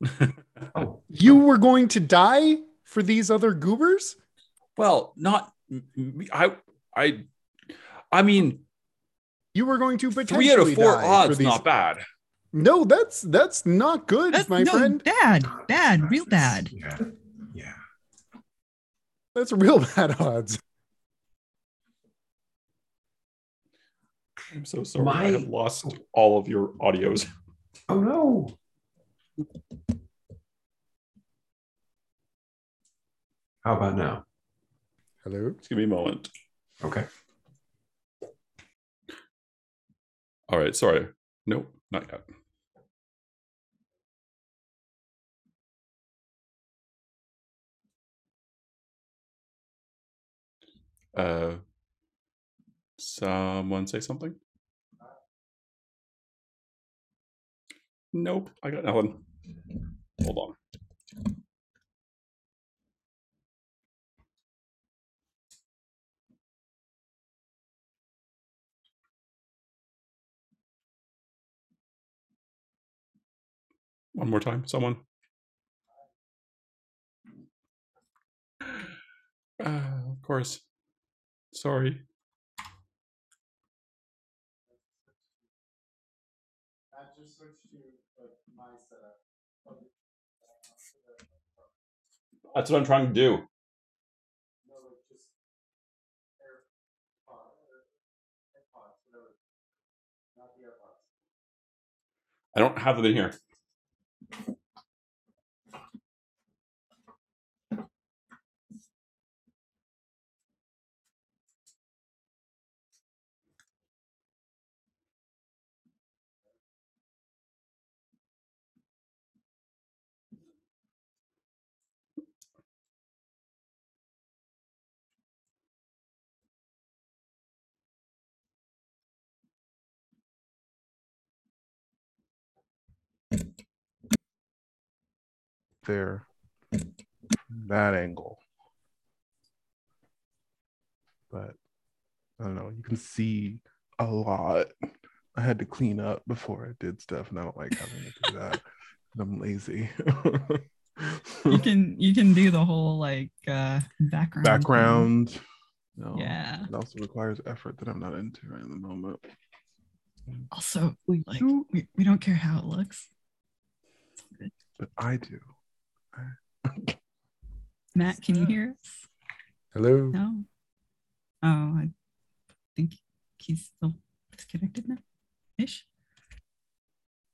[laughs] Oh, You were going to die for these other goobers? well, not I. I. I mean, You were going to potentially three out of four for odds, these- not bad. No, that's that's not good, That's my no, friend. bad, bad, real bad. Yeah, yeah. That's real [laughs] bad odds. I'm so sorry. My- I have lost all of your audios. Oh no. How about now? Hello. Just give me a moment. Okay. All right. Sorry. Nope, not yet. Uh, someone say something? Nope, I got nothing. Hold on. One more time, someone. Uh, [sighs] of course. Sorry. That's what I'm trying to do. I don't have them in here. There that angle. But I don't know, you can see a lot. I had to clean up before I did stuff, and I don't like having to do that. [laughs] I'm lazy. You can you can do the whole like uh background. thing. Background. No. Yeah. It also requires effort that I'm not into right in the moment. Also, We like we, we don't care how it looks. but I do. [laughs] Matt, can you hear us? Hello. No. Oh, I think he's still disconnected now. Ish.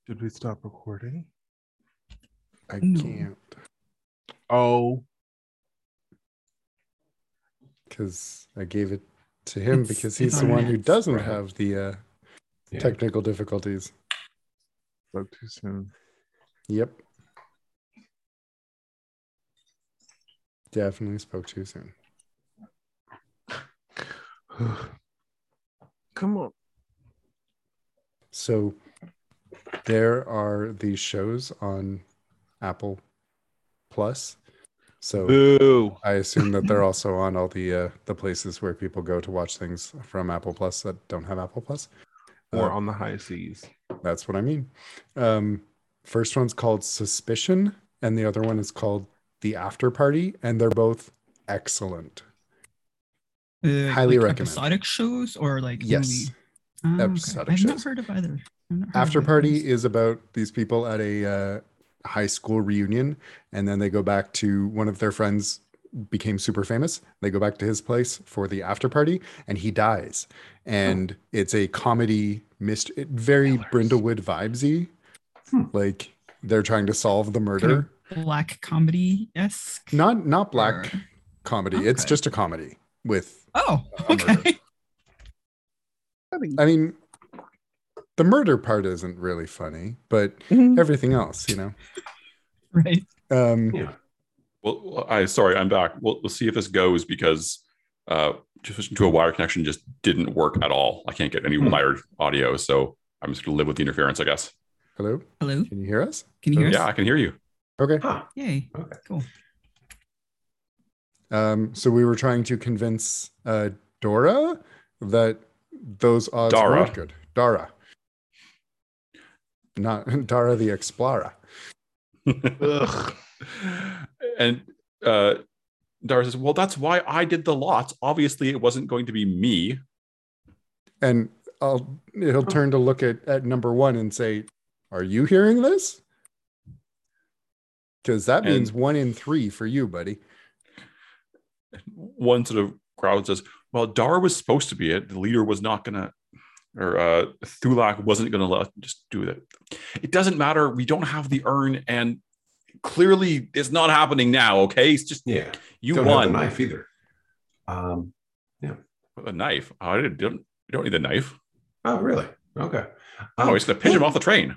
Did we stop recording? I No. can't Oh, because I gave it to him It's- because he's the on one who doesn't Right. have the uh, Yeah. technical difficulties. spoke too soon. Yep. Definitely spoke too soon. [sighs] Come on. So there are these shows on Apple Plus. So Boo. I assume that they're [laughs] also on all the uh, the places where people go to watch things from Apple Plus that don't have Apple Plus. Or Uh, on the high seas. That's what I mean. Um, first one's called Suspicion, and the other one is called The After Party, and they're both excellent. Uh, Highly like recommend. Episodic shows or like Yes. movie? Oh, okay. episodic I've not heard of either. Heard After of Party is about these people at a uh, high school reunion, and then they go back to one of their friends became super famous. They go back to his place for the after party, and he dies. And it's a comedy, mist, very. Brindlewood vibesy. Hmm. Like they're trying to solve the murder. Of black comedy esque. Not not black comedy. It's just a comedy with. Oh, a murder. okay. I mean, the murder part isn't really funny, but Mhm. everything else, you know. [laughs] right. Um, Yeah. Well, I sorry, I'm back. We'll, we'll see if this goes because uh, just to a wire connection just didn't work at all. I can't get any Hmm. wired audio, so I'm just gonna live with the interference, I guess. hello, Hello. can you hear us? Can you hear Yeah, us? I can hear you. Okay. Huh. Yay. Okay. Cool. Um, so we were trying to convince uh, Dora that those odds Dara. weren't good. Dara, not [laughs] Dara the Explorer. Ugh. and uh, Dara says, "Well, that's why I did the lots. Obviously, it wasn't going to be me." And I'll he'll turn to look at at number one and say, "Are you hearing this?" Because that means And- one in three for you, buddy. One sort of crowd says, "Well, Dar was supposed to be it. The leader was not gonna." Or uh, Thulak wasn't going to let just do that. It doesn't matter. We don't have the urn, and clearly it's not happening now. Okay, it's just Yeah. you don't have won. the knife either. Um, With a knife. Oh, I didn't, don't, you don't need the knife. oh, really? Okay. Oh, Um, he's going to pinch him off the train.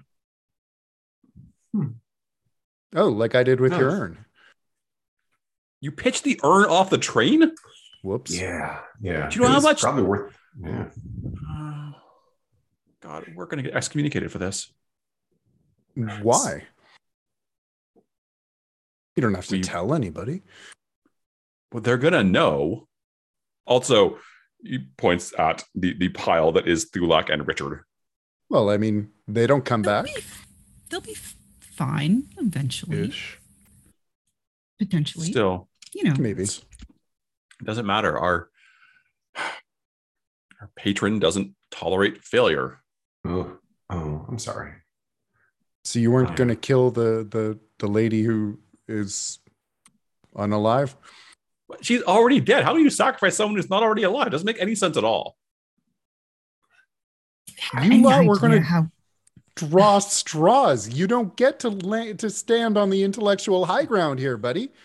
Oh, like I did with your urn. You pitch the urn off the train? Whoops. Yeah. Yeah. Do you know how much- Probably worth. Yeah. Oh, God, we're going to get excommunicated for this. Why? You don't have to We- tell anybody. Well, they're going to know. Also, he points at the, the pile that is Thulak and Richard. Well, I mean, they don't come They'll back. be, they'll be f- fine eventually, Ish. potentially. Still, you know, Maybe. it doesn't matter. Our, our patron doesn't tolerate failure. Oh. Oh, I'm sorry. So you weren't going to kill the the the lady who is unalive? She's already dead. How do you sacrifice someone who's not already alive? It doesn't make any sense at all. You any lot were gonna- how Draw straws. You don't get to la- to stand on the intellectual high ground here, buddy. [sighs]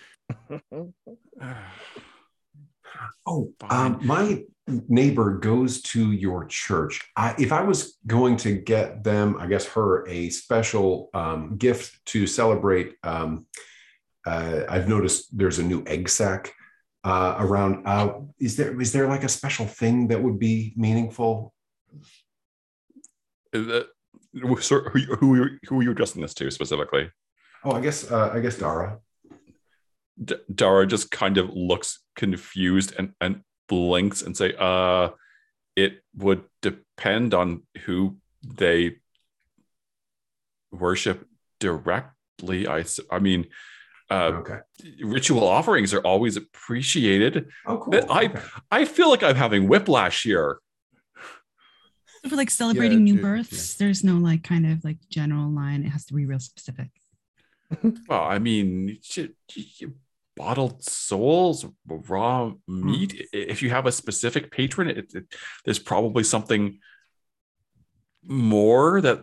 Oh, um, my neighbor goes to your church. I, if I was going to get them, I guess her a special um, gift to celebrate, um, uh, I've noticed there's a new egg sack uh, around. Uh, is there is there like a special thing that would be meaningful? So who, who, who are you addressing this to specifically? Oh, I guess uh, I guess Dara. D- Dara just kind of looks confused and, and blinks and say, uh, it would depend on who they worship directly. I I mean, uh, okay. ritual offerings are always appreciated. Oh, cool. I- Okay. I feel like I'm having whiplash here. So for like celebrating new dude, yeah. births, there's no like kind of like general line. It has to be real specific. [laughs] Well, I mean, shit, y- y- bottled souls, raw hmm. meat. I- If you have a specific patron, it, it, there's probably something more that.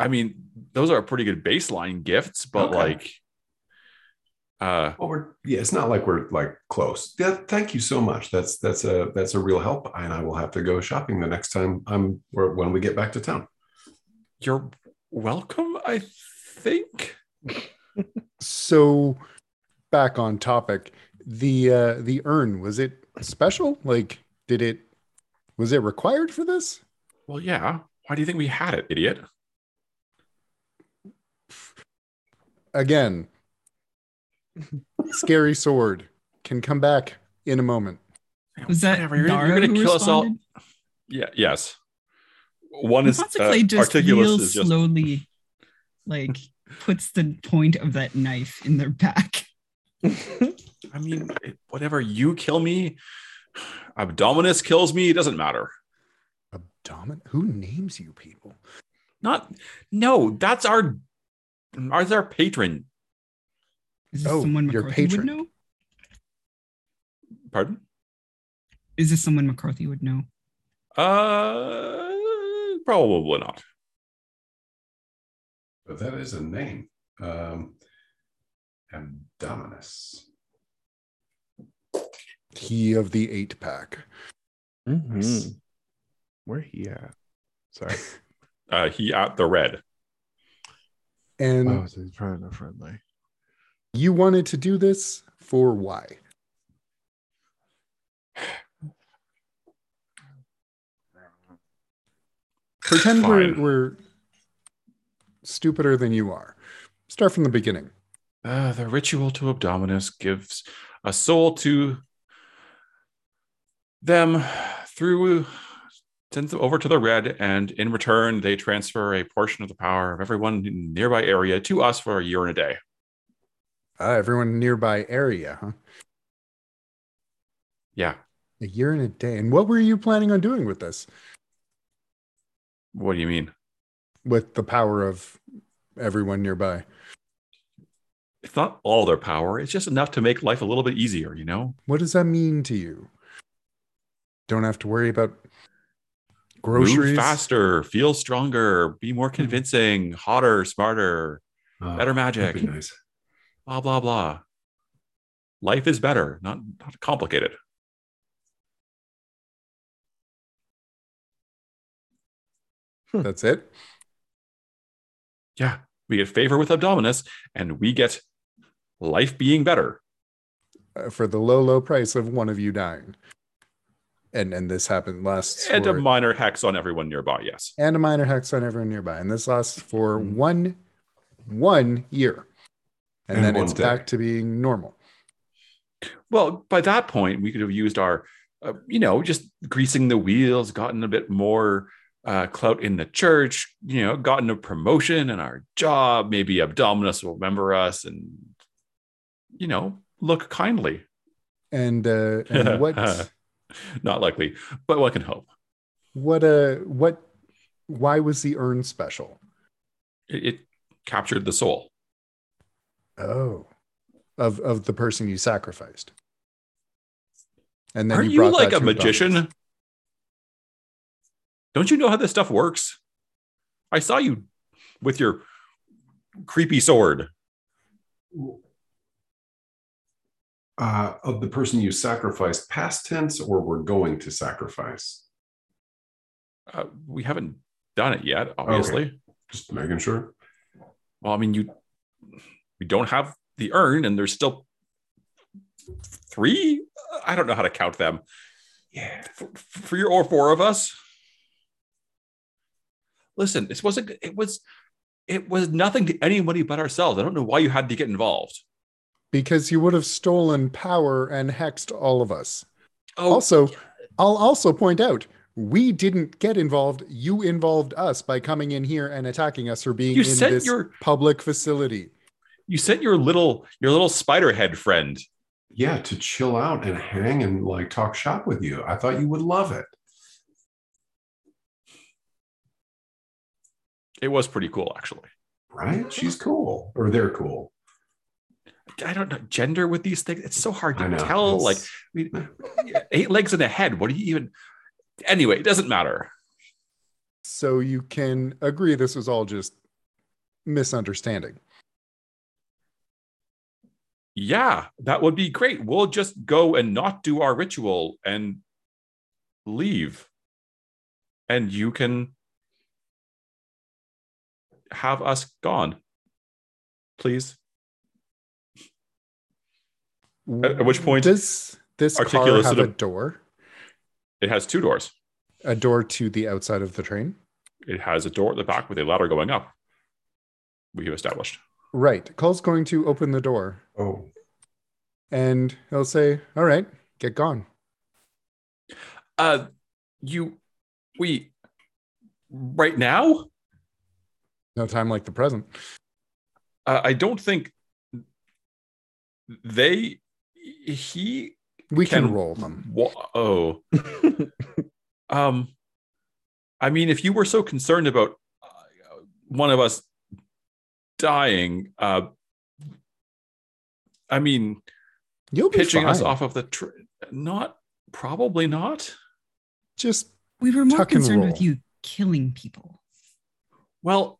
I mean, those are pretty good baseline gifts, but Okay. like, uh, Well, we're yeah. It's not like we're like close. Yeah. Thank you so much. That's that's a that's a real help, and I will have to go shopping the next time I'm or when we get back to town. you're welcome. I think. So back on topic, the uh the urn, was it special? Like did it was it required for this? Well, yeah. Why do you think we had it, idiot? Again, scary sword can come back in a moment. Was that Whatever, you're, you're gonna who kill us all. Yeah. Yes. One is uh, Clay just Articulus real is just slowly, like puts the point of that knife in their back. [laughs] I mean, whatever you kill me, Abdominus kills me. It doesn't matter. Abdomin? Who names you people? Not no. That's our. That's our patron. Is this Oh, someone your McCarthy patron. would know? Pardon. Is this someone McCarthy would know? Uh, probably not. But that is a name. Um, Abdominus. He of the eight pack. Mhm. Where he at? Sorry. [laughs] Uh, he at the red. And oh, so he's trying to friendly. You wanted to do this for why? Pretend we're, we're stupider than you are. Start from the beginning. Uh, the ritual to Abdominus gives a soul to them through sends them over to the red, and in return, they transfer a portion of the power of everyone in the nearby area to us for a year and a day. Ah, everyone nearby area, huh? Yeah. A year and a day. And what were you planning on doing with this? What do you mean? With the power of everyone nearby? It's not all their power. It's just enough to make life a little bit easier, you know? What does that mean to you? Don't have to worry about groceries. Move faster, feel stronger, be more convincing, hotter, smarter, Oh, better that'd magic, be nice. Blah, blah, blah. Life is better, not, not complicated. That's it. Yeah. We get favor with Abdominus and we get life being better. uh, for the low, low price of one of you dying. And and this happened last And a minor hex on everyone nearby, yes. and a minor hex on everyone nearby. And this lasts for Mm-hmm. one one year. And, And then it's day. back to being normal. Well, by that point, we could have used our, uh, you know, just greasing the wheels, gotten a bit more uh, clout in the church, you know, gotten a promotion in our job. Maybe Abdominus will remember us and, you know, look kindly. And uh and what [laughs] Not likely, but one can hope. what uh what why was the urn special? It, it captured the soul. Oh. Of of the person you sacrificed. And then Aren't you, you brought like that a magician? Adonis. Don't you know how this stuff works? I saw you with your creepy sword. Uh, of the person you sacrificed, past tense, or we're going to sacrifice? Uh, we haven't done it yet, obviously. Just making sure. Well, I mean, you we don't have the urn, and there's still three. I don't know how to count them. Yeah. Three or four of us. Listen, this wasn't. It was it was nothing to anybody but ourselves. I don't know why you had to get involved. Because you would have stolen power and hexed all of us. Oh, Also, I'll also point out we didn't get involved. You involved us by coming in here and attacking us for being You in this your- public facility. You sent your little your little spider head friend. Yeah, to chill out and hang and like talk shop with you. I thought you would love it. It was pretty cool, actually. Right? She's cool. Or they're cool. I don't know gender with these things. It's so hard to know. tell. It's- Like [laughs] I mean, eight legs and a head. What do you even? Anyway, it doesn't matter. So you can agree this was all just misunderstanding. Yeah, that would be great. We'll just go and not do our ritual and leave. And you can have us gone. Please. At- at which point, does this car have a door? It has two doors. A door to the outside of the train? It has a door at the back with a ladder going up. We have established. Right. Cull's going to open the door Oh, and he'll say, All right, get gone. Uh you we right now, No time like the present. uh, I don't think they he We can, Can- roll them. Wha- oh, [laughs] um, I mean, if you were so concerned about uh, one of us dying, uh, I mean, You'll be pitching us off of the tr- not probably not. Just We were more concerned with you killing people. Well,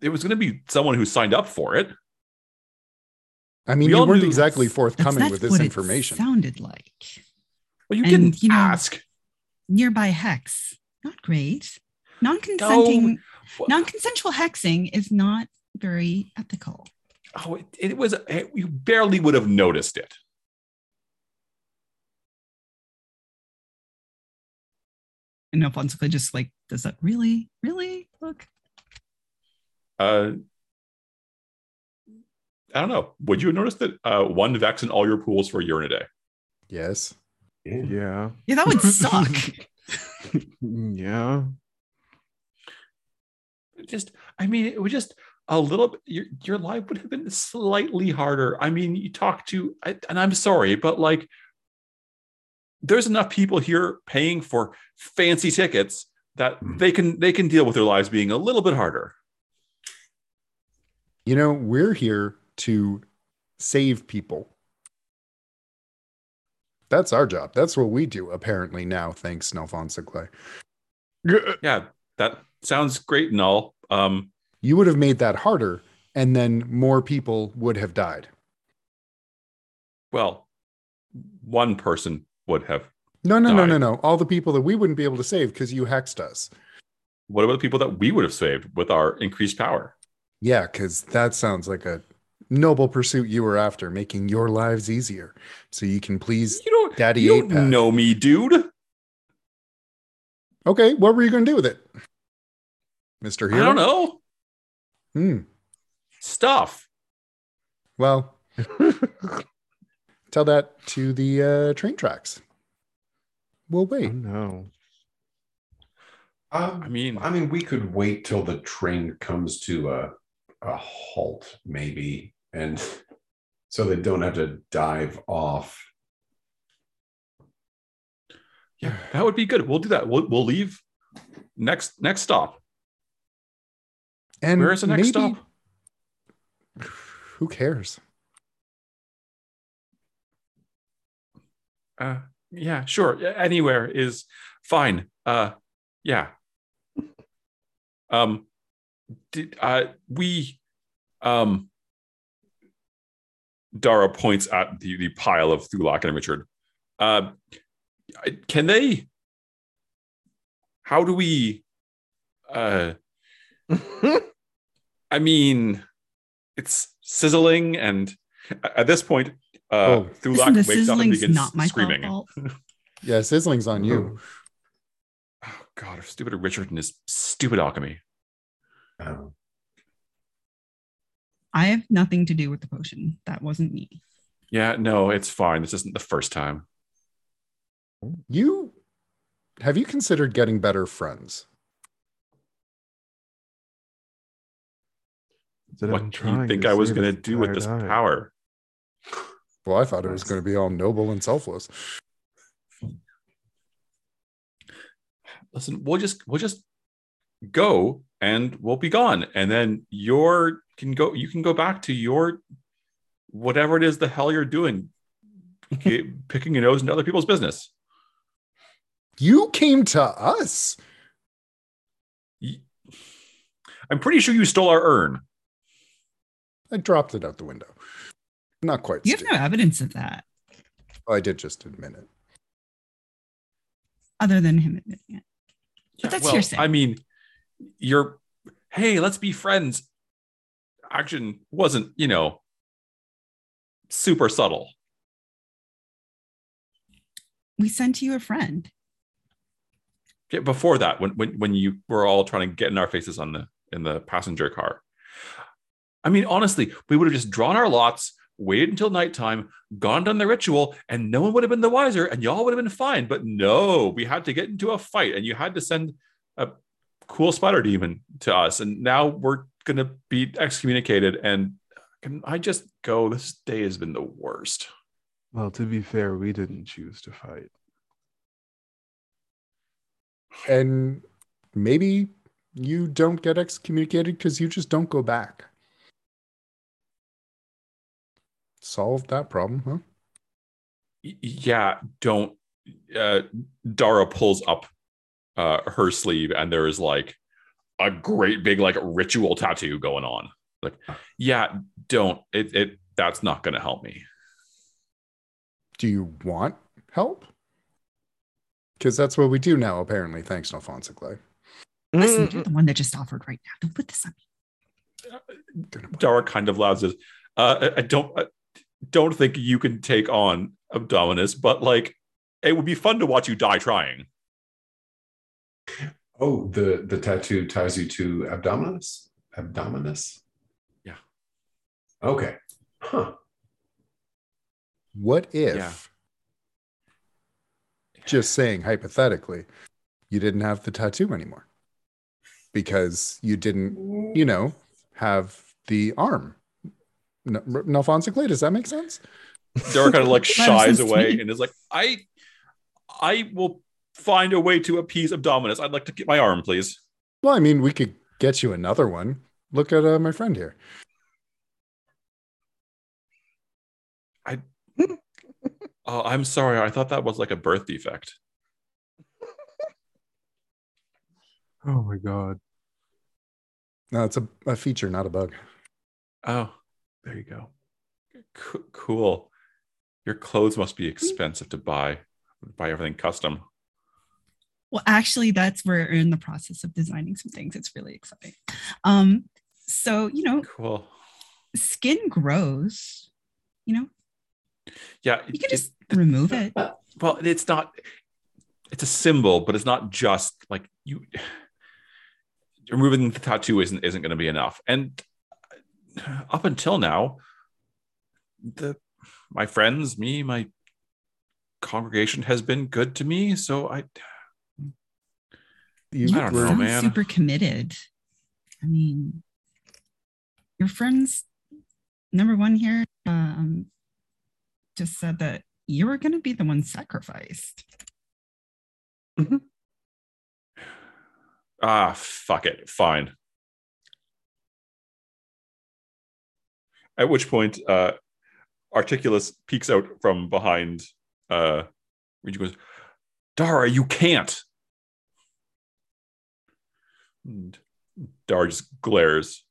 it was going to be someone who signed up for it. I mean, We you weren't knew- exactly That's, forthcoming that's with this what information. it sounded like. Well, you And, didn't you know- ask. Nearby hex, not great. Non-consenting, No. non-consensual hexing is not very ethical. Oh, it, it was. It, you barely would have noticed it. And Alfonso just like, does that really, really look? Uh, I don't know. Would you have noticed that uh, one vex in all your pools for a year and a day? yes. yeah. Yeah. Yeah, that would [laughs] suck. yeah. Just, I mean, it was just a little bit. Your, your life would have been slightly harder. I mean, you talk to, and I'm sorry, but like, there's enough people here paying for fancy tickets that Hmm. they can they can deal with their lives being a little bit harder. You know, we're here to save people. That's our job. That's what we do, apparently, now, thanks, Alfonso Clay. Yeah, that sounds great and all. Um, You would have made that harder, and then more people would have died. well, one person would have. No, no, no, Died. no, no. All the people that we wouldn't be able to save because you hexed us. What about the people that we would have saved with our increased power? Yeah, because that sounds like a noble pursuit you were after, making your lives easier so you can please. You don't, Daddy you don't know me, dude. Okay, what were you going to do with it? Mr. I don't know Hmm. stuff. Well, [laughs] tell that to the uh, train tracks. We'll Oh, wait. no. Um, I mean, I mean, we could wait till the train comes to a a halt, maybe, and [laughs] so they don't have to dive off. yeah, that would be good. We'll do that. We'll we'll leave next next stop. And Where is the next maybe- stop? [sighs] Who cares? Uh, yeah, sure. Anywhere is fine. Uh, yeah. Um, did uh we um Dara points at the, the pile of Thulak and Richard. Uh, can they? How do we? Uh, [laughs] I mean, it's sizzling, and at this point, uh, Oh. Listen, Thulak the wakes up and begins not my screaming. fault. [laughs] Yeah, sizzling's on you. Oh God, stupid Richard and his stupid alchemy. Um, I have nothing to do with the potion. That wasn't me. Yeah, no, it's fine. This isn't the first time. You have you considered getting better friends? What do you think I was going to do with this time. power? Well, I thought it was going to be all noble and selfless. Listen, we'll just we'll just go and we'll be gone, and then your can go. You can go back to your whatever it is the hell you're doing, [laughs] Ki- picking your nose into other people's business. You came to us. I'm pretty sure you stole our urn. I dropped it out the window. Not quite. You have Steve. no evidence of that, Oh, I did just admit it. other than him admitting it. But that's well, hearsay. I mean, you're hey, let's be friends. Action wasn't, you know, super subtle. We sent you a friend. Yeah, before that, when when when you were all trying to get in our faces on the in the passenger car. I mean, honestly, we would have just drawn our lots, waited until nighttime, gone done the ritual, and no one would have been the wiser, and y'all would have been fine. But no, we had to get into a fight, and you had to send a cool spider demon to us, and now we're gonna be excommunicated. And can I just go? This day has been the worst. Well, to be fair, we didn't choose to fight. And maybe you don't get excommunicated because you just don't go back. Solved that problem, huh? Yeah don't uh dara pulls up uh her sleeve and there is like a great big like ritual tattoo going on like yeah don't it it that's not gonna help me Do you want help? Because that's what we do now, apparently, thanks to Alfonso Clay. Listen, you're the one that just offered right now. Don't put this on me. dara kind of laughs as uh i I don't I don't think you can take on abdominus but like it would be fun to watch you die trying Oh, the the tattoo ties you to Abdominus. Abdominus. Yeah. Okay. Huh. What if, Yeah. just saying hypothetically, you didn't have the tattoo anymore because you didn't, you know, have the arm? No, Alfonso Clay, does that make sense? Derek kind of like [laughs] shies away and is like, I I will find a way to appease Abdominus. I'd like to get my arm, please. Well, I mean, we could get you another one. Look at uh, my friend here. I Oh, [laughs] I'm sorry. I thought that was like a birth defect. [laughs] Oh my god. No, it's a, a feature, not a bug. Oh, there you go. C- cool. Your clothes must be expensive to buy. Buy everything custom. Well, actually, that's where we're in the process of designing some things. It's really exciting. Um, so you know, Cool. skin grows. You know, Yeah. you can it- just remove it. well, it's not. It's a symbol, but it's not just like you. [sighs] Removing the tattoo isn't isn't going to be enough. And up until now, the my friends, me, my congregation has been good to me. So I You, I don't know, man. Super committed. I mean, your friends, number one here, um, just said that you were going to be the one sacrificed. ah fuck it, fine. At which point, uh, Articulus peeks out from behind. Uh, Reggie goes, "Dara, you can't." And Dara just glares.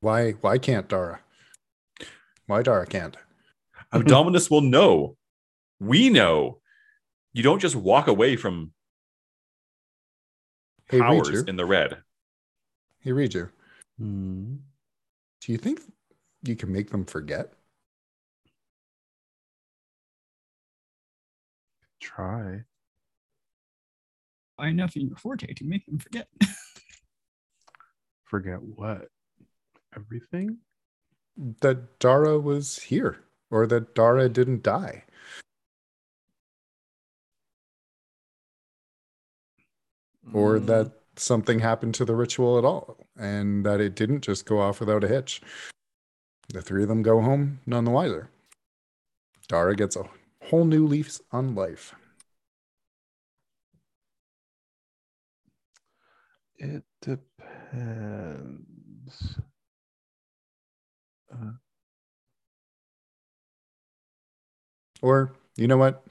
why? Why can't Dara? Why Dara can't? [laughs] Abdominus will know. We know. You don't just walk away from Hey, powers Riju. in the red. Hey, Riju. Hmm. Do you think you can make them forget? Try. Enough in your forte to make them forget. [laughs] Forget what? everything? That Dara was here, or that Dara didn't die. or Mm, that something happened to the ritual at all and that it didn't just go off without a hitch. The three of them go home none the wiser. Dara gets a whole new leaf on life. It depends. Uh, Or, you know what?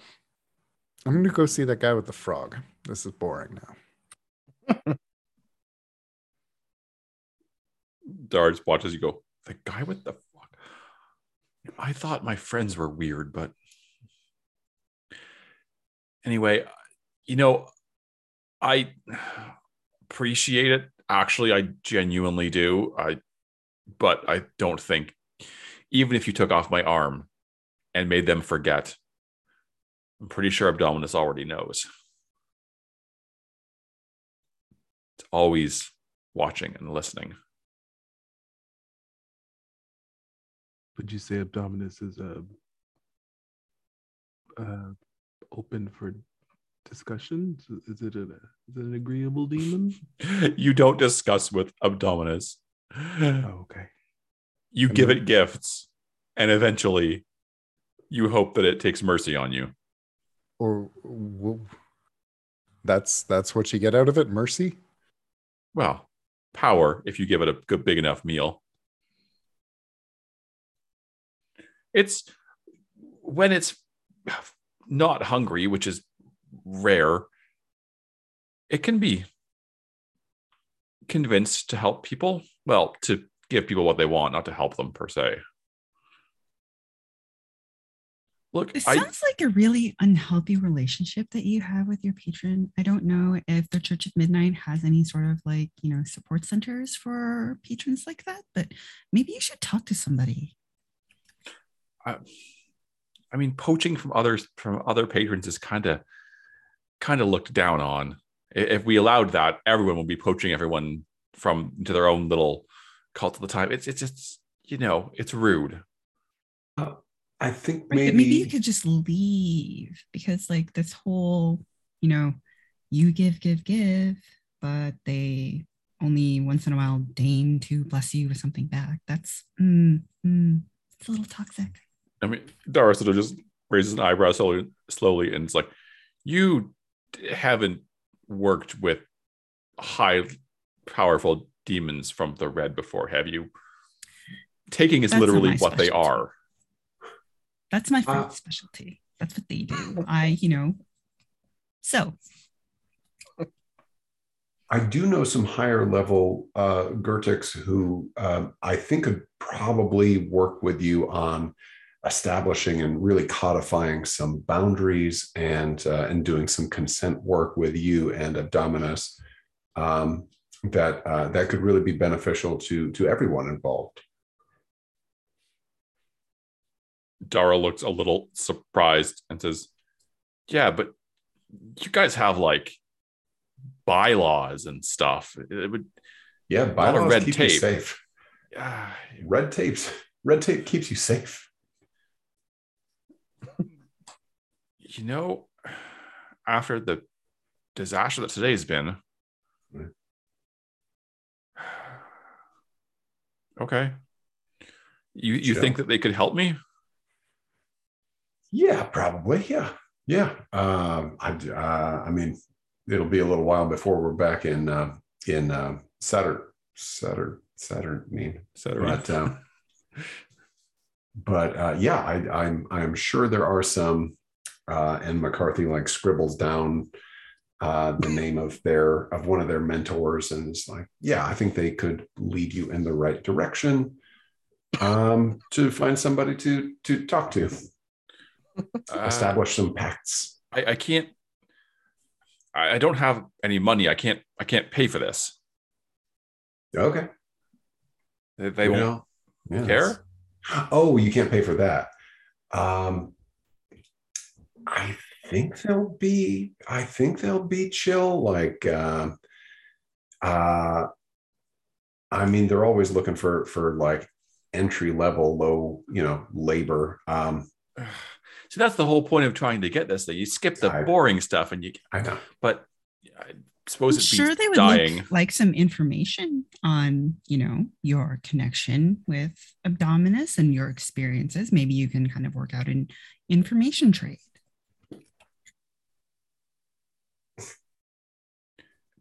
I'm going to go see that guy with the frog. This is boring now. Darts watches you go. The guy with the fuck. I thought my friends were weird, but anyway, you know, I appreciate it. Actually, I genuinely do. I, but I don't think, even if you took off my arm and made them forget, I'm pretty sure Abdominus already knows. Always watching and listening. would you say Abdominus is uh, uh, open for discussion? Is it, a, is it an agreeable demon? [laughs] you don't discuss with Abdominus. Oh, okay. You And give then- it gifts, and eventually you hope that it takes mercy on you. Or well, that's that's what you get out of it, mercy. Well, power if you give it a good big enough meal. It's when it's not hungry, which is rare, it can be convinced to help people. Well, to give people what they want, not to help them per se. Look, It I, sounds like a really unhealthy relationship that you have with your patron. I don't know if the Church of Midnight has any sort of like, you know, support centers for patrons like that, but maybe you should talk to somebody. I I mean, poaching from others from other patrons is kind of kind of looked down on. If we allowed that, everyone would be poaching everyone from to their own little cult of the time. It's it's just you know it's rude. Uh, I think Right, maybe, maybe you could just leave because like this whole, you know, you give, give, give, but they only once in a while deign to bless you with something back. That's mm, mm, it's a little toxic. I mean, Dara sort of just raises an eyebrow slowly, slowly, and it's like, you haven't worked with high, powerful demons from the red before, have you? Taking is That's literally what they are. That's my Uh, specialty. That's what they do. I, you know. So I do know some higher level uh, Goetics who um, I think could probably work with you on establishing and really codifying some boundaries and uh, and doing some consent work with you and Abdominus um, that uh, that could really be beneficial to to everyone involved. Dara looks a little surprised and says, Yeah, but you guys have like bylaws and stuff. It would, Yeah, bylaws red keep you tape. safe. Yeah. Red tapes, red tape keeps you safe. you know, after the disaster that today's been, [sighs] okay. You you Chill. think that they could help me? Yeah, probably. Yeah, yeah. Um, I, uh, I mean, it'll be a little while before we're back in uh, in uh, Saturn, Saturn, Saturn. Mean, Said but um, but uh, yeah, I, I'm I'm sure there are some. Uh, and McCarthy like scribbles down uh, the name of their of one of their mentors, and it's like, yeah, I think they could lead you in the right direction um, to find somebody to to talk to establish some pacts. I, I can't. I, I don't have any money. I can't. I can't pay for this. Okay. They, they won't know, yeah, care. Oh, you can't pay for that. Um, I think they'll be. I think they'll be chill. Like, uh, uh, I mean, they're always looking for for like entry level, low, you know, labor. Um, So that's the whole point of trying to get this. That you skip the I- boring stuff, and you. I know. But I suppose I'm it sure beats they would dying. like, like some information on, you know, your connection with Abdominus and your experiences. Maybe you can kind of work out an information trade.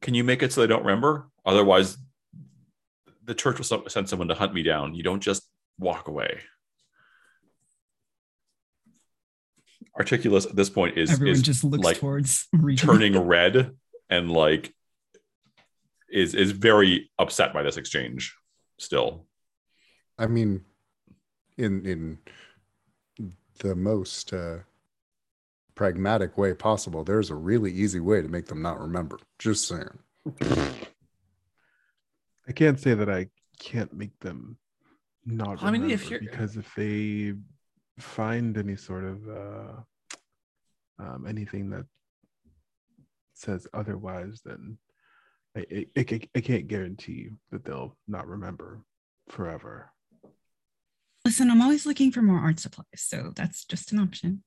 Can you make it so they don't remember? Otherwise, the church will send someone to hunt me down. You don't just walk away. Articulus at this point is, Everyone is just looks like towards [laughs] Regan. turning red and like is is very upset by this exchange still. I mean, in in the most uh, pragmatic way possible, there's a really easy way to make them not remember. Just saying. I can't say that I can't make them not. I mean, if remember, you're- because if they find any sort of uh, um, anything that says otherwise, then I, I, I I can't guarantee that they'll not remember forever. Listen, I'm always looking for more art supplies, so that's just an option.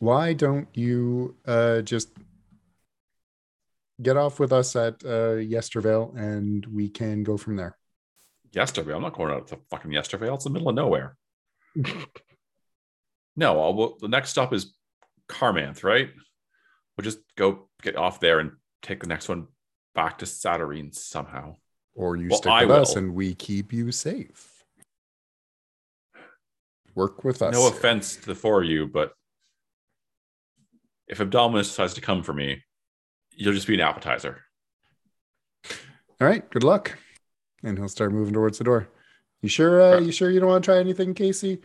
Why don't you uh, just get off with us at uh, Yestervale and we can go from there? Yestervale. I'm not going out to fucking Yestervale. It's the middle of nowhere. no, I'll, well, the next stop is Carmanth, right? We'll just go get off there and take the next one back to Satyrine somehow. Or you Well, stick I with us will. and we keep you safe. Work with us. No offense to the four of you, but if Abdominus decides to come for me, you'll just be an appetizer. All right. Good luck. And he'll start moving towards the door. You sure? Uh, you sure you don't want to try anything, Casey?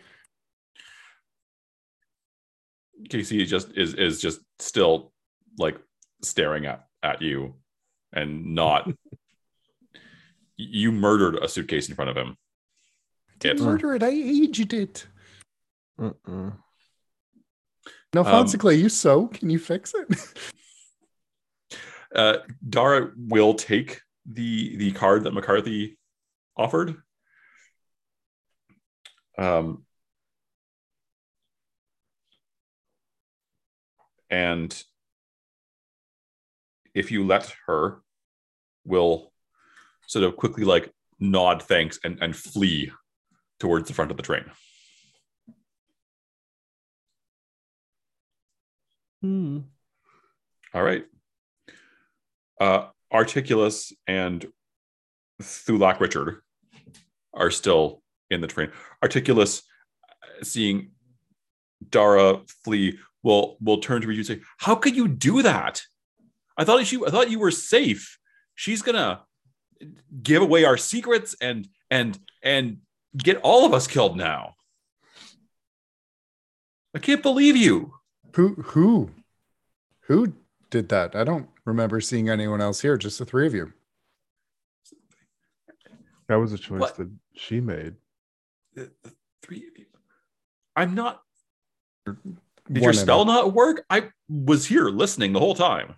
Casey is just is is just still like staring at at you and not [laughs] you murdered a suitcase in front of him. Didn't Yes. murder it. I aged it. Uh-uh. No, Um, you so can you fix it? Uh, Dara will take the the card that McCarthy offered. Um, and if you let her, will sort of quickly like nod thanks and, and flee towards the front of the train. Hmm. All right. Uh, Articulus and Thulak Richard are still in the train. Articulus, seeing Dara flee, will will turn to you and say, "How could you do that? I thought you I thought you were safe. She's gonna give away our secrets and and and get all of us killed now. I can't believe you." Who who who did that? I don't remember seeing anyone else here. Just the three of you. That was a choice What? that she made. The, the three of you. I'm not Did One your spell a- not work? I was here listening the whole time.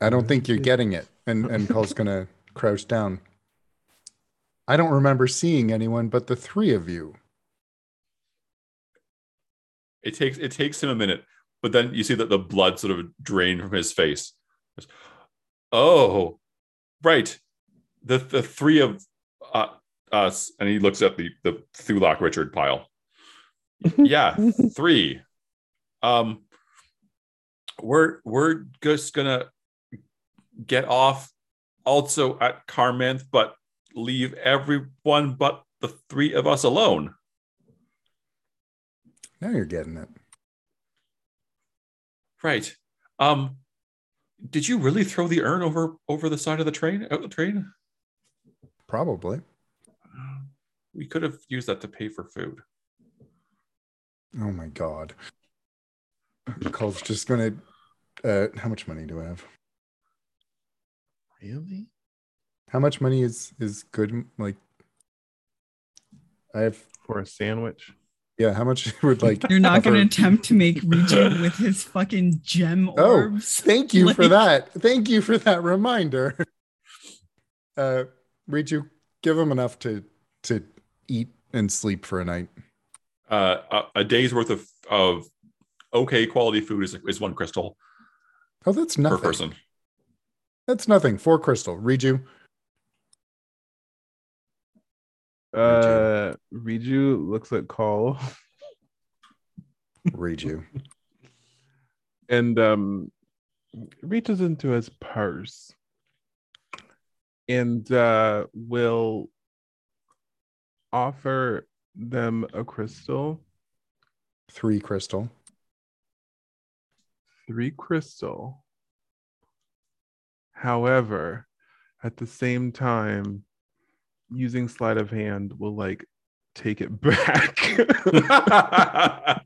I don't think you're getting it. And and [laughs] Paul's gonna crouch down. I don't remember seeing anyone but the three of you. It takes it takes him a minute, but then you see that the blood sort of drain from his face. Oh, right. The the three of uh, us, and he looks at the the Thulak Richard pile. [laughs] Yeah, three. Um, we're we're just gonna get off also at Carmanth, but leave everyone but the three of us alone. Now you're getting it. Right. Um, did you really throw the urn over over the side of the train? Out the train? Probably. We could have used that to pay for food. Oh my god. Cull's just gonna uh how much money do I have? Really? How much money is is good? Like, I have For a sandwich. Yeah. How much [laughs] would like? You're not going to attempt to make Riju with his fucking gem [laughs] orbs? Oh. Thank you for that. Thank you for that reminder. [laughs] Uh, Riju, give him enough to to eat and sleep for a night. Uh, a, a day's worth of of okay quality food is is one crystal Oh, that's nothing per person. That's nothing. Four crystal. Riju. Uh, Riju looks at Cull Riju. [laughs] and um reaches into his purse and uh will offer them a crystal, Three crystal. three crystal. However, at the same time, using sleight of hand will like take it [laughs] back.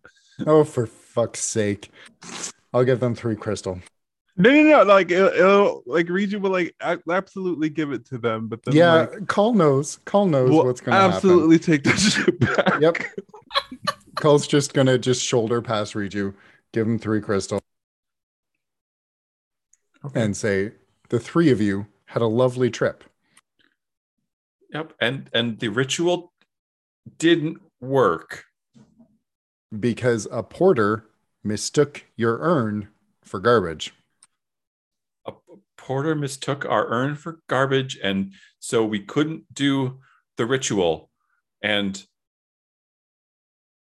[laughs] Oh, for fuck's sake. I'll give them three crystal. No, no, no. Like it'll, it'll like Riju will like absolutely give it to them, but then yeah, like, Cull knows. Cull knows will what's gonna happen. absolutely take the [laughs] shit back. Yep. Cull's just gonna just shoulder past Riju, give him three crystal, and say, the three of you had a lovely trip. Yep, and and the ritual didn't work. because a porter mistook your urn for garbage. A porter mistook our urn for garbage, and so we couldn't do the ritual. And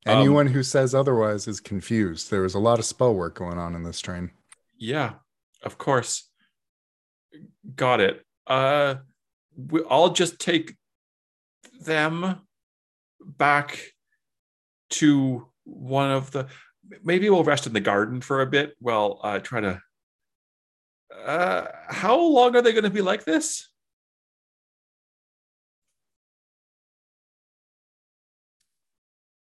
Um, Anyone who says otherwise is confused. There was a lot of spell work going on in this train. yeah, of course, got it. Uh, we, I'll just take them back to one of the. Maybe we'll rest in the garden for a bit. Well, uh, try to. Uh, how long are they going to be like this?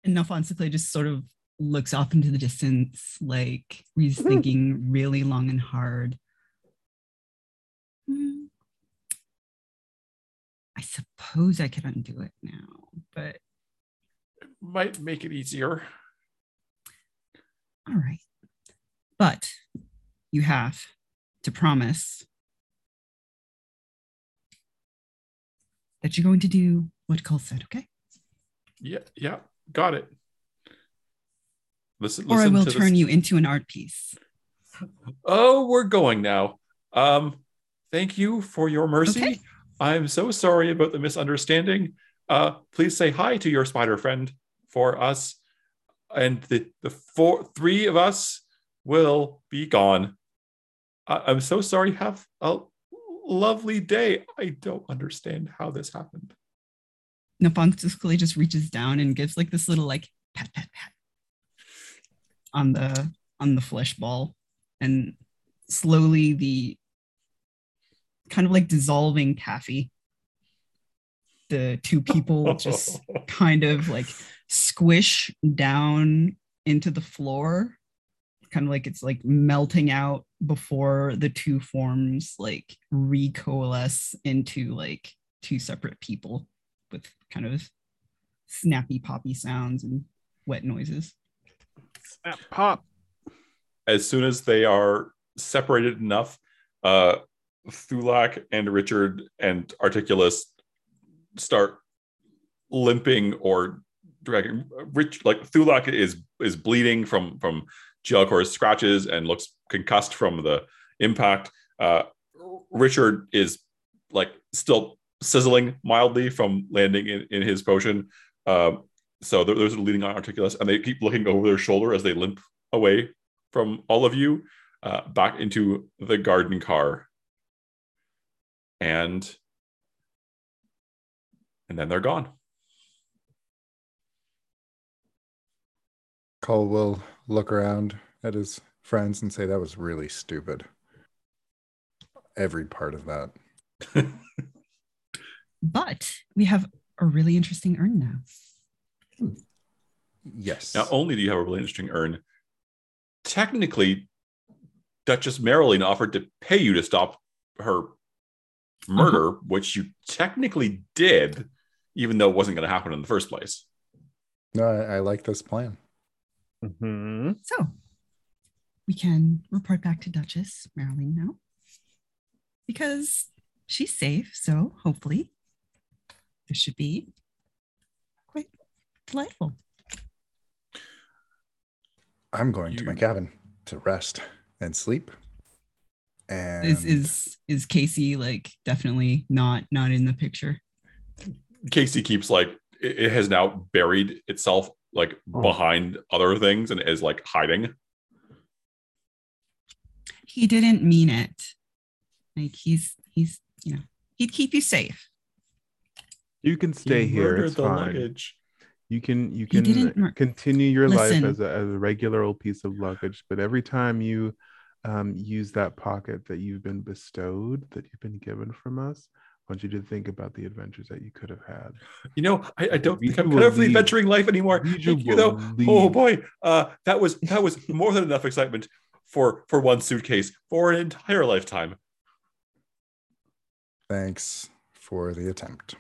And Alfonso Clay just sort of looks off into the distance, like he's thinking really long and hard. Hmm. I suppose I could undo it now, but it Might make it easier. all right. But you have to promise that you're going to do what Cull said, okay? Yeah, yeah, got it. Listen, Or I will turn this. you into an art piece. Oh, we're going now. Um, thank you for your mercy. Okay. I'm so sorry about the misunderstanding. Uh, please say hi to your spider friend for us, and the the four three of us will be gone. I, I'm so sorry. Have a lovely day. I don't understand how this happened. Alfonso Clay just reaches down and gives like this little like pat pat pat on the on the flesh ball and slowly the kind of like dissolving taffy the two people [laughs] just kind of like squish down into the floor. Kind of like it's like melting out before the two forms like recoalesce into like two separate people with kind of snappy poppy sounds and wet noises. Snap, pop. as soon as they are separated enough, uh, Thulak and Richard and Articulus start limping or dragging. Rich like Thulak is is bleeding from from Gialcor's scratches and looks concussed from the impact. Uh, Richard is like still sizzling mildly from landing in, in his potion. Um, so those are leading on Articulus, and they keep looking over their shoulder as they limp away from all of you uh, back into the garden car and and then they're gone Cull will look around at his friends and say, That was really stupid. Every part of that. [laughs] but we have a really interesting urn now Yes. not only do you have a really interesting urn technically duchess marilyn offered to pay you to stop her murder, which you technically did, even though it wasn't going to happen in the first place. No, I, I like this plan. Mm-hmm. So we can report back to Duchess Marilyn now because she's safe. So hopefully this should be quite delightful. I'm going to my cabin to rest and sleep. And Is is is Casey like definitely not not in the picture? Casey keeps like it, it has now buried itself like Oh. behind other things and is like hiding. He didn't mean it. Like he's he's you know he'd keep you safe. You can stay You here. It's the fine. luggage. You can you can continue your Listen. life as a, as a regular old piece of luggage, but every time you um, use that pocket that you've been bestowed, that you've been given from us, I want you to think about the adventures that you could have had. You know, I, I don't We think I'm will kind of for the leave. adventuring life anymore. We Thank you will though. Oh boy, uh, that was that was more than enough excitement for for one suitcase for an entire lifetime. thanks for the attempt.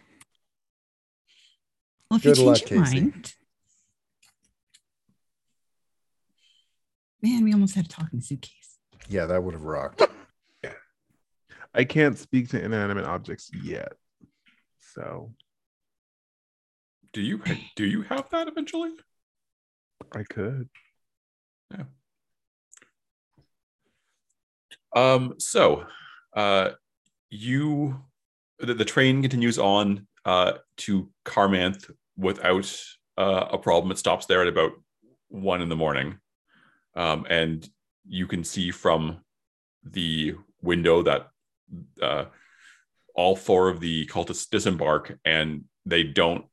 Well, if you Good luck, change your Casey. mind, man, we almost had a talking suitcase. Yeah, that would have rocked. yeah. I can't speak to inanimate objects yet, so Do you do you have that eventually? I could. Yeah. Um, so uh you the, the train continues on uh to Carmanth without uh, a problem. It stops there at about one in the morning. Um, and you can see from the window that uh all four of the cultists disembark and they don't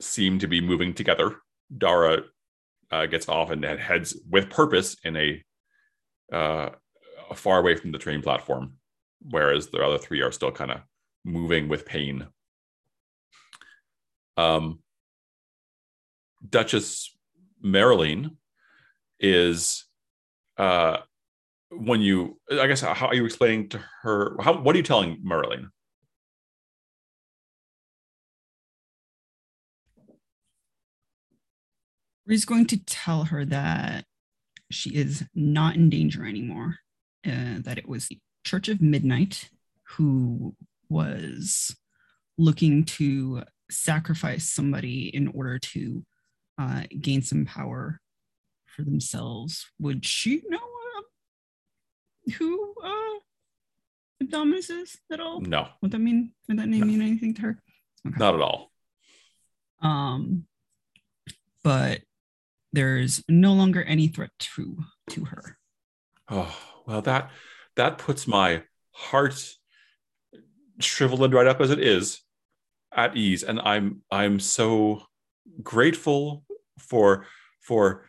seem to be moving together. Dara uh, gets off and heads with purpose in a uh, far away from the train platform, whereas the other three are still kind of moving with pain. Um, Duchess Marilyn is uh, when you, I guess, how are you explaining to her? How, what are you telling Marilyn? We're going to tell her that she is not in danger anymore. Uh, that it was the Church of Midnight who was looking to sacrifice somebody in order to uh, gain some power for themselves. Would she know uh, who uh, Abdominus is at all? No, Would that mean? Would that name No. mean anything to her? not at all. um but there's no longer any threat to to her Oh, well, that that puts my heart shriveled right up as it is at ease. And I'm I'm so grateful for for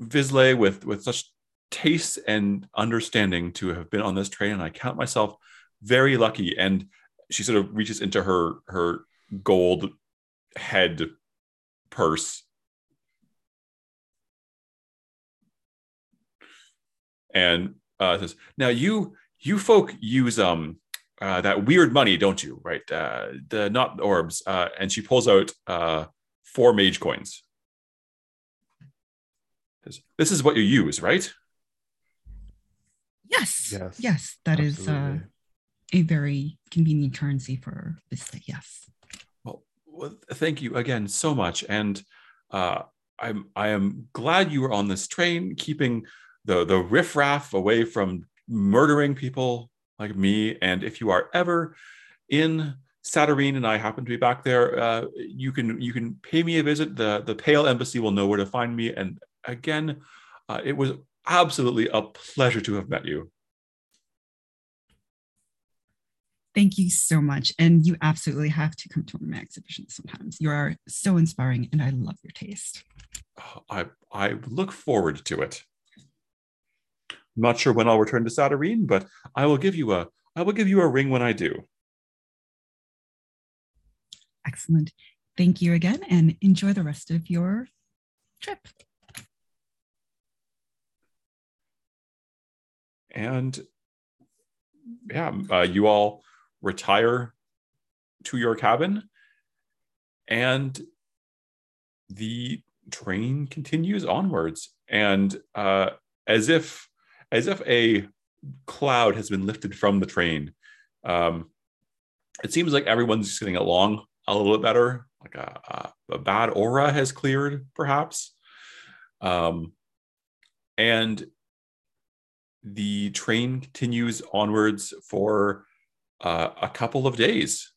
vislae with with such taste and understanding to have been on this train. And I count myself very lucky. And she sort of reaches into her her gold head purse and uh, says, "Now you you folk use um uh, that weird money, don't you? Right? Uh, the not orbs." Uh, and she pulls out uh, four mage coins. Says, This is what you use, right? yes Yes, yes that is uh, a very convenient currency for Vista. yes Well, well, thank you again so much, and uh, I'm I am glad you were on this train, keeping the the riffraff away from murdering people like me. And if you are ever in Satyrine and I happen to be back there, uh, you can you can pay me a visit. the The Pale Embassy will know where to find me. And again, uh, it was absolutely a pleasure to have met you. thank you so much and you absolutely have to come to one of my exhibitions sometimes you are so inspiring and i love your taste I I look forward to it. I'm not sure when I'll return to Satyrine, but I will give you a I will give you a ring when I do. excellent thank you again and enjoy the rest of your trip And yeah, uh, you all retire to your cabin, and the train continues onwards. And uh, as if as if a cloud has been lifted from the train, um, it seems like everyone's just getting along a little bit better. Like a, a, a bad aura has cleared, perhaps. Um, and the train continues onwards for uh, a couple of days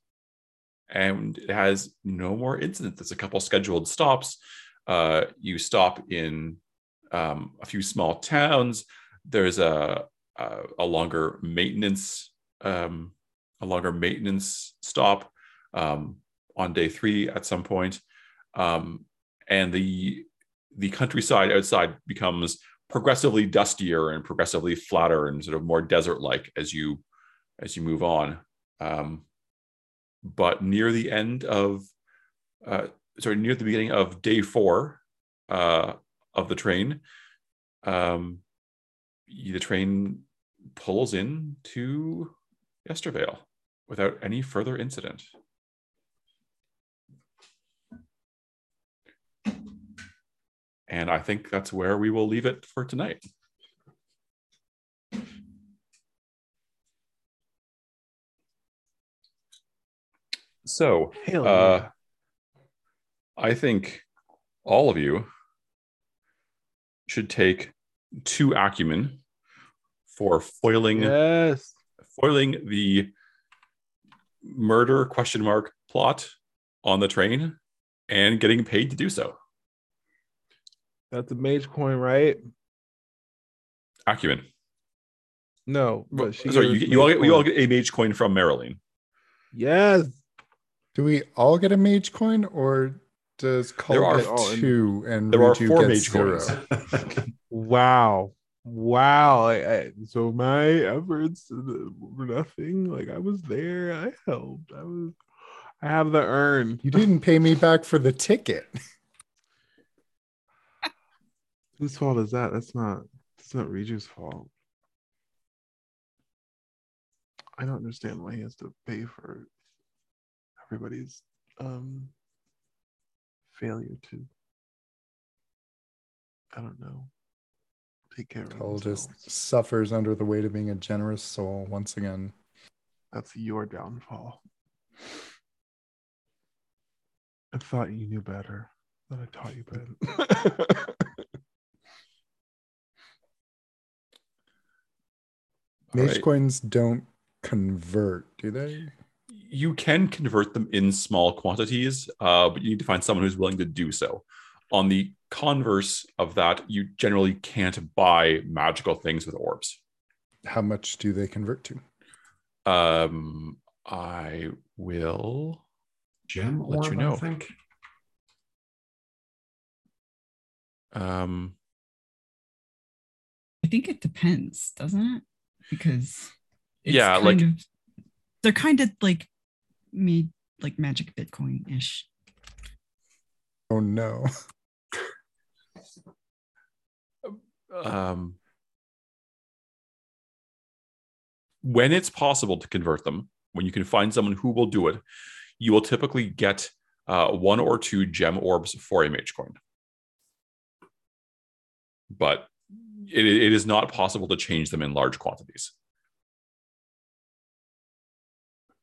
and it has no more incidents. There's a couple scheduled stops. Uh, you stop in um, a few small towns. There's a, a, a longer maintenance um, a longer maintenance stop um, on day three at some point. Um, and the the countryside outside becomes progressively dustier and progressively flatter and sort of more desert like as you as you move on. Um, but near the end of uh, sorry near the beginning of day four uh, of the train um, the train pulls in to Yestervale without any further incident And I think that's where we will leave it for tonight. So, uh, I think all of you should take two acumen for foiling yes. foiling the murder question mark plot on the train and getting paid to do so. That's a mage coin, right? Acumen. No, but she Sorry, you, you all get, we all get a mage coin from Marilyn. Yes. Do we all get a mage coin, or does Cult There are- get oh, two and there are four gets mage coins. [laughs] Wow. Wow. I, I, so my efforts uh, were nothing. Like I was there. I helped. I was I have the urn. You didn't pay me back for the ticket. [laughs] Whose fault is that? That's not that's not Riju's fault. I don't understand why he has to pay for everybody's um failure to I don't know take care of Cull just suffers under the weight of being a generous soul once again. That's your downfall. I thought you knew better. That I taught you better. [laughs] Mage right. coins don't convert, do they? You can convert them in small quantities, uh, but you need to find someone who's willing to do so. On the converse of that, you generally can't buy magical things with orbs. How much do they convert to? Um, I will. Gem Let you know. I think. Um, I think it depends, doesn't it? Because it's Yeah, kind like- of, they're kind of like made like magic Bitcoin ish. Oh no. um, when it's possible to convert them, when you can find someone who will do it, you will typically get uh, one or two gem orbs for a mage coin. But it, it is not possible to change them in large quantities.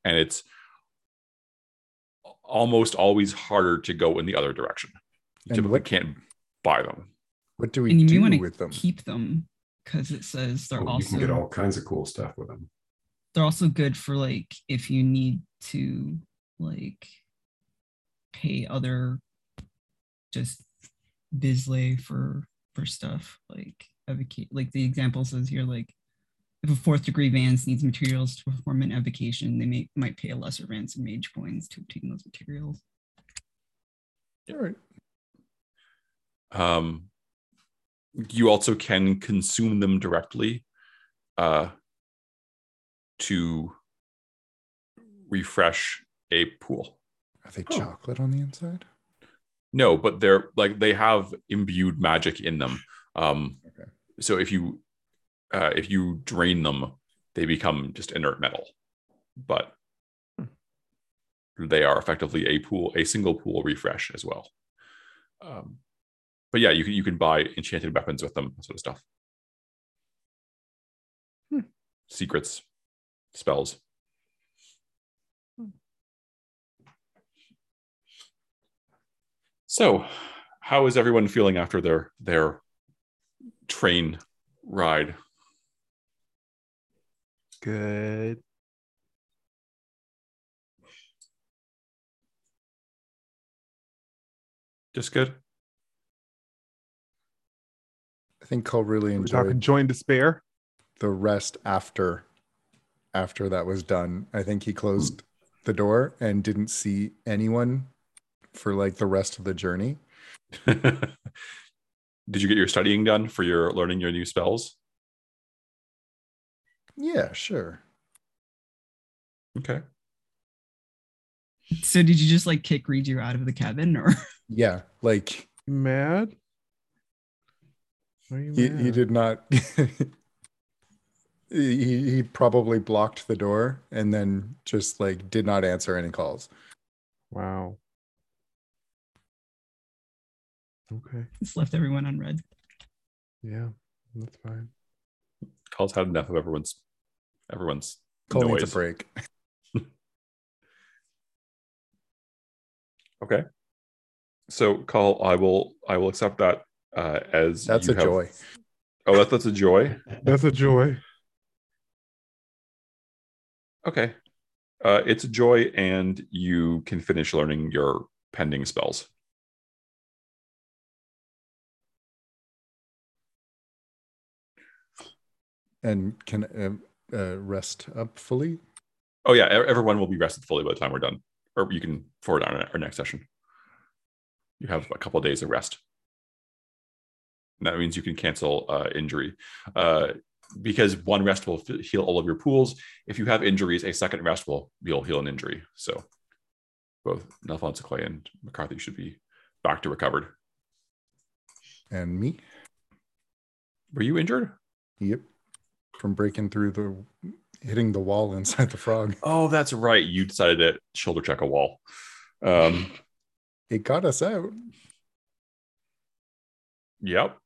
And it's almost always harder to go in the other direction. You And typically what- can't buy them. What do we and you do want with them? keep them because it says they're Oh, you can get all kinds of cool stuff with them. they're also good for like if you need to like pay other just vislae for for stuff like evoca- like the example says here like if a fourth degree vance needs materials to perform an evocation they may might pay a lesser ransom in mage coins to obtain those materials All right. Um, you also can consume them directly uh, to refresh a pool. Are they Oh. chocolate on the inside? No, but they're like they have imbued magic in them. Um, Okay. So if you uh, if you drain them, they become just inert metal. But they are effectively a pool, a single pool refresh as well. Um, but yeah, you can you can buy enchanted weapons with them, sort of stuff. Hmm. Secrets, spells. So, how is everyone feeling after their their train ride? Good. Just good. I think Cull really We're talking enjoyed join despair. the rest after after that was done. I think he closed the door and didn't see anyone for like the rest of the journey. [laughs] Did you get your studying done for your learning your new spells? Yeah, sure. Okay. So did you just like kick Riju out of the cabin or [laughs] Yeah, like You mad? Are you he, mad? he did not [laughs] he, he probably blocked the door and then just like did not answer any calls. Wow. Okay. just left everyone on red? Yeah, that's fine. Cull's had enough of everyone's everyone's Cull needs noise. a break. [laughs] Okay. So Cull, I will I will accept that uh, as That's you a have- joy. Oh, that's that's a joy. [laughs] That's a joy. Okay. Uh, it's a joy, and you can finish learning your pending spells. And can uh, uh, rest up fully. Oh yeah, everyone will be rested fully by the time we're done, or you can forward on our next session. You have a couple of days of rest. And that means you can cancel uh, injury, uh, because one rest will f- heal all of your pools. If you have injuries, a second rest will you'll heal an injury. So both Nelfonso Clay and McCarthy should be back to recovered. And me? Were you injured? Yep. From breaking through the hitting the wall inside the frog. Oh, that's right. You decided to shoulder check a wall. Um, It got us out. Yep.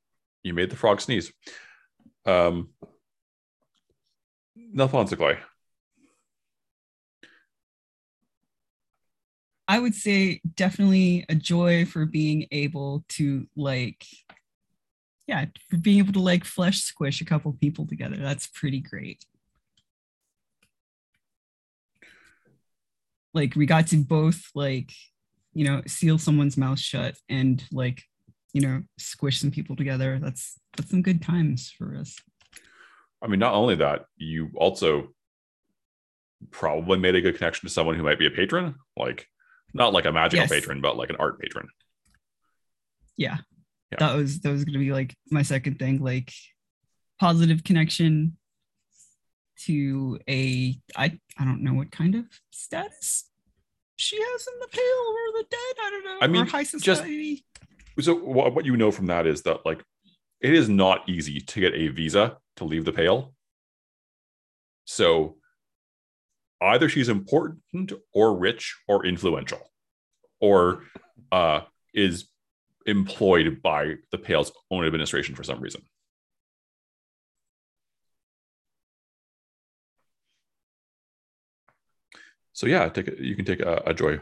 You made the frog sneeze. Um Nelfonso Clay. I would say definitely a joy for being able to like, yeah, for being able to like flesh squish a couple people together. That's pretty great. Like we got to both like, you know, seal someone's mouth shut and like, you know, squish some people together. That's that's some good times for us. I mean, not only that, you also probably made a good connection to someone who might be a patron, like not like a magical Yes. patron, but like an art patron. yeah, Yeah. that was that was gonna be like my second thing like positive connection to a i i don't know what kind of status she has in the pale or the dead i don't know I mean, or high just- society So what, what you know from that is that like it is not easy to get a visa to leave the pale. So either she's important or rich or influential or uh, is employed by the pale's own administration for some reason. So yeah, take a, you can take a, a joy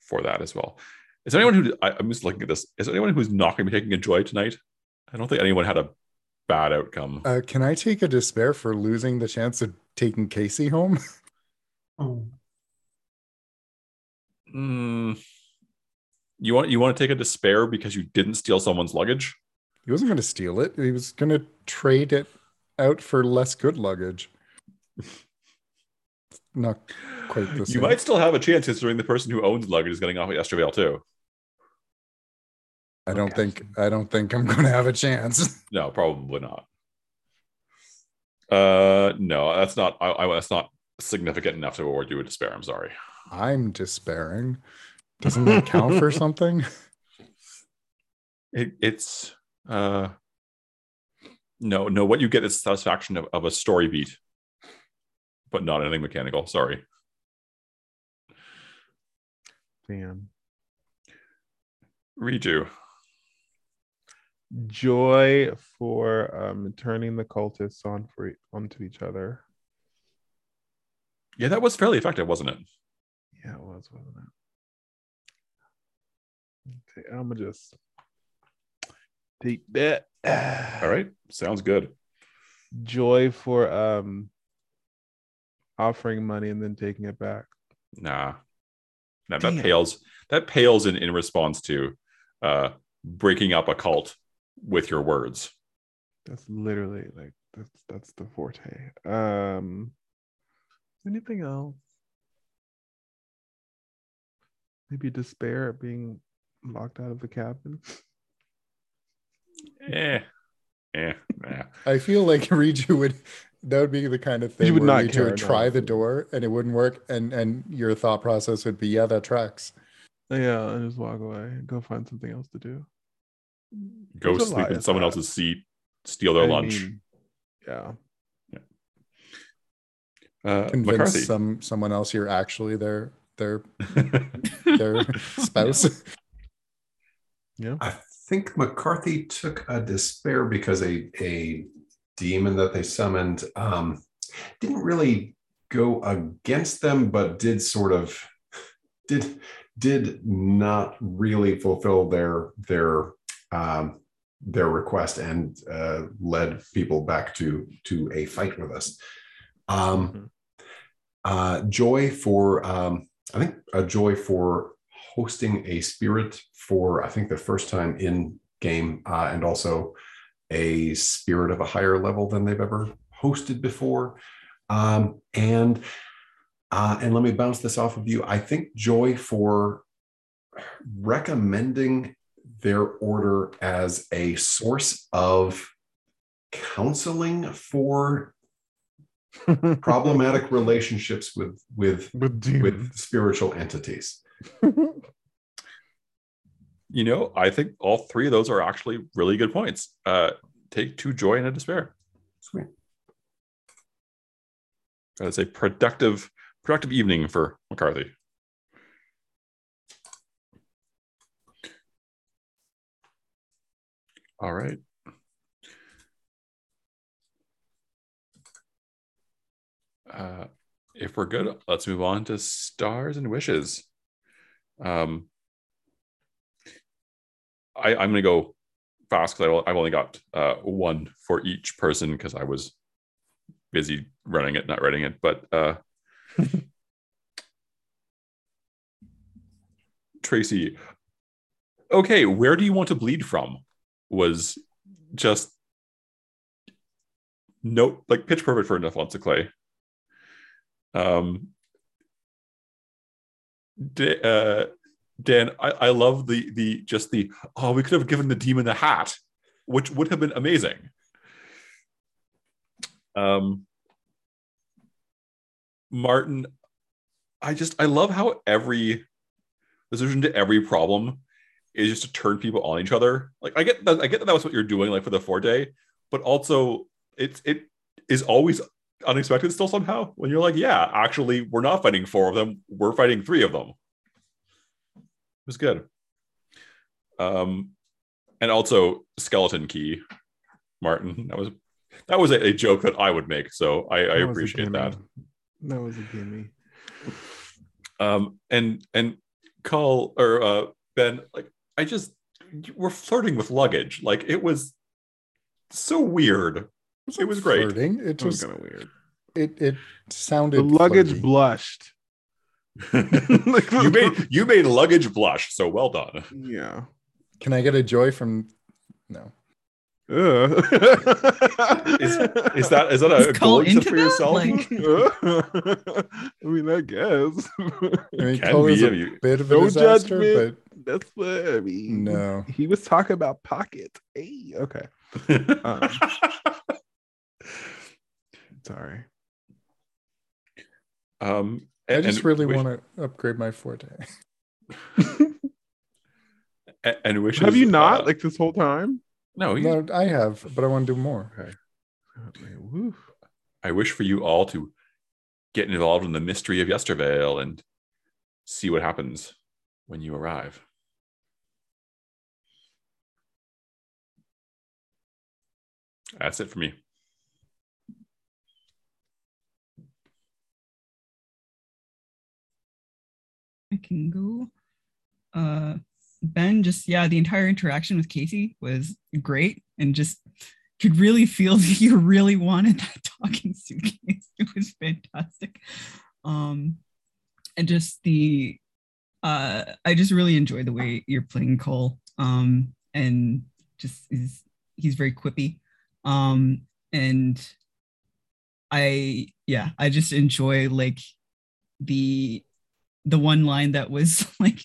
for that as well. Is there anyone who I, I'm just looking at this? Is there anyone who's not going to be taking a joy tonight? I don't think anyone had a bad outcome. Uh, can I take a despair for losing the chance of taking Casey home? Oh, Mm, you want you want to take a despair because you didn't steal someone's luggage? He wasn't going to steal it. He was going to trade it out for less good luggage. [laughs] Not quite the You might still have a chance considering the person who owns luggage is getting off at Yestervale too. I don't Okay. think. I don't think I'm [laughs] going to have a chance. [laughs] No, probably not. Uh, no, that's not. I, I that's not significant enough to award you a despair. I'm sorry. I'm despairing. Doesn't that count for something? [laughs] It, it's uh, no, no. What you get is satisfaction of, of a story beat, but not anything mechanical. Sorry. Dan. Redo. Joy for um, turning the cultists on for onto each other. Yeah, that was fairly effective, wasn't it? Yeah, it was, wasn't it? Okay, I'm gonna just take that. [sighs] All right. Sounds good. Joy for um offering money and then taking it back. Nah. Damn. that pales that pales in, in response to uh breaking up a cult with your words. That's literally like that's that's the forte. Um anything else? Maybe despair at being locked out of the cabin. Yeah. Yeah. Nah. I feel like [laughs] Riju would that would be the kind of thing you would where not Riju would try the door and it wouldn't work and and your thought process would be yeah that tracks. Yeah, and just walk away. Go find something else to do. Go There's sleep in someone that. else's seat, steal their I lunch. mean, yeah. uh, Convince McCarthy. some someone else you're actually their their [laughs] their [laughs] spouse. Yeah. I think McCarthy took a despair because a a demon that they summoned um, didn't really go against them, but did sort of did did not really fulfill their their um, their request and uh, led people back to to a fight with us. Um, Mhm. uh, joy for um, I think a joy for hosting a spirit for I think the first time in game, uh, and also a spirit of a higher level than they've ever hosted before. Um, and uh, and let me bounce this off of you. I think joy for recommending their order as a source of counseling for [laughs] problematic relationships with with with with spiritual entities. [laughs] you know, I think all three of those are actually really good points. Uh, take two joy and a despair. Sweet. That is a productive, productive evening for McCarthy. All right. Uh, if we're good, let's move on to stars and wishes. Um, I, I'm going to go fast because I've only got uh, one for each person because I was busy running it, not writing it. But uh, [laughs] Tracy, okay, where do you want to bleed from? Was just no like pitch perfect for Alfonso Clay. Um, uh, Dan, I, I love the the just the oh we could have given the demon a hat, which would have been amazing. Um, Martin, I just I love how every solution to every problem is just to turn people on each other. Like I get that I get that that was what you're doing like for the four day, but also it's it is always unexpected still somehow when you're like, yeah, actually we're not fighting four of them, we're fighting three of them. It was good. Um, and also skeleton key, Martin. That was that was a, a joke that I would make, so I, I That appreciate that. That was a gimme. Um, and and Cull or uh, Ben, like I just we're flirting with luggage. Like it was so weird. It was great. Flirting. It was was kind of weird. it it sounded The luggage flirty. blushed. [laughs] you made [laughs] you made luggage blush, so well done. Yeah. Can I get a joy from no? Ugh. Is is that is that a Is Cull goal into for that? yourself? Like- [laughs] I mean, I guess. I mean, Can Cull be is a you- bit of a No disaster, judgment. But that's what I mean. No. He was talking about pockets. Hey, okay. Um, Sorry. um, but I just and really wish- want to upgrade my forte. [laughs] and- and wishes. Have you not uh, like this whole time? no? he- No, I have, but I want to do more. Okay. Man, woof. I wish for you all to get involved in the mystery of Yestervale and see what happens. when you arrive. That's it for me. I can go. Uh, ben, just yeah, the entire interaction with Casey was great, and just could really feel [laughs] that you really wanted that talking suitcase. [laughs] It was fantastic. Um, and just the, uh, I just really enjoy the way you're playing Cull. Um, and just is he's very quippy. Um, and I yeah, I just enjoy like the the one line that was [laughs] like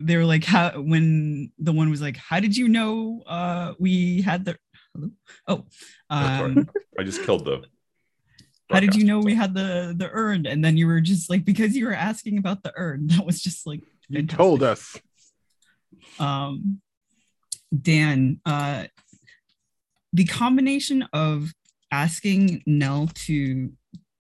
they were like how when the one was like how did you know uh we had the hello oh um I just killed the. how did you know we had the the urn and then you were just like because you were asking about the urn [laughs] that was just like You told us. um dan uh the combination of asking nell to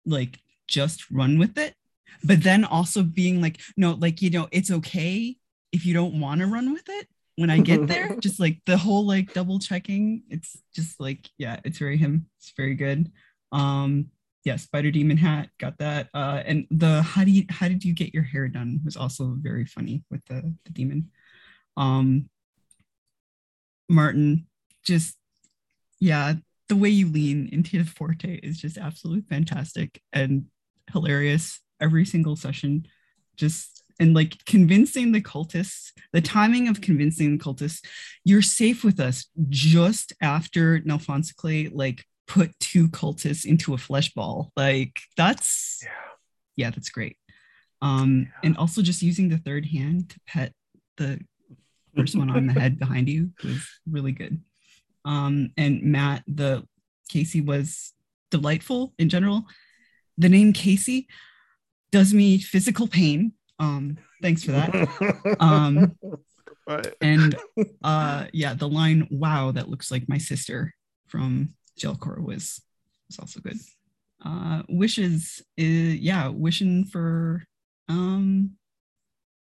like just run with it but then also being like no like you know it's okay if you don't want to run with it when i get there. [laughs] Just like the whole like double checking it's just like yeah it's very him it's very good. Um yeah spider demon hat got that uh and the how do you how did you get your hair done was also very funny with the the demon. Um martin just yeah the way you lean into the forte is just absolutely fantastic and hilarious every single session just and like convincing the cultists the timing of convincing the cultists you're safe with us just after Nelfonsa Clay like put two cultists into a flesh ball. Like that's Yeah. yeah that's great. Um and also just using the third hand to pet the first one on the head [laughs] behind you was really good. Um and matt the casey was delightful in general. The name casey does me physical pain. Um thanks for that. Um But- and uh yeah the line wow that looks like my sister from Gialcor was was also good. Uh wishes is yeah wishing for um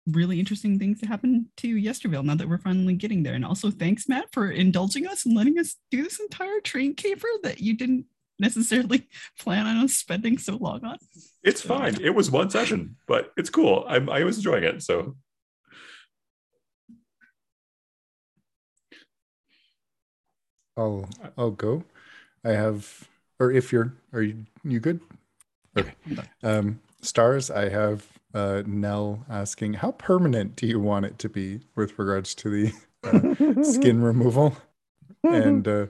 really interesting things to happen to Yestervale now that we're finally getting there. And also thanks matt for indulging us and letting us do this entire train caper that you didn't necessarily [laughs] plan on spending so long on It's fine. It was one session, but it's cool. I'm, I was enjoying it. So I'll I'll go. I have, or if you're, are you you good? Okay. Um, stars. I have uh, Nell asking, how permanent do you want it to be with regards to the uh, [laughs] skin removal? [laughs] And uh,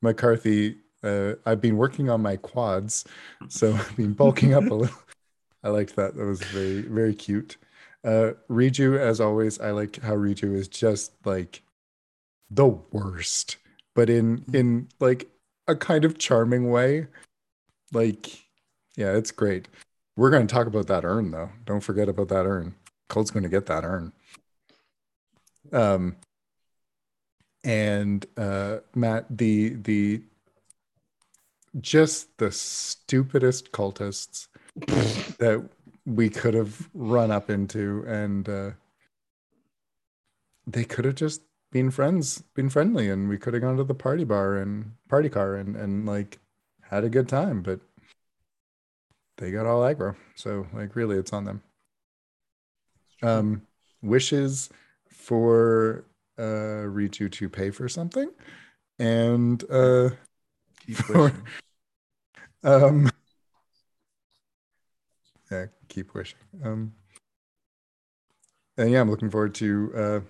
McCarthy, uh, I've been working on my quads, so [laughs] I've been bulking up a [laughs] little. I liked that. That was very very cute. Uh, Riju, as always, I like how Riju is just like the worst but in in like a kind of charming way like yeah it's great we're going to talk about that urn though don't forget about that urn Cull's going to get that urn um and uh matt the the just the stupidest cultists [laughs] that we could have run up into and uh they could have just been friends, been friendly, and we could have gone to the party bar and party car and and like had a good time, but they got all aggro. So like really it's on them. Um wishes for uh Riju to pay for something and uh for. Um yeah, keep wishing. Um and yeah, I'm looking forward to uh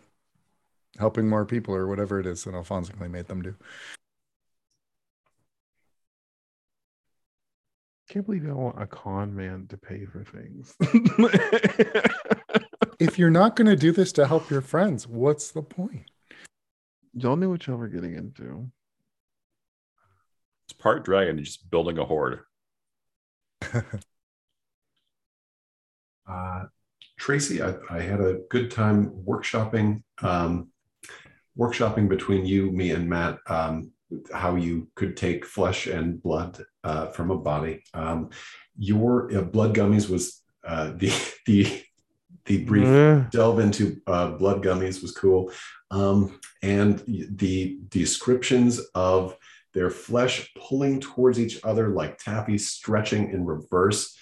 helping more people or whatever it is that Alfonso made them do. Can't believe I want a con man to pay for things. [laughs] [laughs] If you're not going to do this to help your friends, what's the point? Y'all knew what y'all were getting into. It's part dragon, just building a horde. [laughs] Uh, Tracy, I, I had a good time workshopping, um, workshopping between you, me, and Matt, um, how you could take flesh and blood uh, from a body. Um, your uh, blood gummies was uh, the [laughs] the the brief Uh, delve into uh, blood gummies was cool. Um, and the descriptions of their flesh pulling towards each other like taffy stretching in reverse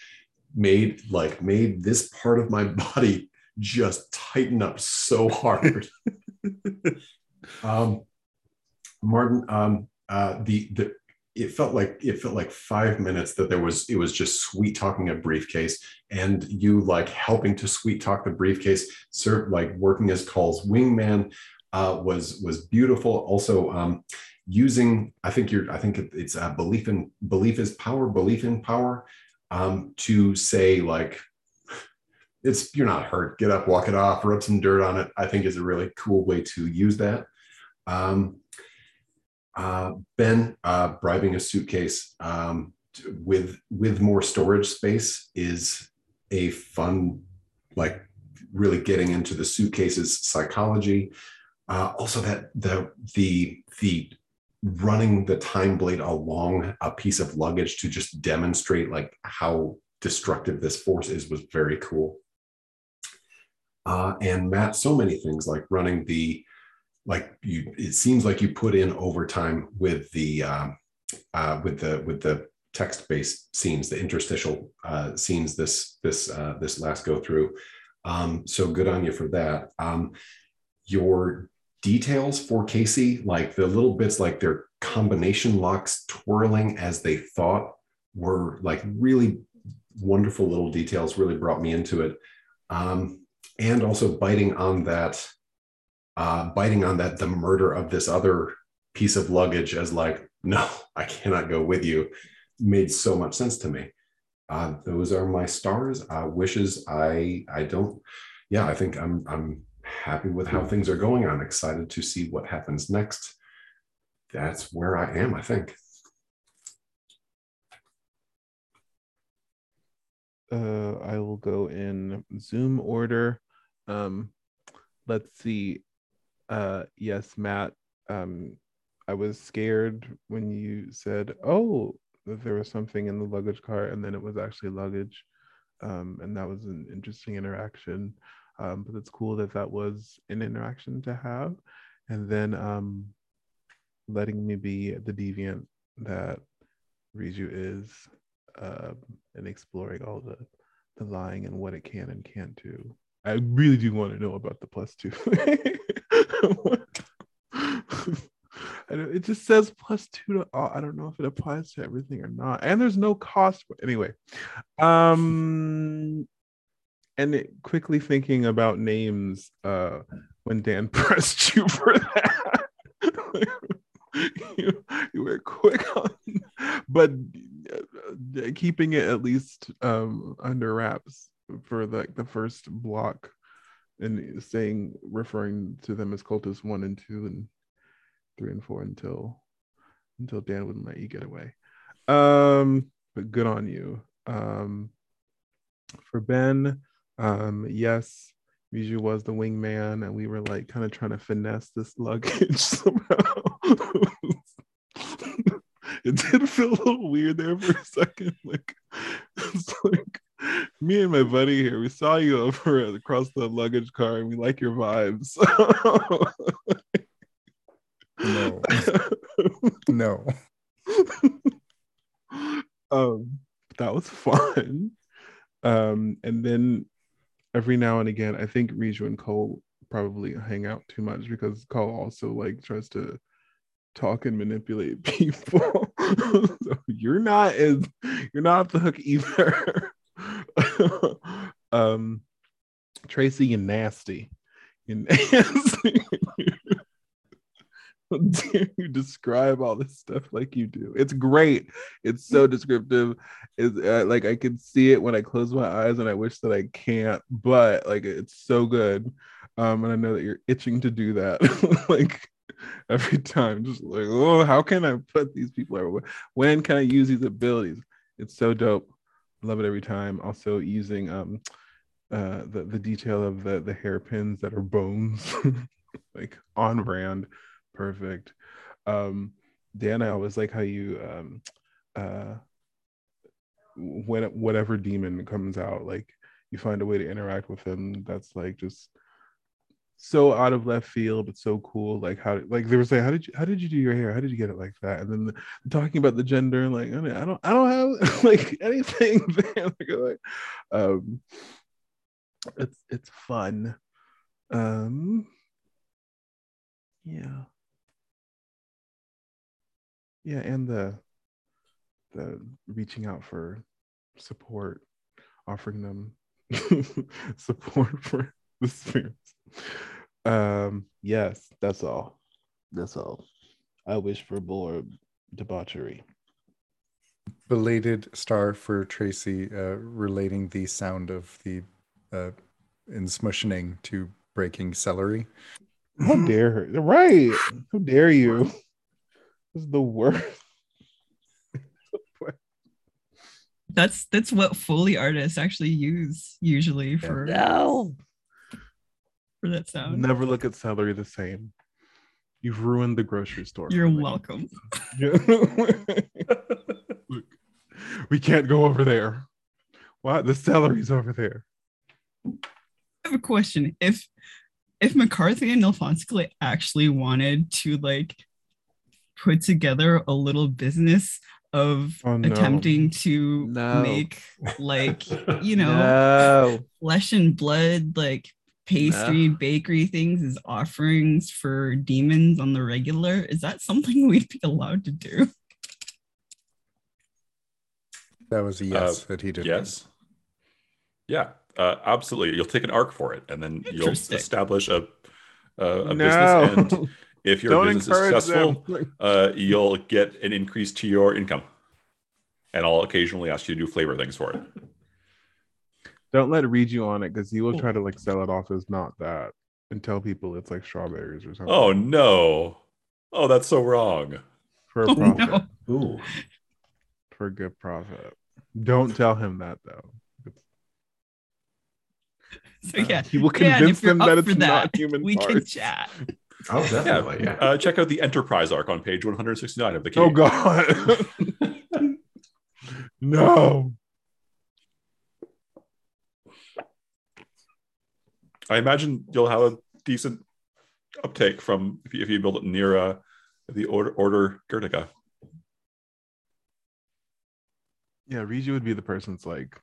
made like made this part of my [laughs] body just tighten up so hard. [laughs] um, Martin, um, uh, the the it felt like it felt like five minutes that there was it was just sweet talking a briefcase and you like helping to sweet talk the briefcase serve like working as Cull's wingman uh, was was beautiful also um, using I think you're I think it's a belief in belief is power belief in power um, to say like [sighs] it's you're not hurt get up walk it off rub some dirt on it I think is a really cool way to use that um, uh, Ben uh, bribing a suitcase um, with with more storage space is a fun, like really getting into the suitcase's psychology. Uh, also, that the the the running the time blade along a piece of luggage to just demonstrate like how destructive this force is was very cool. Uh, and Matt, so many things like running the like you it seems like you put in overtime with the um, uh, with the with the text based scenes the interstitial uh, scenes this this uh, this last go through um, so good on you for that um, your details for casey like the little bits like their combination locks twirling as they thought were like really wonderful little details really brought me into it. Um, and also biting on that uh, biting on that the murder of this other piece of luggage as like [laughs] no i cannot go with you made so much sense to me. Uh, those are my stars uh, wishes. I i don't yeah i think i'm i'm happy with how things are going i'm excited to see what happens next that's where i am i think uh, I will go in Zoom order. Um, let's see. Uh, yes, Matt. Um, I was scared when you said, "Oh, there was something in the luggage car," and then it was actually luggage, um, and that was an interesting interaction. Um, but it's cool that that was an interaction to have, and then um, letting me be the deviant that Riju is um, and exploring all the the lying and what it can and can't do. I really do want to know about the plus two. [laughs] It just says plus two to all. I don't know if it applies to everything or not. And there's no cost. Anyway, um, and it, quickly thinking about names. Uh, when Dan [laughs] pressed you for that, [laughs] you, you were quick on, but uh, keeping it at least um, under wraps for like the first block and saying referring to them as cultists one and two and three and four until until Dan wouldn't let you get away. Um, but good on you. Um, for Ben, um, yes, Riju was the wingman, and we were like kind of trying to finesse this luggage [laughs] somehow. [laughs] it did feel a little weird there for a second. Like it's like me and my buddy here, we saw you over [laughs] across the luggage car, and we like your vibes. No, no. um, that was fun. Um, and then every now and again, I think Riju and Cull probably hang out too much because Cull also like tries to talk and manipulate [laughs] people. so you're not as you're not off the hook either. [laughs] um, Tracy and nasty. And [laughs] nasty. You [laughs] describe all this stuff like you do? It's great. It's so [laughs] descriptive. It's uh, like I can see it when I close my eyes, and I wish that I can't. But like, it's so good. Um, and I know that you're itching to do that. [laughs] like every time, just like, oh, how can I put these people everywhere? When can I use these abilities? It's so dope. Love it every time. Also using um, uh, the the detail of the the hairpins that are bones, like on brand perfect. Um dan i always like how you um uh when whatever demon comes out like you find a way to interact with him that's like just so out of left field but so cool. Like how like they were saying how did you how did you do your hair? How did you get it like that? And then the, talking about the gender like i, mean, I don't i don't have [laughs] like anything [laughs] um it's it's fun. Um yeah yeah and the the reaching out for support offering them [laughs] support for the spirits. Um yes that's all. That's all. I wish for more debauchery. Belated star for Tracy, uh, relating the sound of the uh, in smushing to breaking celery. how dare her. Right. How dare you. this [laughs] is the worst That's that's what Foley artists actually use usually for No. for that sound. never look at celery the same you've ruined the grocery store You're welcome. [laughs] Look, we can't go over there. What? The celery's over there. I have a question. If if McCarthy and Alphonse actually wanted to like put together a little business of Oh, no. attempting to No. make like [laughs] you know No. flesh and blood like pastry bakery things as offerings for demons on the regular is that something [laughs] we'd be allowed to do That was a yes that he did. Yes. Yeah, uh, absolutely. You'll take an arc for it, and then you'll establish a a, a No. business. And [laughs] if your Don't business is successful, [laughs] uh, you'll get an increase to your income. And I'll occasionally ask you to do flavor things for it. Don't let read you on it because he will try to like sell it off as not that and tell people it's like strawberries or something. Oh no! Oh, that's so wrong. for a [laughs] Oh, profit. no. Ooh. For good profit. Don't tell him that though. so yeah He will convince if you're them that it's for not human we can chat Oh, definitely. Yeah. Uh, check out the Enterprise arc on page 169 of the key. Oh god. [laughs] no. I imagine you'll have a decent uptake from if you, if you build it near uh, the order, order Gertica. Yeah, Riju would be the person that's like,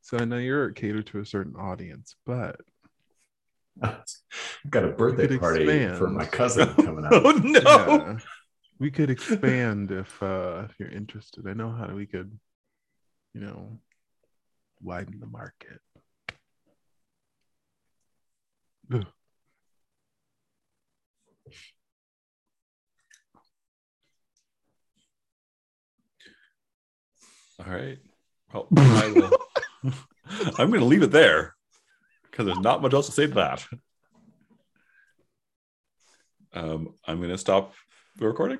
so I know you're catered to a certain audience, but I've got a birthday party expand. for my cousin coming [laughs] up. oh no! yeah, we could expand if uh if you're interested. I know how we could, you know, widen the market. Ugh. All right. Well, I will. [laughs] I'm going to leave it there because there's not much else to say to that. Um, I'm going to stop the recording.